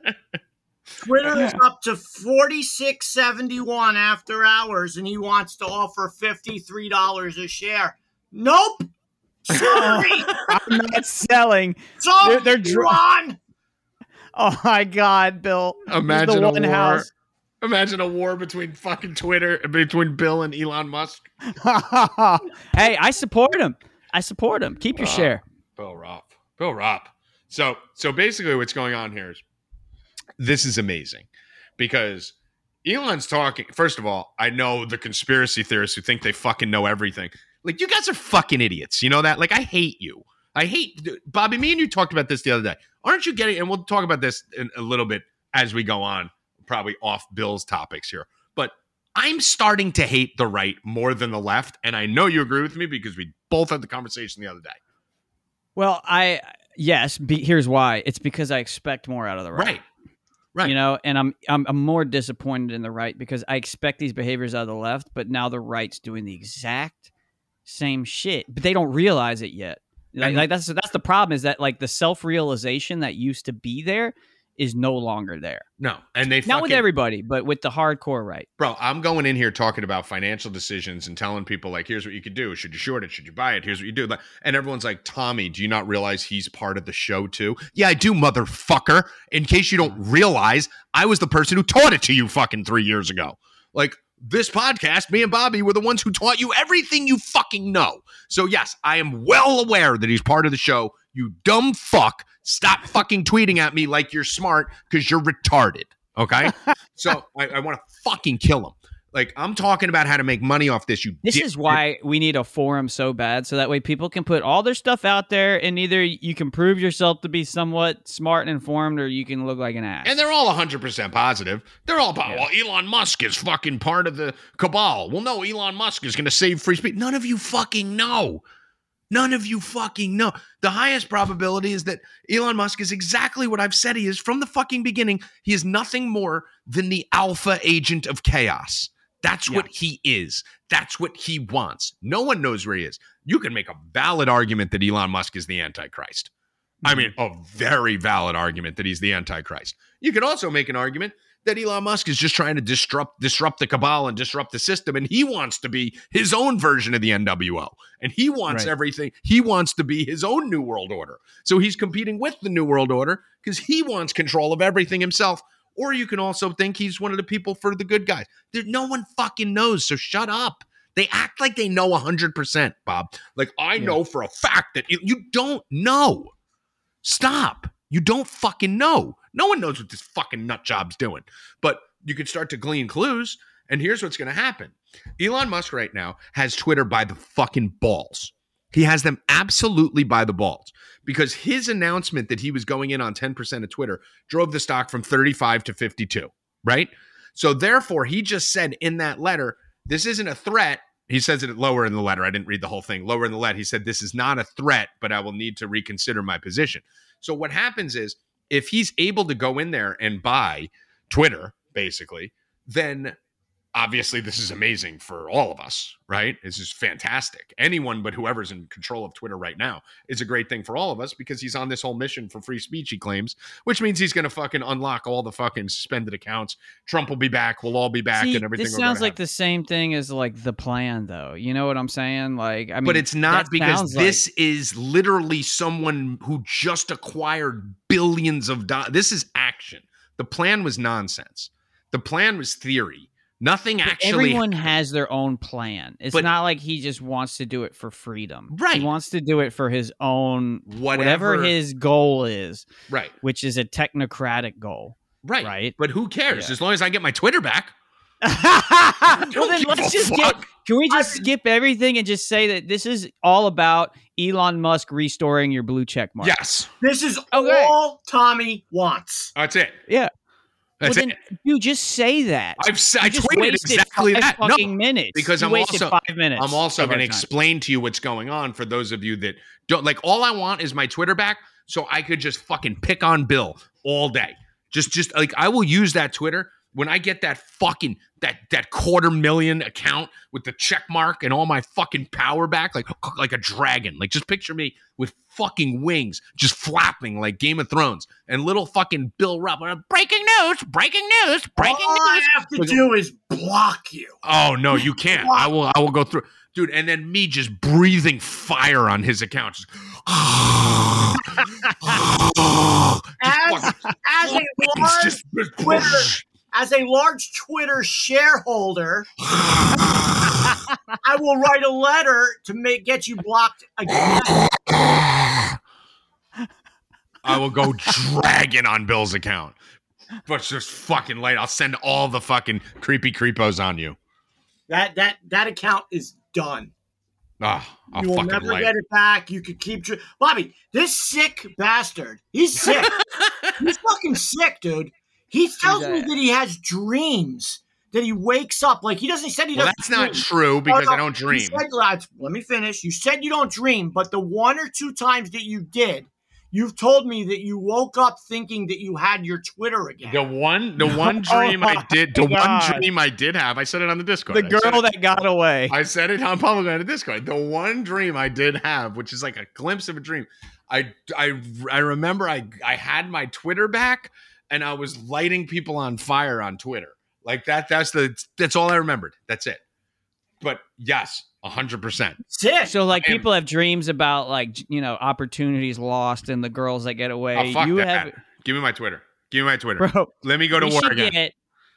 S4: Twitter is up to 46.71 after hours and he wants to offer $53 a share. Nope. Sorry. <laughs>
S3: I'm not selling.
S4: Sorry,
S3: They're- they're dr-
S4: Elon.
S3: Oh my god, Bill! He's the
S1: Imagine a
S3: one
S1: war.
S3: house.
S1: Imagine a war between fucking Twitter, between Bill and Elon Musk. <laughs>
S3: hey, I support him. I support him. Keep your
S1: Wow.
S3: share.
S1: Bill Ropp. Bill Ropp. So so basically what's going on here is this is amazing because Elon's talking. First of all, I know the conspiracy theorists who think they fucking know everything. Like you guys are fucking idiots. You know that? Like I hate you. I hate Bobby. Me and you talked about this the other day. Aren't you getting? And we'll talk about this in a little bit as we go on, probably off Bill's topics here. But I'm starting to hate the right more than the left, and I know you agree with me because we both had the conversation the other day.
S3: Well, I yes. Be, here's why. It's because I expect more out of the right.
S1: Right. Right.
S3: You know, and I'm, I'm I'm more disappointed in the right because I expect these behaviors out of the left, but now the right's doing the exact same shit, but they don't realize it yet. Like, like that's that's the problem is that like the self realization that used to be there is no longer there.
S1: No, and they
S3: Not with everybody, but with the hardcore right.
S1: Bro, I'm going in here talking about financial decisions and telling people like, here's what you could do. Should you short it? Should you buy it? Here's what you do. And everyone's like, Tommy, do you not realize he's part of the show too? Yeah, I do, motherfucker. In case you don't realize, I was the person who taught it to you fucking three years ago. Like this podcast, me and Bobby were the ones who taught you everything you fucking know. So yes, I am well aware that he's part of the show. You dumb fuck. Stop fucking tweeting at me like you're smart because you're retarded. Okay. <laughs> so I, I want to fucking kill him. Like I'm talking about how to make money off this. You
S3: This is why we need a forum so bad, so that way people can put all their stuff out there, and either you can prove yourself to be somewhat smart and informed, or you can look like an ass.
S1: And they're all 100% positive. They're all about, well, Elon Musk is fucking part of the cabal. Well, no, Elon Musk is going to save free speech. None of you fucking know. None of you fucking know. The highest probability is that Elon Musk is exactly what I've said he is from the fucking beginning. He is nothing more than the alpha agent of chaos. That's what he is. That's what he wants. No one knows where he is. You can make a valid argument that Elon Musk is the Antichrist. I mm-hmm. mean, a very valid argument that he's the Antichrist. You could also make an argument that Elon Musk is just trying to disrupt disrupt the cabal and disrupt the system, and he wants to be his own version of the NWO, and he wants
S3: Right.
S1: everything. He wants to be his own new world order. So he's competing with the new world order because he wants control of everything himself. Or you can also think he's one of the people for the good guys. There, no one fucking knows. So shut up. They act like they know 100%, Bob. Like, I know for a fact that you, you don't know. Stop. You don't fucking know. No one knows what this fucking nut job's doing. But you can start to glean clues. And here's what's going to happen Elon Musk right now has Twitter by the fucking balls. He has them absolutely by the balls because his announcement that he was going in on 10% of Twitter drove the stock from 35 to 52, right? So therefore, he just said in that letter, this isn't a threat. He says it lower in the letter. I didn't read the whole thing. Lower in the letter, he said, This is not a threat, but I will need to reconsider my position. So what happens is if he's able to go in there and buy Twitter, basically, then obviously this is amazing for all of us, right? This is fantastic. Anyone but whoever's in control of Twitter right now is a great thing for all of us because he's on this whole mission for free speech, he claims, which means he's going to fucking unlock all the fucking suspended accounts. Trump will be back. We'll all be back
S3: See,
S1: and everything.
S3: this sounds like the same thing as like the plan, though. You know what I'm saying? Like, I mean,
S1: but it's not because
S3: sounds like-
S1: this is literally someone who just acquired billions of dollars. This is action. The plan was nonsense. The plan was theory. Nothing
S3: But
S1: actually.
S3: Everyone has their own plan. It's
S1: But-
S3: not like he just wants to do it for freedom.
S1: Right.
S3: He wants to do it for his own
S1: Whatever-
S3: whatever his goal is,
S1: right.
S3: which is a technocratic goal.
S1: Right.
S3: Right.
S1: But who cares?
S3: Yeah.
S1: As long as I get my Twitter back. <laughs>
S3: well, then let's
S1: a
S3: just get. Can we just skip everything and just say that this is all about Elon Musk restoring your blue check mark?
S1: Yes.
S4: This is
S3: Okay.
S4: all Tommy wants.
S1: That's it.
S3: Yeah.
S1: That's
S3: well,
S1: it.
S3: then, dude, just say that.
S1: I've I
S3: You
S1: tweeted exactly that. No,
S3: Fucking minutes.
S1: because
S3: You
S1: I'm also-
S3: five minutes.
S1: I'm also going to explain to you what's going on for those of you that don't like. All I want is my Twitter back, so I could just fucking pick on Bill all day. Just, just like I will use that Twitter when I get that fucking that that quarter million account with the check mark and all my fucking power back, like like a dragon. Like just picture me with fucking wings, just flapping like Game of Thrones, and little fucking Bill Rupp. Breaking news! Breaking news! Breaking
S4: all I
S1: news!
S4: have to do is block you.
S1: Oh no, you can't. I will. I will go through, dude. And then me just breathing fire on his account. Just, <laughs>
S4: As, <laughs> as a large
S1: just,
S4: Twitter, as a large Twitter shareholder, I will write a letter to make get you blocked again.
S1: I will go dragging on Bill's account. But just fucking late. I'll send all the fucking creepy creepos on you.
S4: That that that account is done.
S1: Ah, I'll
S4: you will never
S1: lay.
S4: get it back. You could keep tr- Bobby. This sick bastard. He's sick. <laughs> he's fucking sick, dude. He tells me
S3: that?
S4: he has dreams. That he wakes up like he doesn't. He said he
S1: Well,
S4: doesn't.
S1: that's not true because
S4: No, no,
S1: I don't dream.
S4: said- let me finish. You said you don't dream, but the one or two times that you did, you've told me that you woke up thinking that you had your Twitter again.
S1: The one, the <laughs> one oh dream I did, the
S3: Oh God.
S1: one dream I did have, I said it on the Discord.
S3: the girl
S1: it-
S3: that got away.
S1: I said it on public on the Discord. The one dream I did have, which is like a glimpse of a dream, I I I remember I I had my Twitter back and I was lighting people on fire on Twitter. Like that. That's the that's all I remembered. That's it. But yes, hundred percent.
S4: Sick.
S3: So like
S1: I am-
S3: people have dreams about like you know opportunities lost and the girls that get away.
S1: Oh fuck
S3: you
S1: that.
S3: have
S1: Give me my Twitter. Give me my Twitter.
S3: bro.
S1: Let me go to
S3: we
S1: war again.
S3: get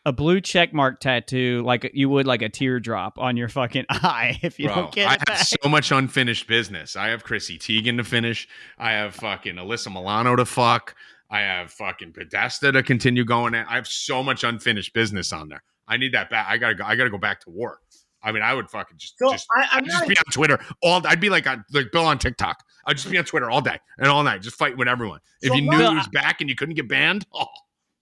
S3: a blue check mark tattoo like you would like a teardrop on your fucking <laughs> eye if you
S1: Bro,
S3: don't get it.
S1: I have
S3: back.
S1: so much unfinished business. I have Chrissy Teigen to finish. I have fucking Alyssa Milano to fuck. I have fucking Podesta to continue going at. I have so much unfinished business on there. I need that back. I gotta go. I gotta go back to work. I mean, I would fucking just
S4: So
S1: just,
S4: I, I'm
S1: I'd just
S4: not.
S1: be on Twitter all. I'd be like on, like Bill on TikTok. I'd just be on Twitter all day and all night, just fighting with everyone. If
S4: So
S1: you knew
S4: Bill,
S1: it was back and you couldn't get banned, <laughs> oh,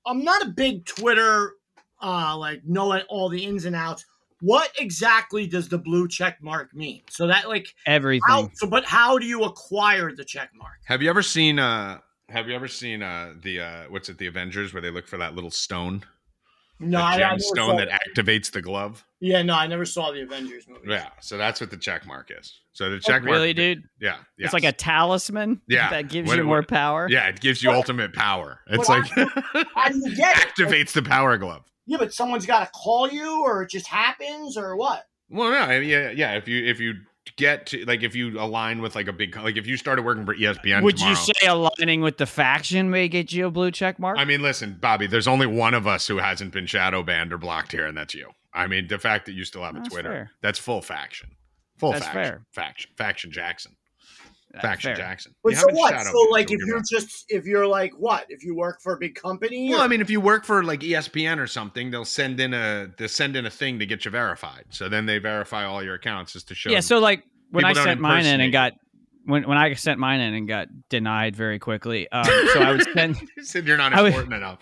S4: I'm not a big Twitter, uh, like knowing all the ins and outs. What exactly does the blue check mark mean? So that like
S3: Everything.
S4: how? So, but how do you acquire the check mark?
S1: have you ever seen? uh Have you ever seen uh the uh what's it? The Avengers where they look for that little stone,
S4: No,
S1: the
S4: I, I never
S1: gemstone
S4: saw,
S1: that activates the glove.
S4: Yeah, no, I never saw the Avengers movie.
S1: Yeah, so that's what the check mark is. So the check mark,
S3: really, dude?
S1: yeah, yeah,
S3: It's like a talisman
S1: Yeah.
S3: that gives
S1: What-
S3: you more power.
S1: yeah, it gives you
S4: But-
S1: ultimate power. It's like
S4: How do you get it?
S1: activates the power glove.
S4: Yeah, but someone's got to call you, or it just happens, or what?
S1: Well, no, yeah, yeah. If you if you get to like if you align with like a big like if you started working for ESPN,
S3: Would
S1: tomorrow,
S3: you say aligning with the faction may get you a blue check mark?
S1: I mean, listen, Bobby. There's only one of us who hasn't been shadow banned or blocked here, and that's you. I mean, the fact that you still have a
S3: That's
S1: Twitter,
S3: fair.
S1: that's full faction, full
S3: That's
S1: faction,
S3: fair.
S1: faction, faction Jackson, faction
S3: fair.
S1: Jackson.
S4: But
S1: You
S4: so what? So like, if
S1: you're
S4: you're just if you're like what? If you work for a big company?
S1: Well,
S4: or-
S1: I mean, if you work for like ESPN or something, they'll send in a they'll send in a thing to get you verified. So then they verify all your accounts just to show.
S3: Yeah, so like when I
S1: People don't
S3: sent mine in and got when when I sent mine in and got denied very quickly. Um, so I would <laughs> send
S1: you said you're not
S3: I would-
S1: important enough.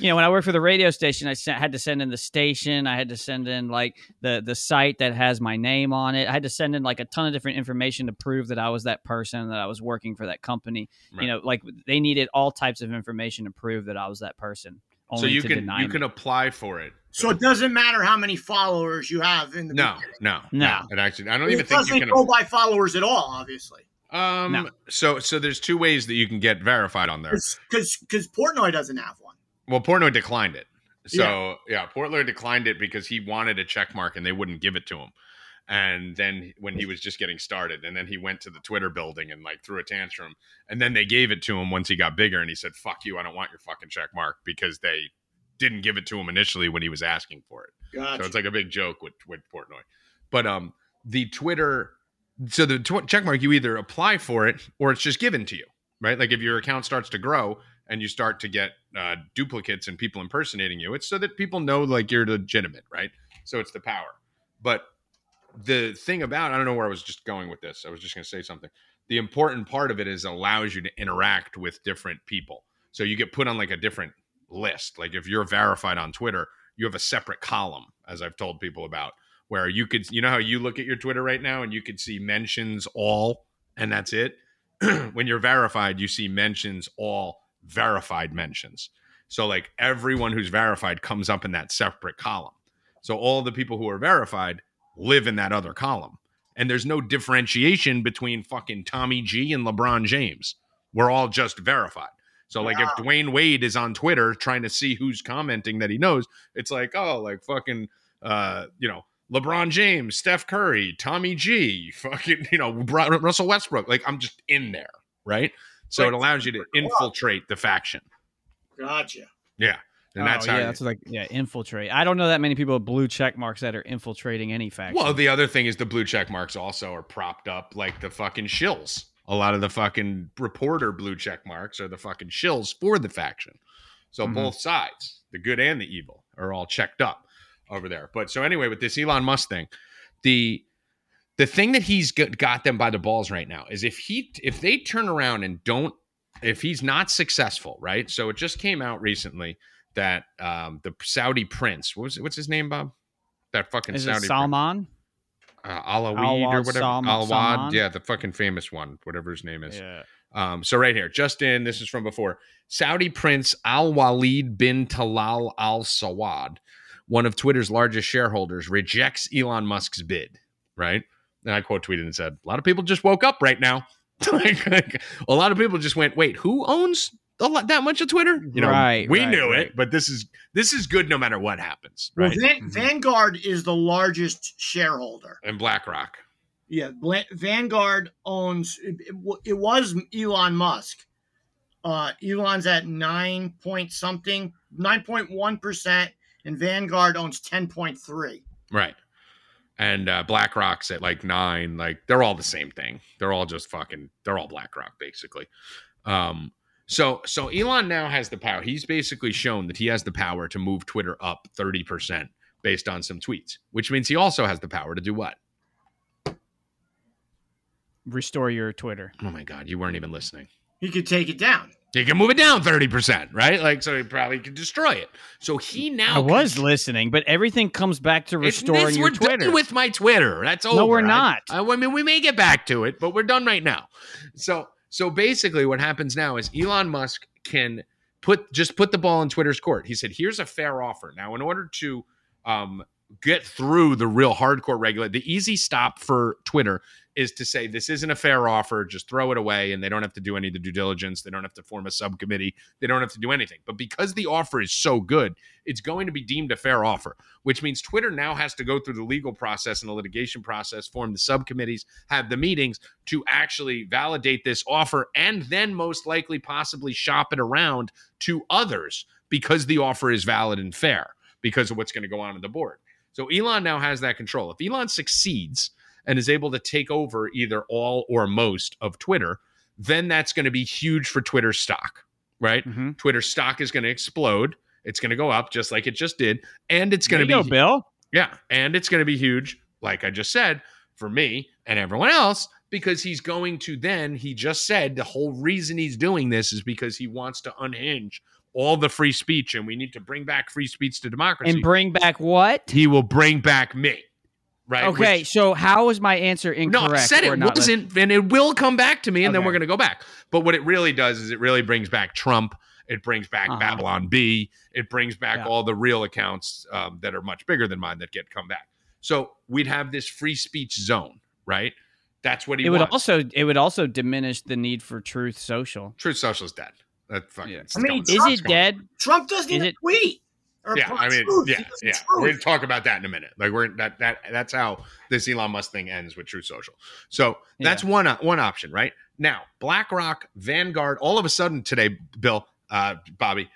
S3: You know when I worked for the radio station, I had to send in the station. I had to send in like the the site that has my name on it. I had to send in like a ton of different information to prove that I was that person that I was working for that company.
S1: Right.
S3: You know, like they needed all types of information to prove that I was that person. Only
S1: So you
S3: to
S1: can
S3: deny
S1: you
S3: me.
S1: can apply for it.
S4: so it doesn't matter how many followers you have in the
S1: No,
S4: beginning.
S1: no,
S3: No.
S1: It actually, I don't
S4: it
S1: even think
S4: doesn't
S1: you can.
S4: go by followers at all, obviously,
S1: Um.
S3: No.
S1: So so there's two ways that you can get verified on there.
S4: because because Portnoy doesn't have one.
S1: Well, Portnoy declined it. So yeah, Portnoy declined it because he wanted a check mark and they wouldn't give it to him. And then when he was just getting started, and then he went to the Twitter building and like threw a tantrum, and then they gave it to him once he got bigger, and he said, "Fuck you, I don't want your fucking check mark," because they didn't give it to him initially when he was asking for it.
S4: Gotcha.
S1: So it's like a big joke with with Portnoy. But um, the Twitter, so the tw- check mark, you either apply for it or it's just given to you, right? Like if your account starts to grow and you start to get uh, duplicates and people impersonating you, it's so that people know like you're legitimate, right? So it's the power. But the thing about I don't know where I was just going with this. I was just going to say something. The important part of it is allows you to interact with different people. So you get put on like a different list. Like if you're verified on Twitter, you have a separate column, as I've told people about, where you could, you know, how you look at your Twitter right now and you could see mentions all, and that's it. <clears throat> when you're verified, you see mentions all, verified mentions. So like everyone who's verified comes up in that separate column. So all the people who are verified live in that other column. And there's no differentiation between fucking Tommy G and LeBron James. We're all just verified. So like if Dwyane Wade is on Twitter trying to see who's commenting that he knows, it's like, oh, like fucking uh, you know, LeBron James, Steph Curry, Tommy G, fucking, <laughs> you know, Russell Westbrook. Like I'm just in there, right? So
S4: Right.
S1: it allows you to infiltrate the faction.
S4: Gotcha.
S1: Yeah. And that's
S3: oh,
S1: how
S3: yeah,
S1: you-
S3: that's like yeah, infiltrate. I don't know that many people with blue check marks that are infiltrating any faction.
S1: Well, the other thing is the blue check marks also are propped up like the fucking shills. A lot of the fucking reporter blue check marks are the fucking shills for the faction. So
S3: Mhm.
S1: both sides, the good and the evil, are all checked up over there. But so anyway, with this Elon Musk thing, the the thing that he's got them by the balls right now is if he if they turn around and don't if he's not successful, right? So it just came out recently that um the Saudi prince, what was what's his name, Bob? That fucking
S3: is
S1: Saudi
S3: it
S1: prince
S3: Salman?
S1: uh, Alawid or whatever.
S3: Salm- Salman?
S1: yeah, the fucking famous one, whatever his name is.
S3: Yeah.
S1: Um, so right here, just in, this is from before. Saudi Prince Al Walid bin Talal Al Saud, one of Twitter's largest shareholders, rejects Elon Musk's bid. Right, and I quote tweeted and said, "A lot of people just woke up right now. <laughs> like, like, a lot of people just went, wait, who owns a lot, that much of Twitter? You know,
S3: Right,
S1: we
S3: right,
S1: knew
S3: right.
S1: it, but this is this is good no matter what happens,
S4: Well,
S1: right?
S4: Van- Vanguard is the largest shareholder.
S1: and BlackRock,
S4: Yeah, Bla- Vanguard owns. It, it, it was Elon Musk. Uh, Elon's at nine point something, nine point one percent, and Vanguard owns ten point three.
S1: Right. And uh, BlackRock's at like nine. Like they're all the same thing. They're all just fucking. They're all BlackRock basically. Um. So so Elon now has the power. He's basically shown that he has the power to move Twitter up 30% based on some tweets, which means he also has the power to do what?
S3: Restore your Twitter.
S1: Oh my god, you weren't even listening.
S4: He could take it down.
S1: He can move it down 30%, right? Like so he probably could destroy it. So he now
S3: I was listening, but everything comes back to restoring
S1: this-
S3: your
S1: we're done with my Twitter. That's over.
S3: No, we're not.
S1: I, I mean, we may get back to it, but we're done right now. So, so basically, what happens now is Elon Musk can put just put the ball in Twitter's court. He said, "Here's a fair offer." Now, in order to um, get through the real hardcore regulate, the easy stop for Twitter is to say this isn't a fair offer. Just throw it away, and they don't have to do any of the due diligence. They don't have to form a subcommittee. They don't have to do anything. But because the offer is so good, it's going to be deemed a fair offer, which means Twitter now has to go through the legal process and the litigation process, form the subcommittees, have the meetings to actually validate this offer, and then most likely possibly shop it around to others because the offer is valid and fair because of what's going to go on in the board. So Elon now has that control. If Elon succeeds and is able to take over either all or most of Twitter, then that's going to be huge for Twitter stock, right?
S3: Mhm.
S1: Twitter stock is going to explode. It's going to go up just like it just did, and it's going to
S3: go,
S1: be
S3: Bill.
S1: yeah, and it's going to be huge, like I just said, for me and everyone else, because he's going to then, he just said the whole reason he's doing this is because he wants to unhinge all the free speech, and we need to bring back free speech to democracy.
S3: And bring back what?
S1: he will bring back me. Right.
S3: Okay,
S1: Which-
S3: so how is my answer incorrect?
S1: no, I said
S3: or
S1: it
S3: not?
S1: wasn't, and it will come back to me, and then we're going to go back. But what it really does is it really brings back Trump. It brings back
S3: Uh-huh.
S1: Babylon Bee. It brings back
S3: Yeah.
S1: all the real accounts um, that are much bigger than mine that get come back. So we'd have this free speech zone, right? That's what he
S3: It would also it would also diminish the need for Truth Social.
S1: Truth Social is dead. That fucking.
S3: Yeah.
S4: I mean,
S3: Is it dead?
S4: Trump doesn't
S3: Is
S4: even
S3: it-
S4: tweet.
S1: Yeah, I mean,
S4: truth.
S1: yeah, yeah.
S4: truth.
S1: We're gonna talk about that in a minute. Like we're that that that's how this Elon Musk thing ends with Truth Social. So that's one uh, one option, right? Now, BlackRock, Vanguard, all of a sudden today, Bill, uh, Bobby,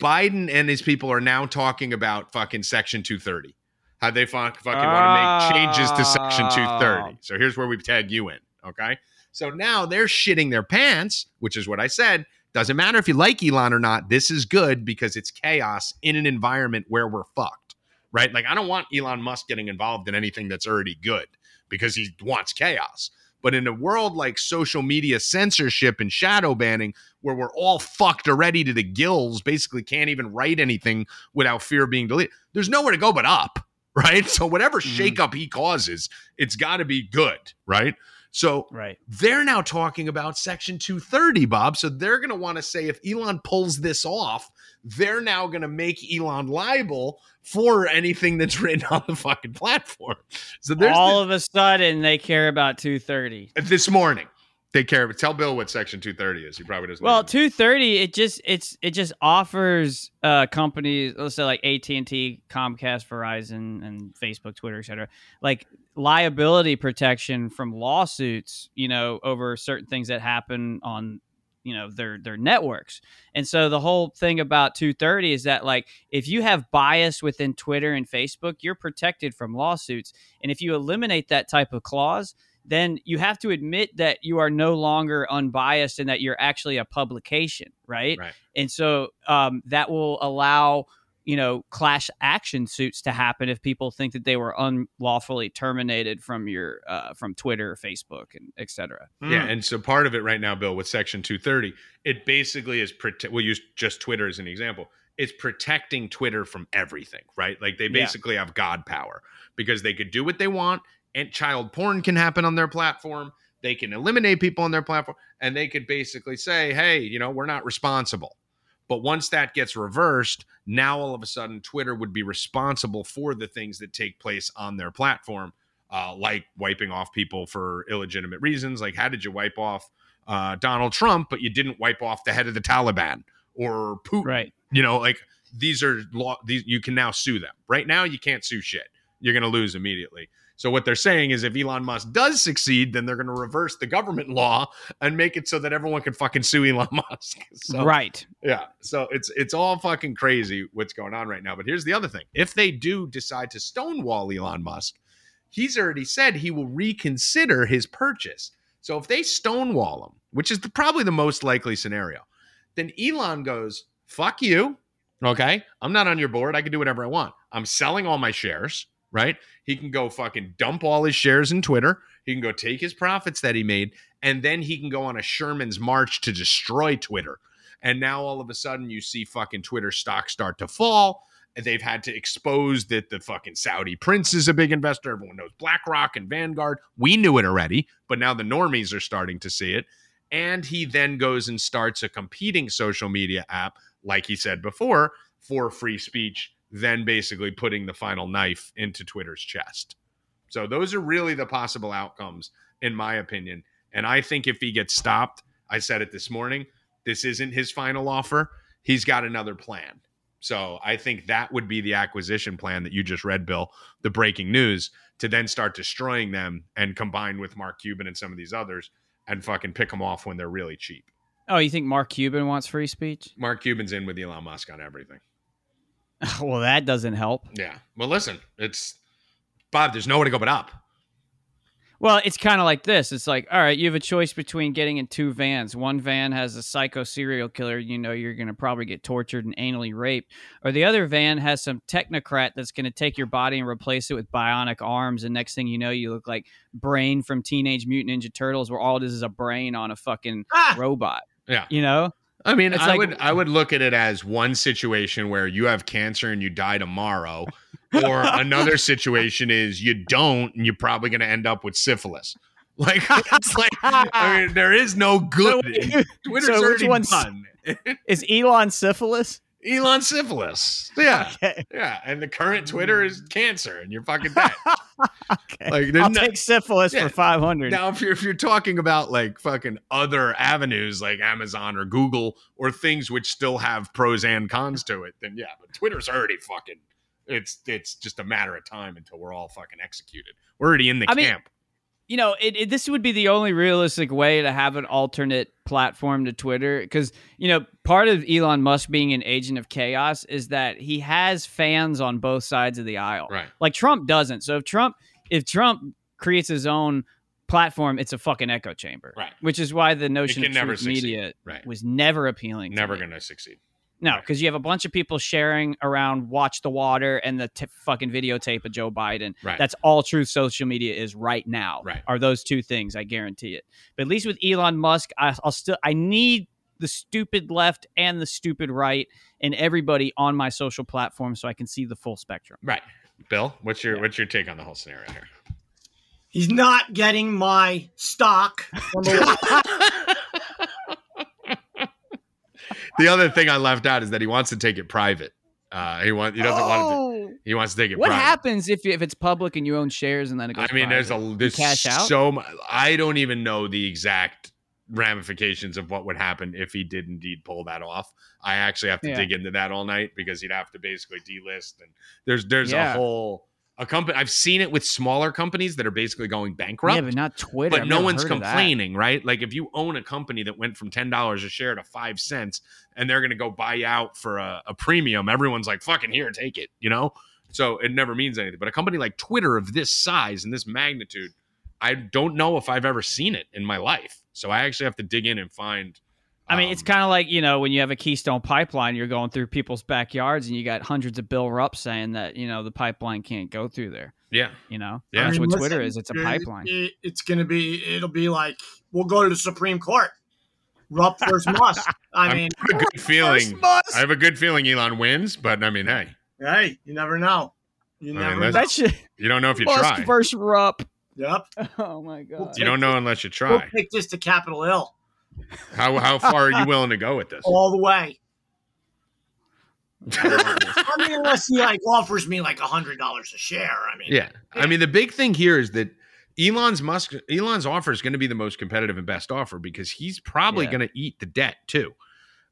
S1: Biden and his people are now talking about fucking Section 230. How they fuck, fucking want to make changes to Section 230. So here's where we tag you in. Okay. So now they're shitting their pants, which is what I said. Doesn't matter if you like Elon or not. This is good because it's chaos in an environment where we're fucked, right? Like, I don't want Elon Musk getting involved in anything that's already good because he wants chaos. But in a world like social media censorship and shadow banning, where we're all fucked already to the gills, basically can't even write anything without fear of being deleted, there's nowhere to go but up, <laughs> right? So, whatever
S3: Mhm.
S1: shakeup he causes, it's got to be good, right? So,
S3: Right.
S1: they're now talking about Section 230, Bob. So they're going to want to say if Elon pulls this off, they're now going to make Elon liable for anything that's <laughs> written on the fucking platform. So there's
S3: All of a sudden they care about 230.
S1: this morning. They care. Of it. Tell Bill what Section 230 is. He probably doesn't.
S3: Well,
S1: know.
S3: 230 it just it's it just offers uh companies let's say like AT&T, Comcast, Verizon and Facebook, Twitter, etc. like liability protection from lawsuits, you know, over certain things that happen on you know their their networks. And so the whole thing about 230 is that like if you have bias within Twitter and Facebook, you're protected from lawsuits. And if you eliminate that type of clause, then you have to admit that you are no longer unbiased and that you're actually a publication, right?
S1: Right.
S3: And so um, that will allow you know clash action suits to happen if people think that they were unlawfully terminated from your uh, from Twitter, Facebook, and et cetera.
S1: Yeah, and so part of it right now, Bill, with Section 230, it basically is prote- we'll use just Twitter as an example. It's protecting Twitter from everything, right? Like they
S3: Yeah.
S1: basically have God power because they could do what they want, and child porn can happen on their platform. They can eliminate people on their platform, and they could basically say, "Hey, you know, we're not responsible." But once that gets reversed, now all of a sudden Twitter would be responsible for the things that take place on their platform, uh, like wiping off people for illegitimate reasons. Like, how did you wipe off uh, Donald Trump, but you didn't wipe off the head of the Taliban or Putin?
S3: Right.
S1: You know, like these are law. These you can now sue them. Right now, you can't sue shit. You're going to lose immediately. So what they're saying is, if Elon Musk does succeed, then they're going to reverse the government law and make it so that everyone can fucking sue Elon <laughs> Musk. So,
S3: right.
S1: yeah. So it's it's all fucking crazy what's going on right now. But here's the other thing. If they do decide to stonewall Elon Musk, he's already said he will reconsider his purchase. So if they stonewall him, which is the, probably the most likely scenario, then Elon goes, fuck you. Okay. I'm not on your board. I can do whatever I want. I'm selling all my shares, right? He can go fucking dump all his shares in Twitter. He can go take his profits that he made, and then he can go on a Sherman's march to destroy Twitter. And now all of a sudden you see fucking Twitter stock start to fall. They've had to expose that the fucking Saudi prince is a big investor. Everyone knows BlackRock and Vanguard. We knew it already, but now the normies are starting to see it. And he then goes and starts a competing social media app, like he said before, for free speech, then basically putting the final knife into Twitter's chest. So those are really the possible outcomes, in my opinion. And I think if he gets stopped, I said it this morning, this isn't his final offer. He's got another plan. So I think that would be the acquisition plan that you just read, Bill, the breaking news, to then start destroying them and combine with Mark Cuban and some of these others and fucking pick them off when they're really cheap.
S3: Oh, you think Mark Cuban wants free speech?
S1: Mark Cuban's in with Elon Musk on everything. <laughs>
S3: well, that doesn't help.
S1: Yeah. Well, listen, it's Bob, there's nowhere to go but up.
S3: Well, it's kind of like this. It's like, all right, you have a choice between getting in two vans. One van has a psycho serial killer, you know, you're going to probably get tortured and anally raped. Or the other van has some technocrat that's going to take your body and replace it with bionic arms. And next thing you know, you look like Brain from Teenage Mutant Ninja Turtles, where all it is is a brain on a fucking
S4: Ah!
S3: robot.
S1: Yeah.
S3: You know?
S1: I mean,
S3: It's
S1: I
S3: like-
S1: would I would look at it as one situation where you have cancer and you die tomorrow, or <laughs> another situation is you don't and you're probably going to end up with syphilis. <laughs> Like it's like I mean, there is no good. <laughs> Twitter's
S3: so which one's-
S1: done.
S3: Is Elon syphilis?
S1: Elon syphilis. Yeah, <laughs>
S3: Okay.
S1: yeah. And the current Twitter is mm. cancer, and you're fucking dead. <laughs>
S3: okay.
S1: Like,
S3: I'll
S1: no-
S3: take syphilis
S1: Yeah.
S3: for 500.
S1: Now, if you're if you're talking about like fucking other avenues like Amazon or Google or things which still have pros and cons to it, then yeah, but Twitter's already fucking. It's it's just a matter of time until we're all fucking executed. We're already in the
S3: I mean,
S1: camp.
S3: you know, it, it, this would be the only realistic way to have an alternate platform to Twitter because, you know, part of Elon Musk being an agent of chaos is that he has fans on both sides of the aisle.
S1: right.
S3: Like Trump doesn't. So if Trump if Trump creates his own platform, it's a fucking echo chamber.
S1: Right.
S3: Which is why the notion of
S1: never
S3: media
S1: Right.
S3: was never appealing. to
S1: Never
S3: me.
S1: gonna succeed.
S3: No,
S1: Right.
S3: because you have a bunch of people sharing around Watch the Water and the t- fucking videotape of Joe Biden.
S1: Right.
S3: That's all true social media is right now.
S1: Right.
S3: Are those two things? I guarantee it. But at least with Elon Musk, I, I'll still I need the stupid left and the stupid right and everybody on my social platform so I can see the full spectrum.
S1: Right. Bill, what's your
S3: Yeah.
S1: what's your take on the whole scenario here?
S4: He's not getting my stock. <laughs>
S1: The other thing I left out is that he wants to take it private. Uh, he want he doesn't want to. He wants to take it
S3: Oh! What
S1: private.
S3: happens if if it's public and you own shares and then it goes
S1: I mean, there's a there's
S3: cash out?
S1: so much. I don't even know the exact ramifications of what would happen if he did indeed pull that off. I actually have to
S3: Yeah.
S1: dig into that all night because he'd have to basically delist and there's there's
S3: Yeah.
S1: a whole a company. I've seen it with smaller companies that are basically going bankrupt.
S3: Yeah, but not Twitter.
S1: but
S3: I've
S1: no one's
S3: heard of that.
S1: complaining, right? Like if you own a company that went from ten dollars a share to five cents, and they're going to go buy out for a, a premium, everyone's like, "Fucking here, take it," you know. So it never means anything. But a company like Twitter of this size and this magnitude, I don't know if I've ever seen it in my life. So I actually have to dig in and find.
S3: I mean, it's
S1: um,
S3: kind of like you know when you have a Keystone pipeline, you're going through people's backyards, and you got hundreds of Bill Rupp saying that you know the pipeline can't go through there.
S1: yeah,
S3: You know,
S1: Yeah.
S3: that's
S4: I mean,
S3: what Twitter is. It's a pipeline.
S4: it- it's gonna be. It'll be like we'll go to the Supreme Court. Rupp versus Musk. <laughs> I
S1: I
S4: mean,
S1: have a good feeling. I have a good feeling Elon wins, but I mean, hey,
S4: hey, you never know. You
S1: I mean,
S4: never know.
S1: let's-
S3: That shit. <laughs>
S1: you don't know if you
S3: Musk
S1: try.
S3: versus Rupp.
S4: Yep. <laughs>
S3: Oh my god.
S1: You don't know unless you try.
S4: We'll
S1: try.
S4: take this to Capitol Hill
S1: How how far are you willing to go with this?
S4: all the way. <laughs> I mean, unless he like offers me like a hundred dollars a share. I mean,
S1: Yeah. I mean, the big thing here is that Elon's Musk Elon's offer is going to be the most competitive and best offer because he's probably
S3: Yeah.
S1: going to eat the debt too.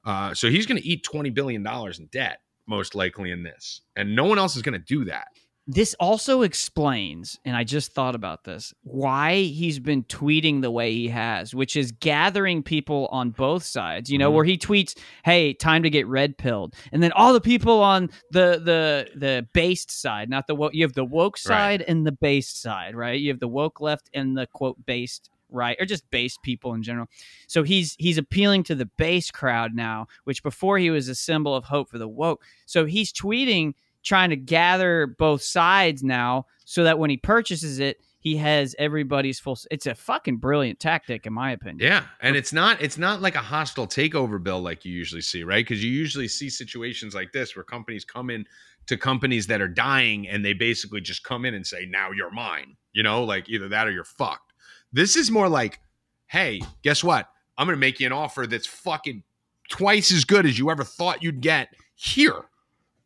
S1: Uh, so he's going to eat twenty billion dollars in debt most likely in this, and no one else is going to do that.
S3: This also explains, and I just thought about this, why he's been tweeting the way he has, which is gathering people on both sides. You know,
S1: Mhm.
S3: where he tweets, "Hey, time to get red pilled," and then all the people on the the the based side, not the woke. You have the woke
S1: Right.
S3: side and the based side, right? You have the woke left and the quote based right? Or just base people in general. So he's he's appealing to the base crowd now, which before he was a symbol of hope for the woke. So he's tweeting trying to gather both sides now so that when he purchases it, he has everybody's full it's a fucking brilliant tactic in my opinion.
S1: Yeah, and it's not it's not like a hostile takeover bill like you usually see, right? Because you usually see situations like this where companies come in to companies that are dying and they basically just come in and say, "Now you're mine." You know, like either that or you're fucked. This is more like, "Hey, guess what? I'm to make you an offer that's fucking twice as good as you ever thought you'd get here,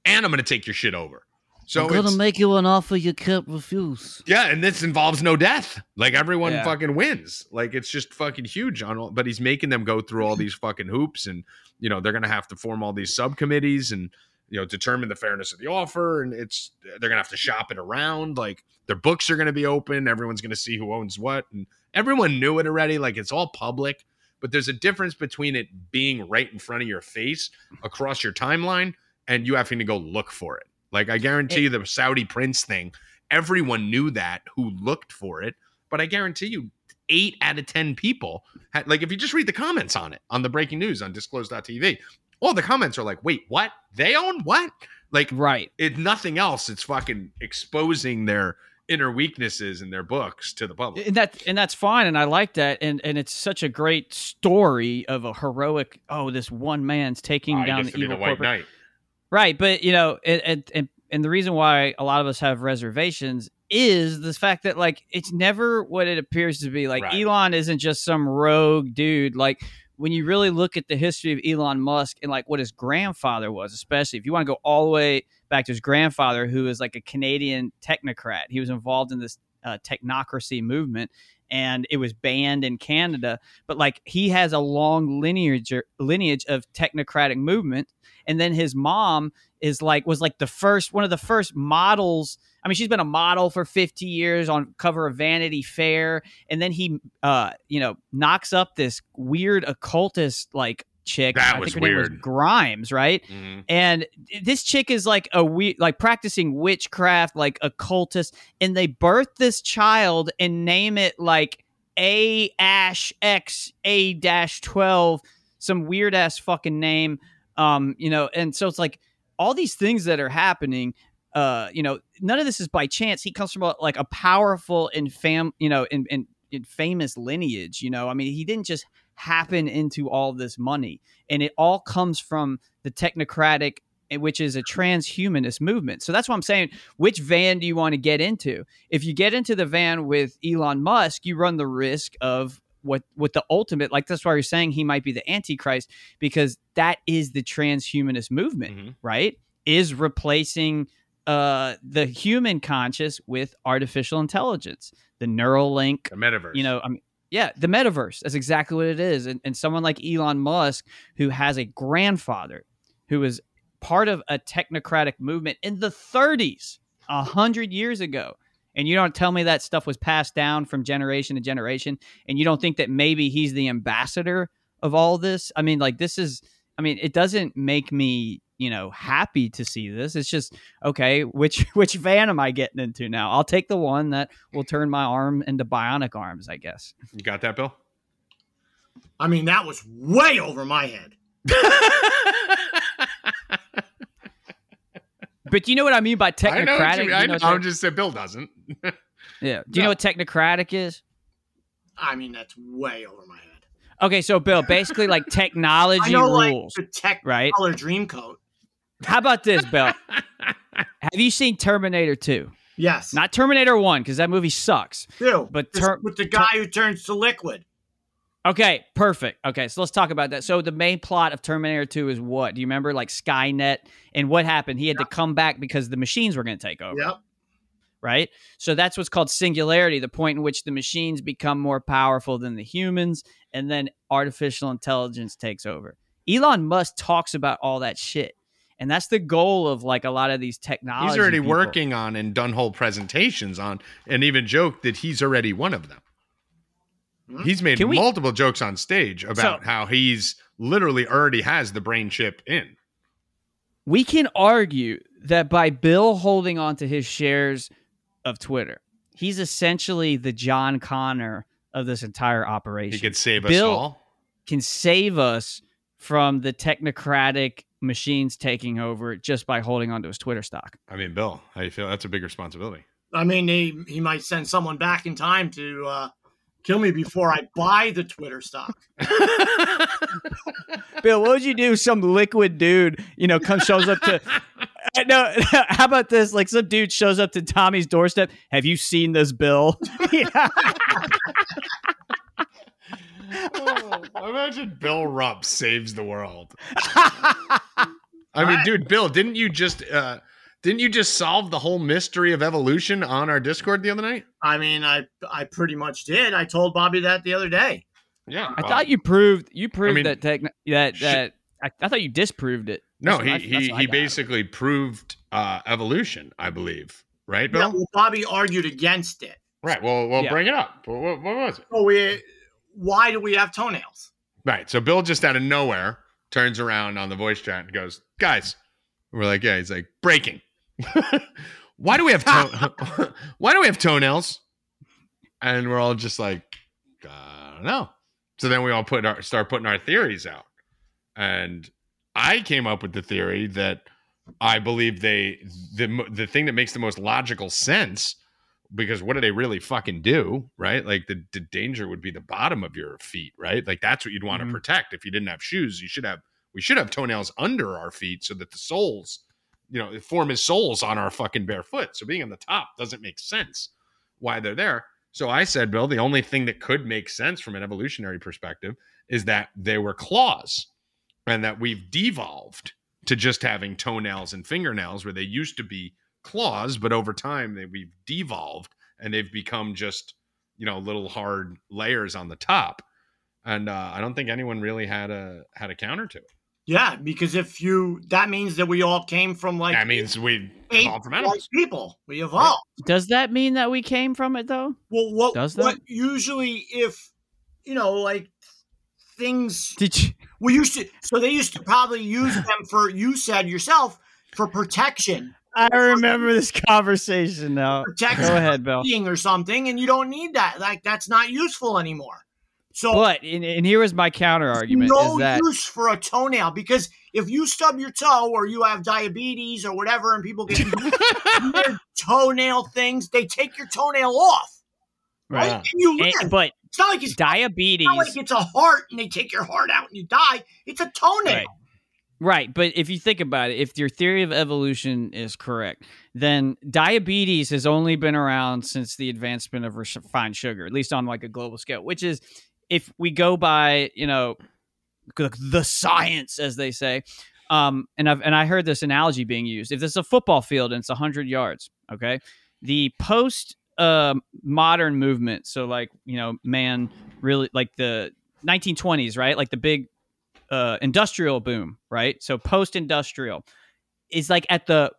S1: and I'm going to take your shit over." So
S6: I'm gonna make you an offer you can't refuse.
S1: yeah, and this involves no death. Like everyone
S3: Yeah.
S1: fucking wins. Like it's just fucking huge on all, but he's making them go through all these fucking hoops and you know, they're going to have to form all these subcommittees and you know, determine the fairness of the offer and it's they're going to have to shop it around like their books are going to be open, everyone's going to see who owns what and everyone knew it already like it's all public, but there's a difference between it being right in front of your face across your timeline and you having to go look for it. Like I guarantee you the Saudi prince thing, everyone knew that who looked for it, but I guarantee you 8 out of 10 people had like if you just read the comments on it on the breaking news on disclose.tv, all the comments are like, "Wait, what? They own what?" Like
S3: Right.
S1: it's nothing else. It's fucking exposing their inner weaknesses in their books to the public.
S3: and that and that's fine and i like that and and it's such a great story of a heroic oh this one man's taking
S1: Oh,
S3: down the evil corporate
S1: knight.
S3: Right but you know and, and and the reason why a lot of us have reservations is the fact that like it's never what it appears to be like
S1: Right.
S3: elon isn't just some rogue dude like when you really look at the history of Elon Musk and like what his grandfather was, especially if you want to go all the way back to his grandfather, who is like a Canadian technocrat, he was involved in this uh, technocracy movement and it was banned in Canada. But like he has a long lineage lineage of technocratic movement, and then his mom is like was like the first one of the first models. I mean, she's been a model for 50 years on cover of Vanity Fair, and then he, uh, you know, knocks up this weird occultist like chick.
S1: That
S3: I
S1: was
S3: think her name was
S1: weird.
S3: Grimes, right?
S1: Mhm.
S3: and this chick is like a we like practicing witchcraft like occultist and they birth this child and name it like a ash x a dash 12 some weird ass fucking name um you know and so it's like all these things that are happening uh you know none of this is by chance he comes from a, like a powerful and fam you know in, in famous lineage you know i mean he didn't just happen into all this money. And it all comes from the technocratic eh, which is a transhumanist movement. So that's what i'm saying. Which van do you want to get into? If you get into the van with elon musk you run the risk of what what the ultimate like that's why you're saying he might be the antichrist because that is the transhumanist movement
S1: Mhm.
S3: right? Is replacing uh the human conscious with artificial intelligence the Neuralink
S1: The metaverse.
S3: you know, I mean, yeah, the metaverse. That's exactly what it is. And, and someone like Elon Musk, who has a grandfather who was part of a technocratic movement in the 30s, a hundred years ago. And you don't tell me that stuff was passed down from generation to generation. And you don't think that maybe he's the ambassador of all this. I mean, like, this is, I mean, it doesn't make me, you know, happy to see this. It's just, okay, which <laughs> which van am I getting into now? I'll take the one that will turn my arm into bionic arms, I guess.
S1: you got that, Bill?
S4: I mean, that was way over my head. <laughs>
S3: But you know what I mean by
S1: I know.
S3: technocratic?
S1: you- I
S3: You
S1: know.
S3: know
S1: I'm just saying Bill doesn't. <laughs>
S3: yeah. Do you know what technocratic is?
S4: I mean, that's way over my head.
S3: Okay, so Bill, basically like
S4: I
S3: technology
S4: know, like
S3: rules,
S4: the tech
S3: right?
S4: color dream coat.
S3: How about this, Bill? <laughs> Have you seen Terminator 2?
S4: Yes,
S3: Not Terminator 1 because that movie sucks.
S4: Ew,
S3: but ter-
S4: with the guy who turns to liquid.
S3: Okay, perfect. Okay, so let's talk about that. So the main plot of Terminator 2 is what? Do you remember like Skynet and what happened? He had to come back because the machines were going to take over.
S4: Yep.
S3: right? So that's what's called singularity, the point in which the machines become more powerful than the humans, and then artificial intelligence takes over. Elon Musk talks about all that shit. And that's the goal of like a lot of these technologies.
S1: he's already working on and done whole presentations on, and even joked that he's already one of them.
S4: Hmm?
S1: He's made
S3: we-
S1: multiple jokes on stage about
S3: So-
S1: how he's literally already has the brain chip in.
S3: We can argue that by Bill holding on to his shares of Twitter, he's essentially the John Connor of this entire operation.
S1: He can save us all.
S3: can save us from the technocratic machines taking over just by holding onto his Twitter stock.
S1: I mean, Bill, how you feel? That's a big responsibility.
S4: I mean, he he might send someone back in time to uh, kill me before I buy the Twitter stock. <laughs>
S3: Bill, what would you do? if Some liquid dude, you know, comes shows up to. Uh, No, <laughs> how about this? Like some dude shows up to Tommy's doorstep. Have you seen this bill? <laughs> Yeah.
S1: Oh, imagine Bill Rupp saves the world. <laughs> I mean, dude, Bill, didn't you just uh didn't you just solve the whole mystery of evolution on our Discord the other night?
S4: I mean, I I pretty much did. I told Bobby that the other day.
S1: Yeah.
S3: I thought you proved you proved
S1: mean,
S3: that techn that
S1: sh-
S3: that I, I thought you disproved it.
S1: No,
S3: That's
S1: he
S3: what I- that's
S1: he
S3: what I
S1: he
S3: got.
S1: basically proved uh evolution, I believe. Right,
S4: Yeah,
S1: Bill?
S4: well, Bobby argued against it.
S1: Right. Well, well,
S3: Yeah.
S1: bring it up. What, what, what was it?
S4: So we, why do we have toenails?
S1: Right. So Bill just out of nowhere turns around on the voice chat and goes, "Guys," we're like, "Yeah." He's like, "Breaking." <laughs> why do we have toe- <laughs> <laughs> why do we have toenails? And we're all just like, I don't know. So then we all put our start putting our theories out, and I came up with the theory that I believe they the the thing that makes the most logical sense because what do they really fucking do, right? Like the, the danger would be the bottom of your feet, right? Like that's what you'd want to mm-hmm. protect. If you didn't have shoes, you should have we should have toenails under our feet so that the soles, you know, form as soles on our fucking bare foot. So being on the top doesn't make sense why they're there. So I said, Bill, the only thing that could make sense from an evolutionary perspective is that they were claws and that we've devolved to just having toenails and fingernails where they used to be claws, but over time they we've devolved and they've become just you know little hard layers on the top. And uh, I don't think anyone really had a had a counter to it.
S4: Yeah, because if you, that means that we all came from like
S1: that means we evolved from
S4: like
S1: animals.
S4: people. We evolved.
S3: Does that mean that we came from it though?
S4: Well, what
S3: Does that?
S4: what usually if you know like things
S3: Did you?
S4: we used to so they used to probably use them for you said yourself for protection,
S3: I remember this conversation now. Go ahead, Bill.
S4: or something, and you don't need that. Like that's not useful anymore. So
S3: But and, and here was my counter argument:
S4: no
S3: is that
S4: use for a toenail because if you stub your toe or you have diabetes or whatever, and people get <laughs> toenail things, they take your toenail off, right?
S1: Yeah.
S4: And you live.
S3: And- but
S4: it's not like it's
S3: diabetes,
S4: It's not like it's a heart and they take your heart out and you die. It's a toenail.
S3: Right. Right? But if you think about it, if your theory of evolution is correct, then diabetes has only been around since the advancement of refined sugar, at least on like a global scale. Which is, if we go by, you know, the science, as they say. Um, and I've and I heard this analogy being used. If this is a football field and it's hundred yards, okay, the post um modern movement, so like you know, man, really like the 1920s, right? Like the big uh, industrial boom, right? So post industrial is like at the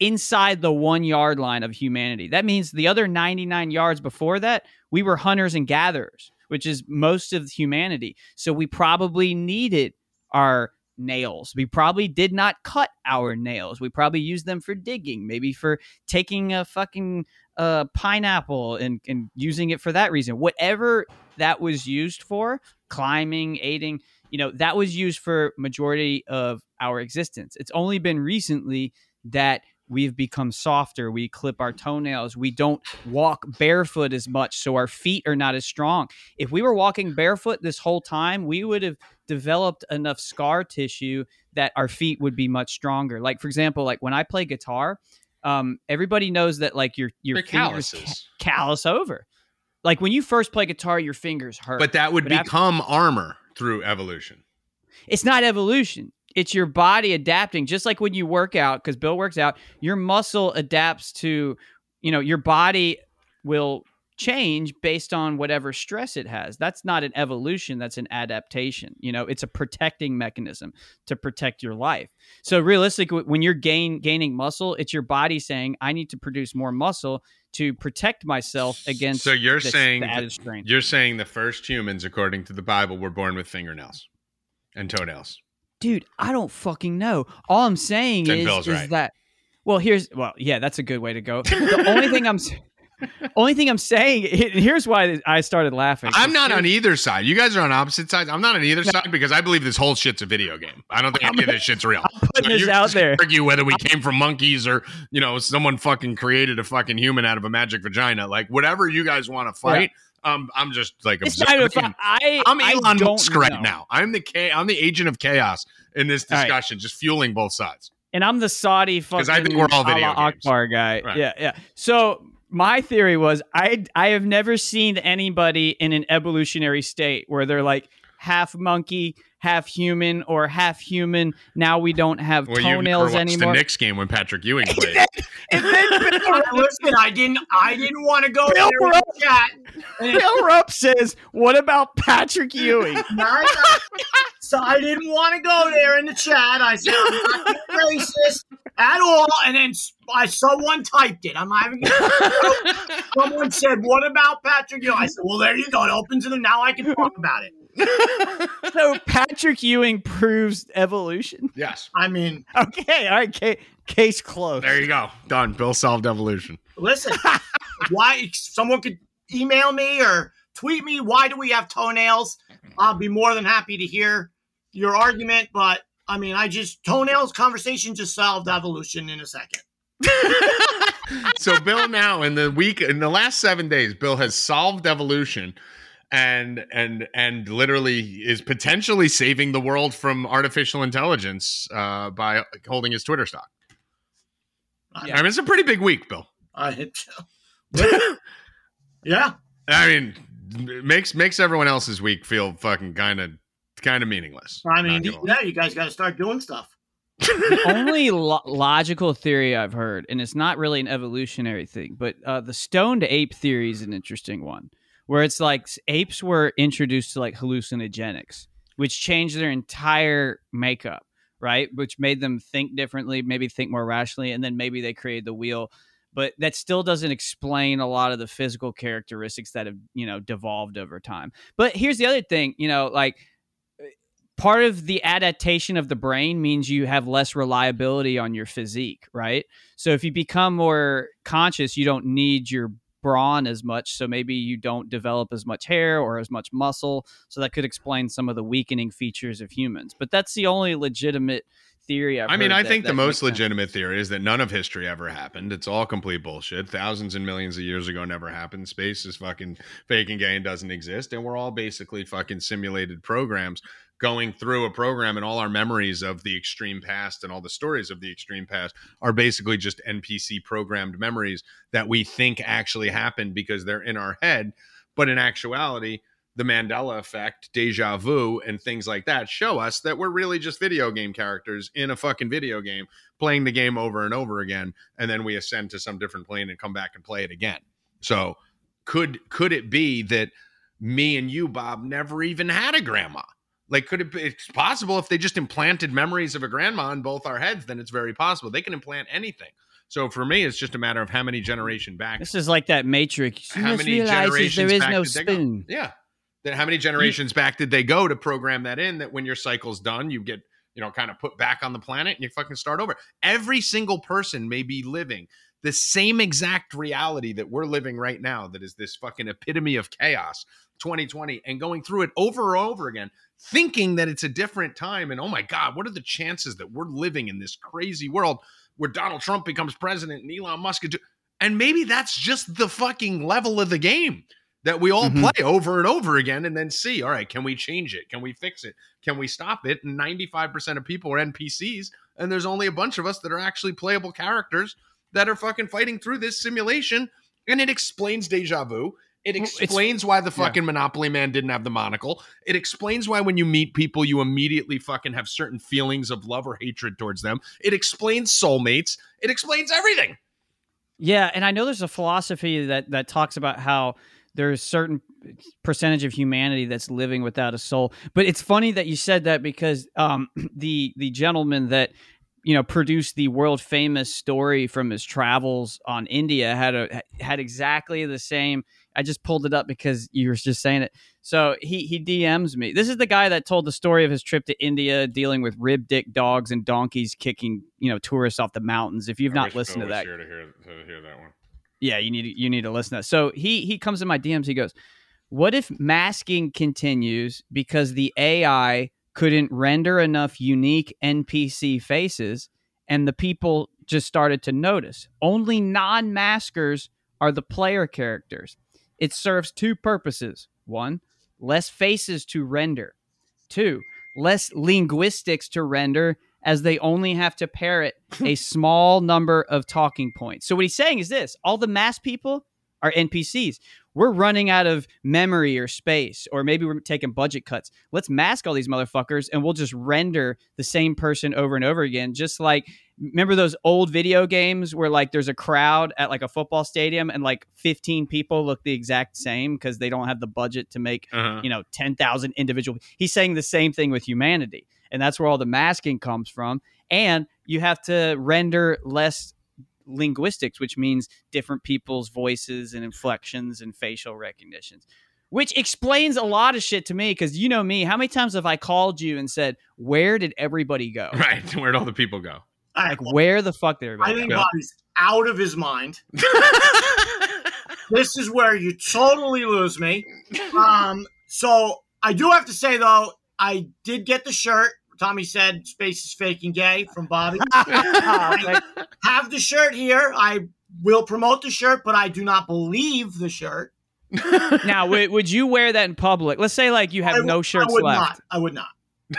S3: inside the one yard line of humanity. That means the other 99 yards before that, we were hunters and gatherers, which is most of humanity. So we probably needed our nails. We probably did not cut our nails. We probably used them for digging, maybe for taking a fucking uh, pineapple and, and using it for that reason. Whatever that was used for, climbing, aiding, you know, that was used for majority of our existence. It's only been recently that we've become softer. We clip our toenails. We don't walk barefoot as much, so our feet are not as strong. If we were walking barefoot this whole time, we would have developed enough scar tissue that our feet would be much stronger. Like for example, like when I play guitar, um, everybody knows that like your your
S1: They're
S3: fingers
S1: calluses.
S3: callous over. Like when you first play guitar, your fingers hurt.
S1: But that would
S3: But after-
S1: become armor through evolution.
S3: it's not evolution. It's your body adapting, just like when you work out, because Bill works out, your muscle adapts to, you know, your body will change based on whatever stress it has. That's not an evolution, that's an adaptation. You know, it's a protecting mechanism to protect your life. So realistically, when you're gain gaining muscle, it's your body saying, I need to produce more muscle to protect myself against
S1: So you're saying
S3: the
S1: that-
S3: added strain.
S1: You're saying the first humans, according to the Bible, were born with fingernails and toenails.
S3: dude i don't fucking know all i'm saying
S1: Then
S3: is, is
S1: right.
S3: that well here's well yeah that's a good way to go the only thing i'm <laughs> Only thing I'm saying, here's why I started laughing.
S1: I'm not on either side. You guys are on opposite sides. I'm not on either side because I believe this whole shit's a video game. I don't think any of this shit's real.
S3: putting this
S1: you're
S3: out there.
S1: Argue whether we came from monkeys or you know someone fucking created a fucking human out of a magic vagina. Like whatever you guys want to fight. Um, I'm just like
S3: It's not even
S1: observing.
S3: I,
S1: I'm Elon Musk right
S3: know.
S1: now. I'm the cha- I'm the agent of chaos in this
S3: All right.
S1: discussion, just fueling both sides.
S3: and I'm the Saudi fucking
S1: I think we're all video
S3: Akbar guy.
S1: Right.
S3: Yeah, yeah. So my theory was I I have never seen anybody in an evolutionary state where they're like half monkey, half human, or half human. Now we don't have
S1: Well, you
S3: toenails
S1: watched
S3: anymore.
S1: the Knicks game when Patrick Ewing played.
S3: and then Bill,
S4: Listen, I didn't. I didn't want to go
S3: Bill
S4: there in the
S3: Rupp-
S4: chat.
S3: Bill Rupp says, "What about Patrick Ewing?" <laughs>
S4: not, so I didn't want to go there in the chat. I said I'm not <laughs> racist at all, and then s- I someone typed it. I'm having. <laughs> someone said, "What about Patrick?" Ewing?" I said, "Well, there you go. It opens it, and now I can talk about it."
S3: So Patrick Ewing proves evolution.
S1: yes.
S4: I mean,
S3: Okay, all right, ca- case closed.
S1: There you go. Done. Bill solved evolution.
S4: listen, <laughs> why? Someone could email me or tweet me. Why do we have toenails? I'll be more than happy to hear your argument, but I mean, I just toenails conversation just solved evolution in a second. <laughs>
S1: so Bill now in the week in the last seven days, Bill has solved evolution and and and literally is potentially saving the world from artificial intelligence uh, by holding his Twitter stock. I mean, it's a pretty big week, Bill.
S4: I hit. <laughs> yeah,
S1: I mean, makes makes everyone else's week feel fucking kind of kind of meaningless.
S4: I mean,
S1: Not
S4: yeah, you guys got to start doing stuff.
S3: the <laughs> only lo- logical theory I've heard, and it's not really an evolutionary thing, but uh, the stoned ape theory is an interesting one, where it's like apes were introduced to like hallucinogenics, which changed their entire makeup, right? Which made them think differently, maybe think more rationally, and then maybe they created the wheel. But that still doesn't explain a lot of the physical characteristics that have, you know, devolved over time. But here's the other thing, you know, like eh, part of the adaptation of the brain means you have less reliability on your physique, right? So if you become more conscious, you don't need your brawn as much. So maybe you don't develop as much hair or as much muscle. So that could explain some of the weakening features of humans. But that's the only legitimate theory I've
S1: I mean, I
S3: that-
S1: think the most
S3: sense.
S1: legitimate theory is that none of history ever happened. It's all complete bullshit. Thousands and millions of years ago never happened. Space is fucking fake and gay and doesn't exist. And we're all basically fucking simulated programs going through a program and all our memories of the extreme past and all the stories of the extreme past are basically just NPC programmed memories that we think actually happened because they're in our head. But in actuality, the Mandela effect, deja vu, and things like that show us that we're really just video game characters in a fucking video game, playing the game over and over again, and then we ascend to some different plane and come back and play it again. So, could could it be that me and you, Bob, never even had a grandma? Like, could it be? It's possible if they just implanted memories of a grandma in both our heads, then it's very possible they can implant anything. So for me, it's just a matter of how many generation back
S3: This is like that Matrix. You
S1: how many generations
S3: there is
S1: back
S3: no
S1: did they go?
S3: spoon.
S1: Yeah. Then how many generations back did they go to program that in that when your cycle's done, you get, you know, kind of put back on the planet and you fucking start over. Every single person may be living the same exact reality that we're living right now, that is this fucking epitome of chaos, 2020, and going through it over and over again, thinking that it's a different time. And oh my God, what are the chances that we're living in this crazy world where Donald Trump becomes president and Elon Musk? And maybe that's just the fucking level of the game that we all
S3: Mhm.
S1: play over and over again and then see, all right, can we change it? Can we fix it? Can we stop it? And 95% of people are NPCs, and there's only a bunch of us that are actually playable characters that are fucking fighting through this simulation. And it explains deja vu. It explains why the fucking Monopoly man didn't have the monocle. It explains why when you meet people, you immediately fucking have certain feelings of love or hatred towards them. It explains soulmates. It explains everything.
S3: Yeah, and I know there's a philosophy that that talks about how there's certain percentage of humanity that's living without a soul. But it's funny that you said that because um, <clears throat> the the gentleman that you know produced the world famous story from his travels on India had a had exactly the same. I just pulled it up because you were just saying it. So he he DMs me. This is the guy that told the story of his trip to India, dealing with rib dick dogs and donkeys kicking you know tourists off the mountains. If you've not listened to that,
S1: to hear, to hear that one.
S3: Yeah, you need you need to listen to that. So he he comes in my DMs. He goes, "What if masking continues because the AI couldn't render enough unique NPC faces, and the people just started to notice only non-maskers are the player characters. It serves two purposes: one, less faces to render; two, less linguistics to render." As they only have to parrot a <laughs> small number of talking points. So, what he's saying is this all the mass people are NPCs. We're running out of memory or space, or maybe we're taking budget cuts. Let's mask all these motherfuckers and we'll just render the same person over and over again. Just like, remember those old video games where like there's a crowd at like a football stadium and like 15 people look the exact same because they don't have the budget to make,
S1: Uh-huh.
S3: you know, 10,000 individual. He's saying the same thing with humanity. And that's where all the masking comes from. And you have to render less linguistics, which means different people's voices and inflections and facial recognitions, which explains a lot of shit to me. Because you know me, how many times have I called you and said, "Where did everybody go? <laughs>
S1: Right. Where'd all the people go?
S4: All right,
S3: Like, where the fuck did
S4: I
S3: everybody
S4: think
S3: go?"
S4: Bobby's out of his mind. <laughs> this is where you totally lose me. Um, so I do have to say though, I did get the shirt. Tommy said "Space is fake and gay" from Bobby. <laughs> <laughs> I have the shirt here. I will promote the shirt, but I do not believe the shirt. <laughs>
S3: now, would, would you wear that in public? Let's say like you have
S4: I w-
S3: no shirts
S4: I would
S3: left.
S4: not. I would not.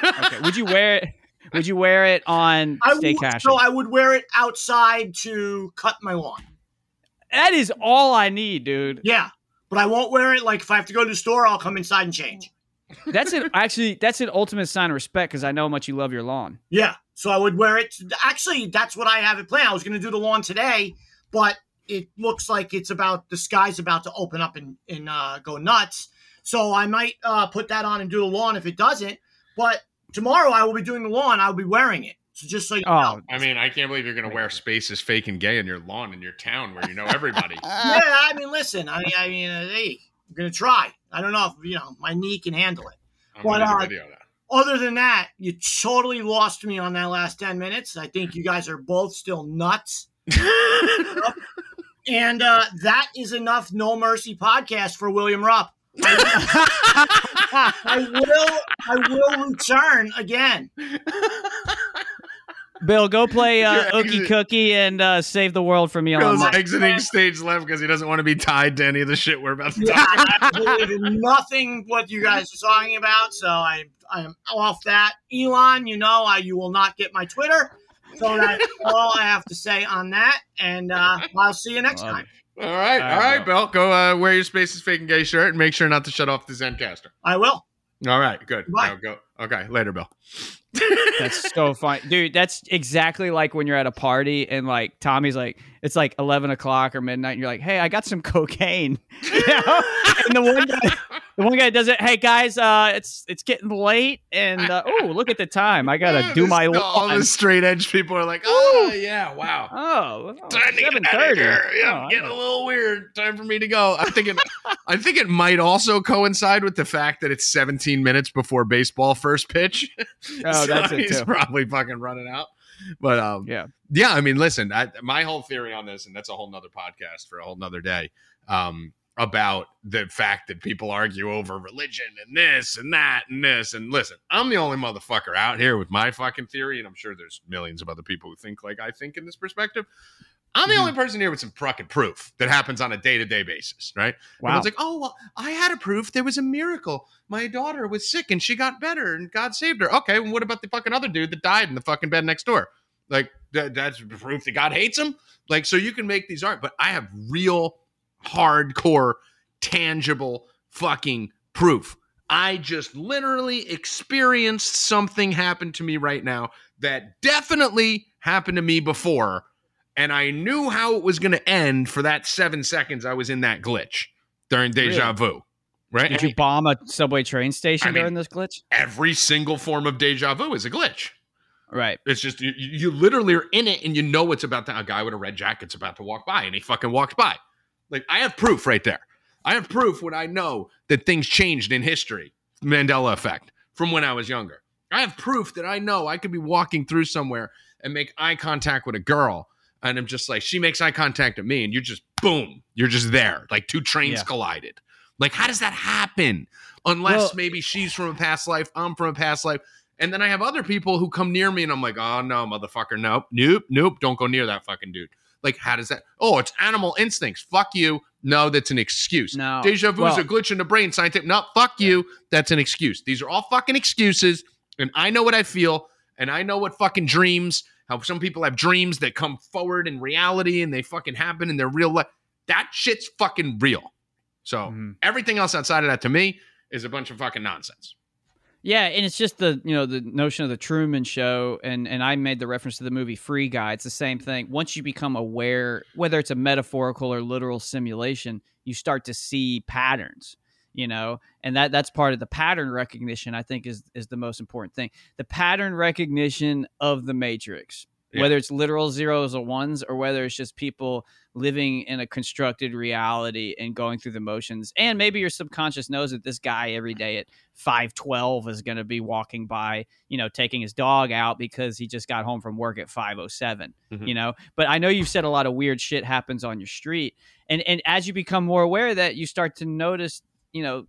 S3: Okay. Would you wear it? Would you wear it on
S4: I
S3: Stay
S4: would,
S3: Cash?
S4: so I would wear it outside to cut my lawn.
S3: that is all I need, dude.
S4: Yeah, but I won't wear it. Like if I have to go to the store, I'll come inside and change.
S3: That's an actually that's an ultimate sign of respect because I know how much you love your lawn.
S4: Yeah, so I would wear it. Actually, that's what I have it planned. I was going to do the lawn today, but it looks like it's about the sky's about to open up and and uh, go nuts. So I might uh, put that on and do the lawn if it doesn't. But tomorrow I will be doing the lawn. I'll be wearing it. So just so you
S3: Oh,
S4: know.
S1: I mean, I can't believe you're going to wear spaces fake and gay in your lawn in your town where you know everybody. <laughs>
S4: Yeah, I mean, listen. I, mean, I mean, uh, hey, I'm going to try. I don't know if you know my knee can handle it.
S1: I'm
S4: But, uh. Other than that, you totally lost me on that last 10 minutes. I think you guys are both still nuts. <laughs> and uh, that is enough No Mercy podcast for William Rupp. <laughs> I will I will return again. <laughs>
S3: Bill, go play <laughs> uh,
S1: You're
S3: Ookie Cookie and uh, save the world from Elon
S1: Bill's
S3: Musk.
S1: exiting stage left because he doesn't want to be tied to any of the shit we're about to
S4: Yeah,
S1: talk
S4: I believe in nothing what you guys are talking about, so I I'm off that. Elon, you know I, you will not get my Twitter. So that's <laughs> all I have to say on that, and uh, I'll see you next
S3: Love
S4: time.
S1: All right,
S3: All
S1: all
S3: right,
S1: right, Bill. Go uh, wear your space is fake and gay shirt and make sure not to shut off the Zencastr.
S4: I will.
S1: All right, good.
S4: Bye.
S1: Now go. Okay, later, Bill. <laughs>
S3: That's so fun, dude. That's exactly like when you're at a party and like Tommy's like, it's like eleven o'clock or midnight, and you're like, "Hey, I got some cocaine," <laughs> you know? and the one guy, the one guy does it. Hey guys, uh, it's it's getting late, and uh, <laughs> oh, look at the time. I gotta do my
S1: All the straight edge people are like, oh yeah, wow.
S3: Oh,
S1: Time to get out of here.
S3: Oh,
S1: Yeah, getting a little weird. Time for me to go. I think it. <laughs> I think it might also coincide with the fact that it's 17 minutes before baseball first pitch. <laughs>
S3: Oh, that's it,
S1: he's
S3: too.
S1: probably fucking running out. But um,
S3: Yeah.
S1: yeah. I mean, listen, I, my whole theory on this, and that's a whole nother podcast for a whole nother day. Um, about the fact that people argue over religion and this and that and this. And listen, I'm the only motherfucker out here with my fucking theory, and I'm sure there's millions of other people who think like I think in this perspective. I'm the
S3: Mhm.
S1: only person here with some fucking proof that happens on a day to day basis, right?
S3: Wow.
S1: Everyone's like, oh, well, I had a proof. There was a miracle. My daughter was sick and she got better and God saved her. Okay, well, what about the fucking other dude that died in the fucking bed next door? Like, that, that's proof that God hates him? Like, so you can make these art, but I have real, hardcore, tangible fucking proof. I just literally experienced something happen to me right now that definitely happened to me before. And I knew how it was going to end for that seven seconds I was in that glitch during deja vu. Right?
S3: Did you bomb a subway train station
S1: I mean-
S3: during this glitch?
S1: Every single form of deja vu is a glitch.
S3: Right.
S1: It's just you, you literally are in it and you know it's about to a guy with a red jacket's about to walk by and he fucking walks by. Like I have proof right there. I have proof when I know that things changed in history. Mandela effect from when I was younger. I have proof that I know I could be walking through somewhere and make eye contact with a girl and I'm just like, she makes eye contact at me, and you're just boom, you're just there, like two trains
S3: Yeah.
S1: collided. Like, how does that happen? Unless
S3: Well-
S1: maybe she's from a past life, I'm from a past life. And then I have other people who come near me and I'm like, oh no, motherfucker, nope, nope, nope, don't go near that fucking dude. Like, how does that? Oh, it's animal instincts. Fuck you. No, that's an excuse.
S3: No.
S1: Deja vu is
S3: Well-
S1: a glitch in the brain. Scientific. No, fuck you. That's an excuse. These are all fucking excuses. And I know what I feel. And I know what fucking dreams, how some people have dreams that come forward in reality and they fucking happen in their real life. That shit's fucking real. So
S3: Mhm.
S1: everything else outside of that to me is a bunch of fucking nonsense.
S3: Yeah, and it's just the you know the notion of the Truman Show, and and I made the reference to the movie Free Guy. It's the same thing. Once you become aware, whether it's a metaphorical or literal simulation, you start to see patterns. You know, and that that's part of the pattern recognition. I think is is the most important thing. The pattern recognition of the Matrix,
S1: Yeah.
S3: whether it's literal zeros or ones, or whether it's just people living in a constructed reality and going through the motions. And maybe your subconscious knows that this guy every day at 512 is going to be walking by, you know, taking his dog out because he just got home from work at 507,
S1: Mhm.
S3: you know. But I know you've said a lot of weird shit happens on your street. And and as you become more aware of that, you start to notice, you know,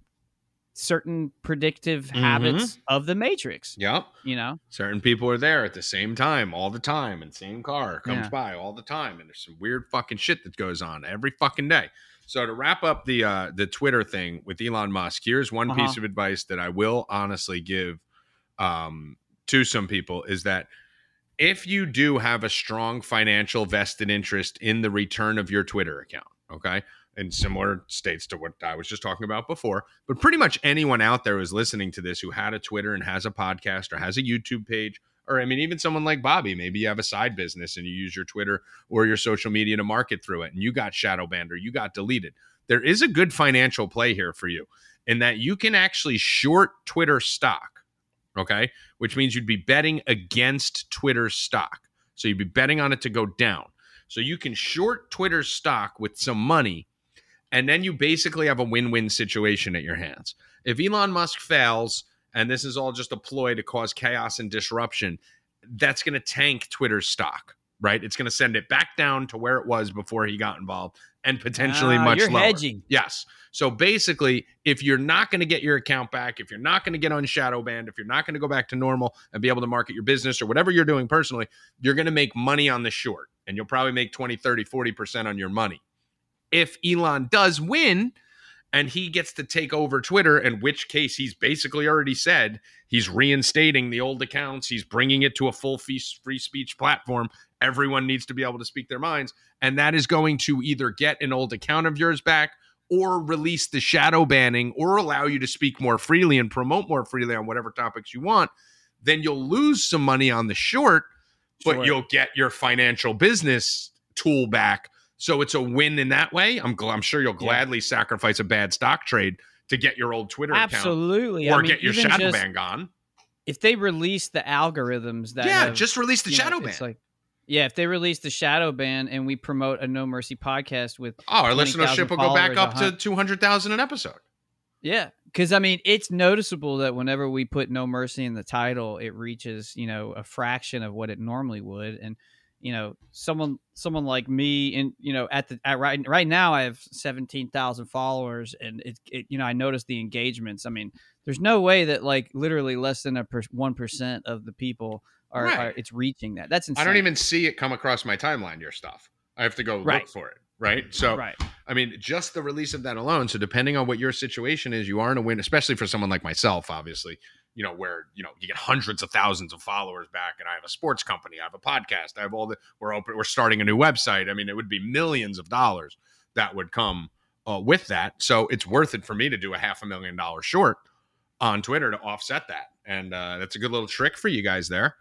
S3: certain predictive habits of the matrix,
S1: Yep.
S3: you know.
S1: Certain people are there at the same time all the time, and same car comes
S3: Yeah.
S1: by all the time, and there's some weird fucking shit that goes on every fucking day. So to wrap up the uh, the Twitter thing with Elon Musk, here's one
S3: Uh-huh.
S1: piece of advice that I will honestly give um, to some people is that if you do have a strong financial vested interest in the return of your Twitter account, okay, in similar states to what I was just talking about before, but pretty much anyone out there who's listening to this who had a Twitter and has a podcast or has a YouTube page, or I mean, even someone like Bobby, maybe you have a side business and you use your Twitter or your social media to market through it and you got shadow banned or you got deleted. There is a good financial play here for you in that you can actually short Twitter stock, okay, which means you'd be betting against Twitter's stock. So you'd be betting on it to go down. So you can short Twitter stock with some money, and then you basically have a win win situation at your hands. If Elon Musk fails, and this is all just a ploy to cause chaos and disruption, that's going to tank Twitter's stock, right? It's going to send it back down to where it was before he got involved and potentially
S3: Ah,
S1: much
S3: you're
S1: lower.
S3: hedging.
S1: Yes. So basically, if you're not going to get your account back, if you're not going to get on shadow banned, if you're not going to go back to normal and be able to market your business or whatever you're doing personally, you're going to make money on the short and you'll probably make 20, 30, 40% on your money. If Elon does win and he gets to take over Twitter, in which case he's basically already said he's reinstating the old accounts, he's bringing it to a full free speech platform. Everyone needs to be able to speak their minds. And that is going to either get an old account of yours back or release the shadow banning or allow you to speak more freely and promote more freely on whatever topics you want, then you'll lose some money on the short, but
S3: Sure.
S1: you'll get your financial business tool back. So it's a win in that way. I'm gl- I'm sure you'll
S3: Yeah.
S1: gladly sacrifice a bad stock trade to get your old Twitter
S3: Absolutely.
S1: account or
S3: I mean,
S1: get your shadow
S3: just-
S1: ban gone.
S3: If they release the algorithms that
S1: Yeah,
S3: have-
S1: just release the
S3: you know,
S1: shadow ban.
S3: it's like yeah, if they release the shadow ban and we promote a No Mercy podcast with
S1: oh, our
S3: 20,000
S1: listenership will go back up to 200,000 an episode.
S3: Yeah, because I mean, it's noticeable that whenever we put "No Mercy" in the title, it reaches you know a fraction of what it normally would, and you know someone someone like me, and you know at the at right right now I have seventeen thousand followers, and it, it you know I notice the engagements. I mean, there's no way that like literally less than a one percent of the people are,
S1: Right.
S3: are it's reaching that. That's insane.
S1: I don't even see it come across my timeline, your stuff. I have to go
S3: Right.
S1: look for it. Right. So,
S3: right.
S1: I mean, just the release of that alone. So, depending on what your situation is, you are in a win, especially for someone like myself, obviously, you know, where, you know, you get hundreds of thousands of followers back. And I have a sports company, I have a podcast, I have all the, we're open, we're starting a new website. I mean, it would be millions of dollars that would come uh, with that. So, it's worth it for me to do a half a million dollar short on Twitter to offset that. And uh, that's a good little trick for you guys there.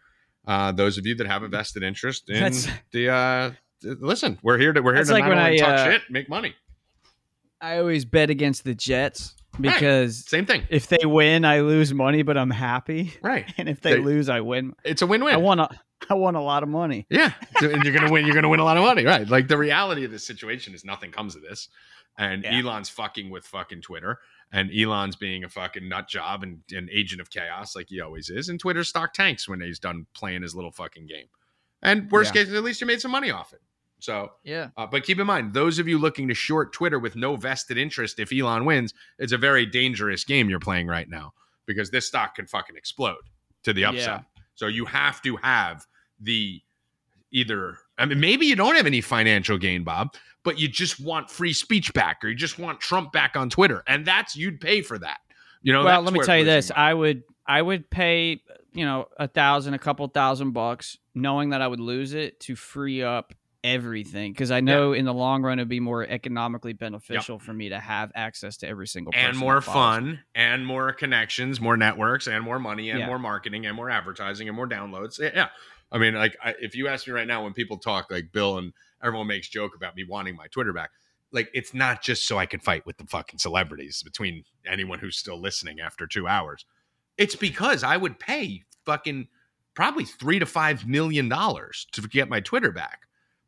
S1: Uh, those of you that have a vested interest in
S3: That's-
S1: the, uh, listen, we're here to, we're here to
S3: like
S1: not only
S3: I,
S1: talk
S3: uh,
S1: shit, make money.
S3: I always bet against the Jets because
S1: Same thing.
S3: if they win, I lose money, but I'm happy,
S1: Right. <laughs>
S3: and if they,
S1: They-
S3: lose, I win.
S1: It's a win-win.
S3: I won a <laughs> I won a lot of money.
S1: yeah. So, and you're gonna win. You're gonna win a lot of money, right? Like the reality of this situation is nothing comes of this, and
S3: Yeah.
S1: Elon's fucking with fucking Twitter, and Elon's being a fucking nut job and an agent of chaos like he always is, and Twitter stock tanks when he's done playing his little fucking game. And worst
S3: Yeah.
S1: case, at least you made some money off it. So,
S3: Yeah.
S1: uh, but keep in mind, those of you looking to short Twitter with no vested interest if Elon wins, it's a very dangerous game you're playing right now because this stock can fucking explode to the upside.
S3: Yeah.
S1: So you have to have the either. I mean, maybe you don't have any financial gain, Bob, but you just want free speech back, or you just want Trump back on Twitter, and that's you'd pay for that. You know.
S3: well, let me tell you this:
S1: money-
S3: I would, I would pay, you know, a thousand, a couple thousand bucks, knowing that I would lose it to free up everything, because I know in the long run it'd be more economically beneficial for me to have access to every single person
S1: and more fun and more connections more networks and more money and
S3: Yeah.
S1: more marketing and more advertising and more downloads. Yeah, yeah. i mean like I, if you ask me right now when people talk like bill and everyone makes joke about me wanting my twitter back like it's not just so i can fight with the fucking celebrities between anyone who's still listening after two hours. It's because i would pay fucking probably three to five million dollars to get my twitter back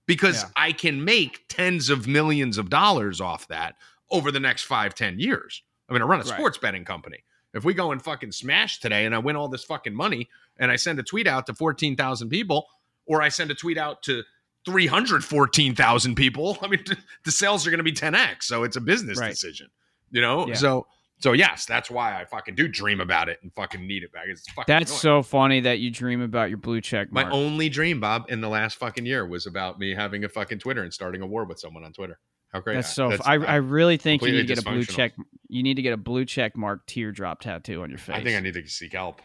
S1: because
S3: Yeah.
S1: i can make tens of millions of dollars off that over the next five, ten years. I mean, I run a
S3: Right.
S1: sports betting company. If we go and fucking smash today and I win all this fucking money and I send a tweet out to 14,000 people or I send a tweet out to 314,000 people, <laughs> I mean, the sales are going to be 10x. So it's a business
S3: Right.
S1: decision, you know?
S3: Yeah.
S1: So, so yes, that's why I fucking do dream about it and fucking need it back. It's fucking
S3: That's
S1: annoying.
S3: so funny that you dream about your blue check
S1: My only dream, Bob, in the last fucking year was about me having a fucking Twitter and starting a war with someone on Twitter. How great!
S3: That's so.
S1: That's-
S3: I, I really think you need to get a blue check. You need to get a blue check mark teardrop tattoo on your face.
S1: I think I need to seek help.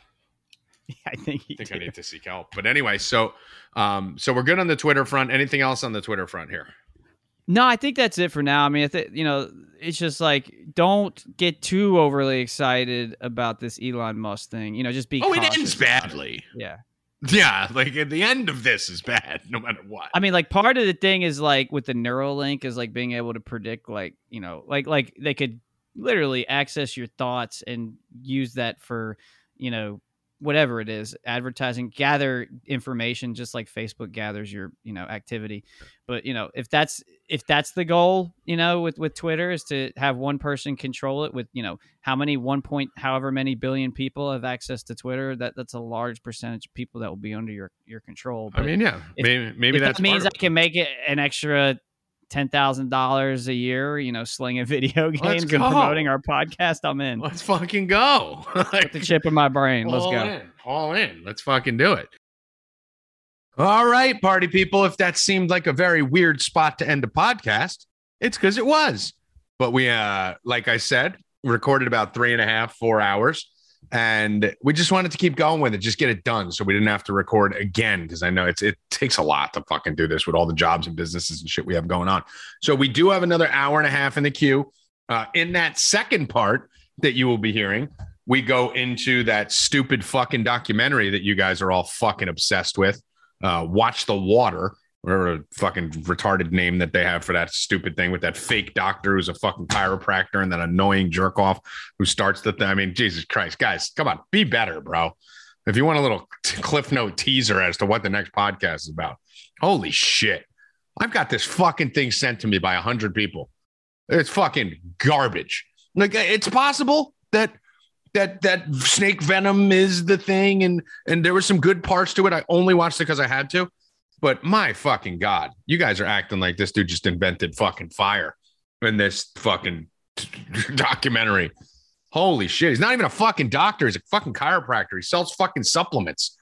S1: <laughs>
S3: I think you
S1: I think
S3: do.
S1: I need to seek help. But anyway, so um, so we're good on the Twitter front. Anything else on the Twitter front here?
S3: No, I think that's it for now. I mean, I think you know, it's just like don't get too overly excited about this Elon Musk thing. You know, just be.
S1: oh, it ends
S3: about it.
S1: badly.
S3: Yeah.
S1: Yeah, like at the end of this is bad, <laughs> no matter what.
S3: I mean, like part of the thing is like with the Neuralink is like being able to predict, like you know, like like they could literally access your thoughts and use that for, you know, whatever it is, advertising, gather information, just like Facebook gathers your you know activity. But you know, if that's if that's the goal, you know, with with Twitter is to have one person control it with you know how many one point however many billion people have access to Twitter, that that's a large percentage of people that will be under your your control.
S1: I mean, yeah,
S3: if-
S1: maybe maybe
S3: if
S1: that's
S3: that means I
S1: part of it.
S3: can make it an extra ten thousand dollars a year, you know, slinging video <laughs> games and promoting our podcast, I'm in.
S1: Let's fucking go. <laughs>
S3: Put the chip in my brain. Let's
S1: all
S3: go.
S1: in, all in. Let's fucking do it. All right, party people. If that seemed like a very weird spot to end a podcast, it's because it was. But we, uh, like I said, recorded about three and a half, four hours, and we just wanted to keep going with it, just get it done, so we didn't have to record again because I know it's it takes a lot to fucking do this with all the jobs and businesses and shit we have going on. So we do have another hour and a half in the queue. Uh, in that second part that you will be hearing, we go into that stupid fucking documentary that you guys are all fucking obsessed with. Uh, Watch the Water, whatever fucking retarded name that they have for that stupid thing with that fake doctor who's a fucking chiropractor and that annoying jerk off who starts the thing. I mean, Jesus Christ, guys, come on, be better, bro. If you want a little cliff note teaser as to what the next podcast is about, holy shit. I've got this fucking thing sent to me by a hundred people. It's fucking garbage. Like uh, it's possible that that that snake venom is the thing, and and there were some good parts to it. I only watched it because I had to. But my fucking god, you guys are acting like this dude just invented fucking fire in this fucking <laughs> documentary. Holy shit, he's not even a fucking doctor. He's a fucking chiropractor. He sells fucking supplements.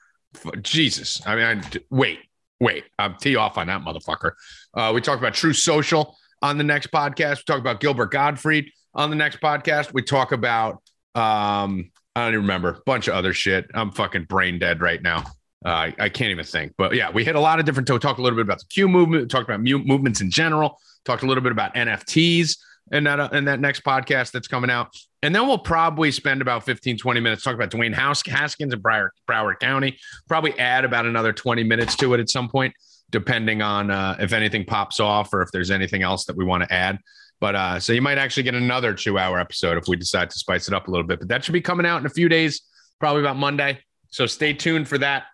S1: Jesus, I mean, I, wait, wait, I'm tee off on that motherfucker. Uh, we talk about Truth Social on the next podcast. We talk about Gilbert Gottfried on the next podcast. We talk about um, I don't even remember a bunch of other shit. I'm fucking brain dead right now. Uh, I, I can't even think. But yeah, we hit a lot of different. Talked a little bit about the Q movement. Talked about mu- movements in general. Talked a little bit about NFTs in that uh, that next podcast that's coming out. And then we'll probably spend about 15, 20 minutes talking about Dwayne House, Haskins and Broward, Broward County. Probably add about another 20 minutes to it at some point, depending on uh, if anything pops off or if there's anything else that we want to add. But uh, so you might actually get another two hour episode if we decide to spice it up a little bit. But that should be coming out in a few days, probably about Monday. So stay tuned for that.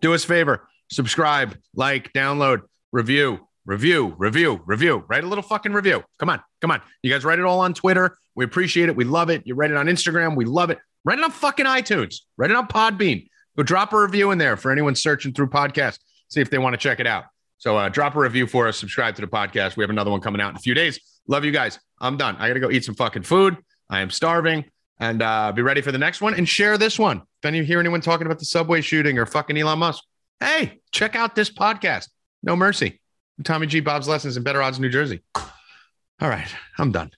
S1: Do us a favor, subscribe, like, download, review, review, review, review. Write a little fucking review. Come on, come on. You guys write it all on Twitter. We appreciate it. We love it. You write it on Instagram. We love it. Write it on fucking iTunes. Write it on Podbean. Go drop a review in there for anyone searching through podcasts. See if they want to check it out. So uh, drop a review for us. Subscribe to the podcast. We have another one coming out in a few days. Love you guys. I'm done. I got to go eat some fucking food. I am starving. And uh, be ready for the next one and share this one. If any you hear anyone talking about the subway shooting or fucking Elon Musk, hey, check out this podcast. No mercy. Tommy G. Bob's Lessons in Better Odds, New Jersey. All right, I'm done.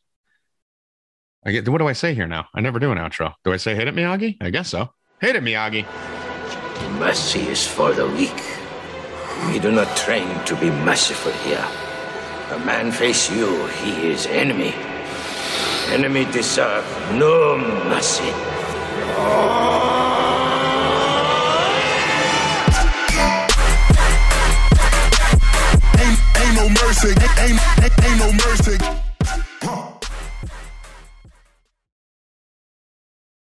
S1: I get. What do I say here now? I never do an outro. Do I say hit it, Miyagi? I guess so. Hit it, Miyagi.
S2: Mercy is for the weak. We do not train to be merciful here. A man face you, he is enemy. Enemy deserve no mercy.
S8: Ain't, ain't no mercy. Ain't, ain't,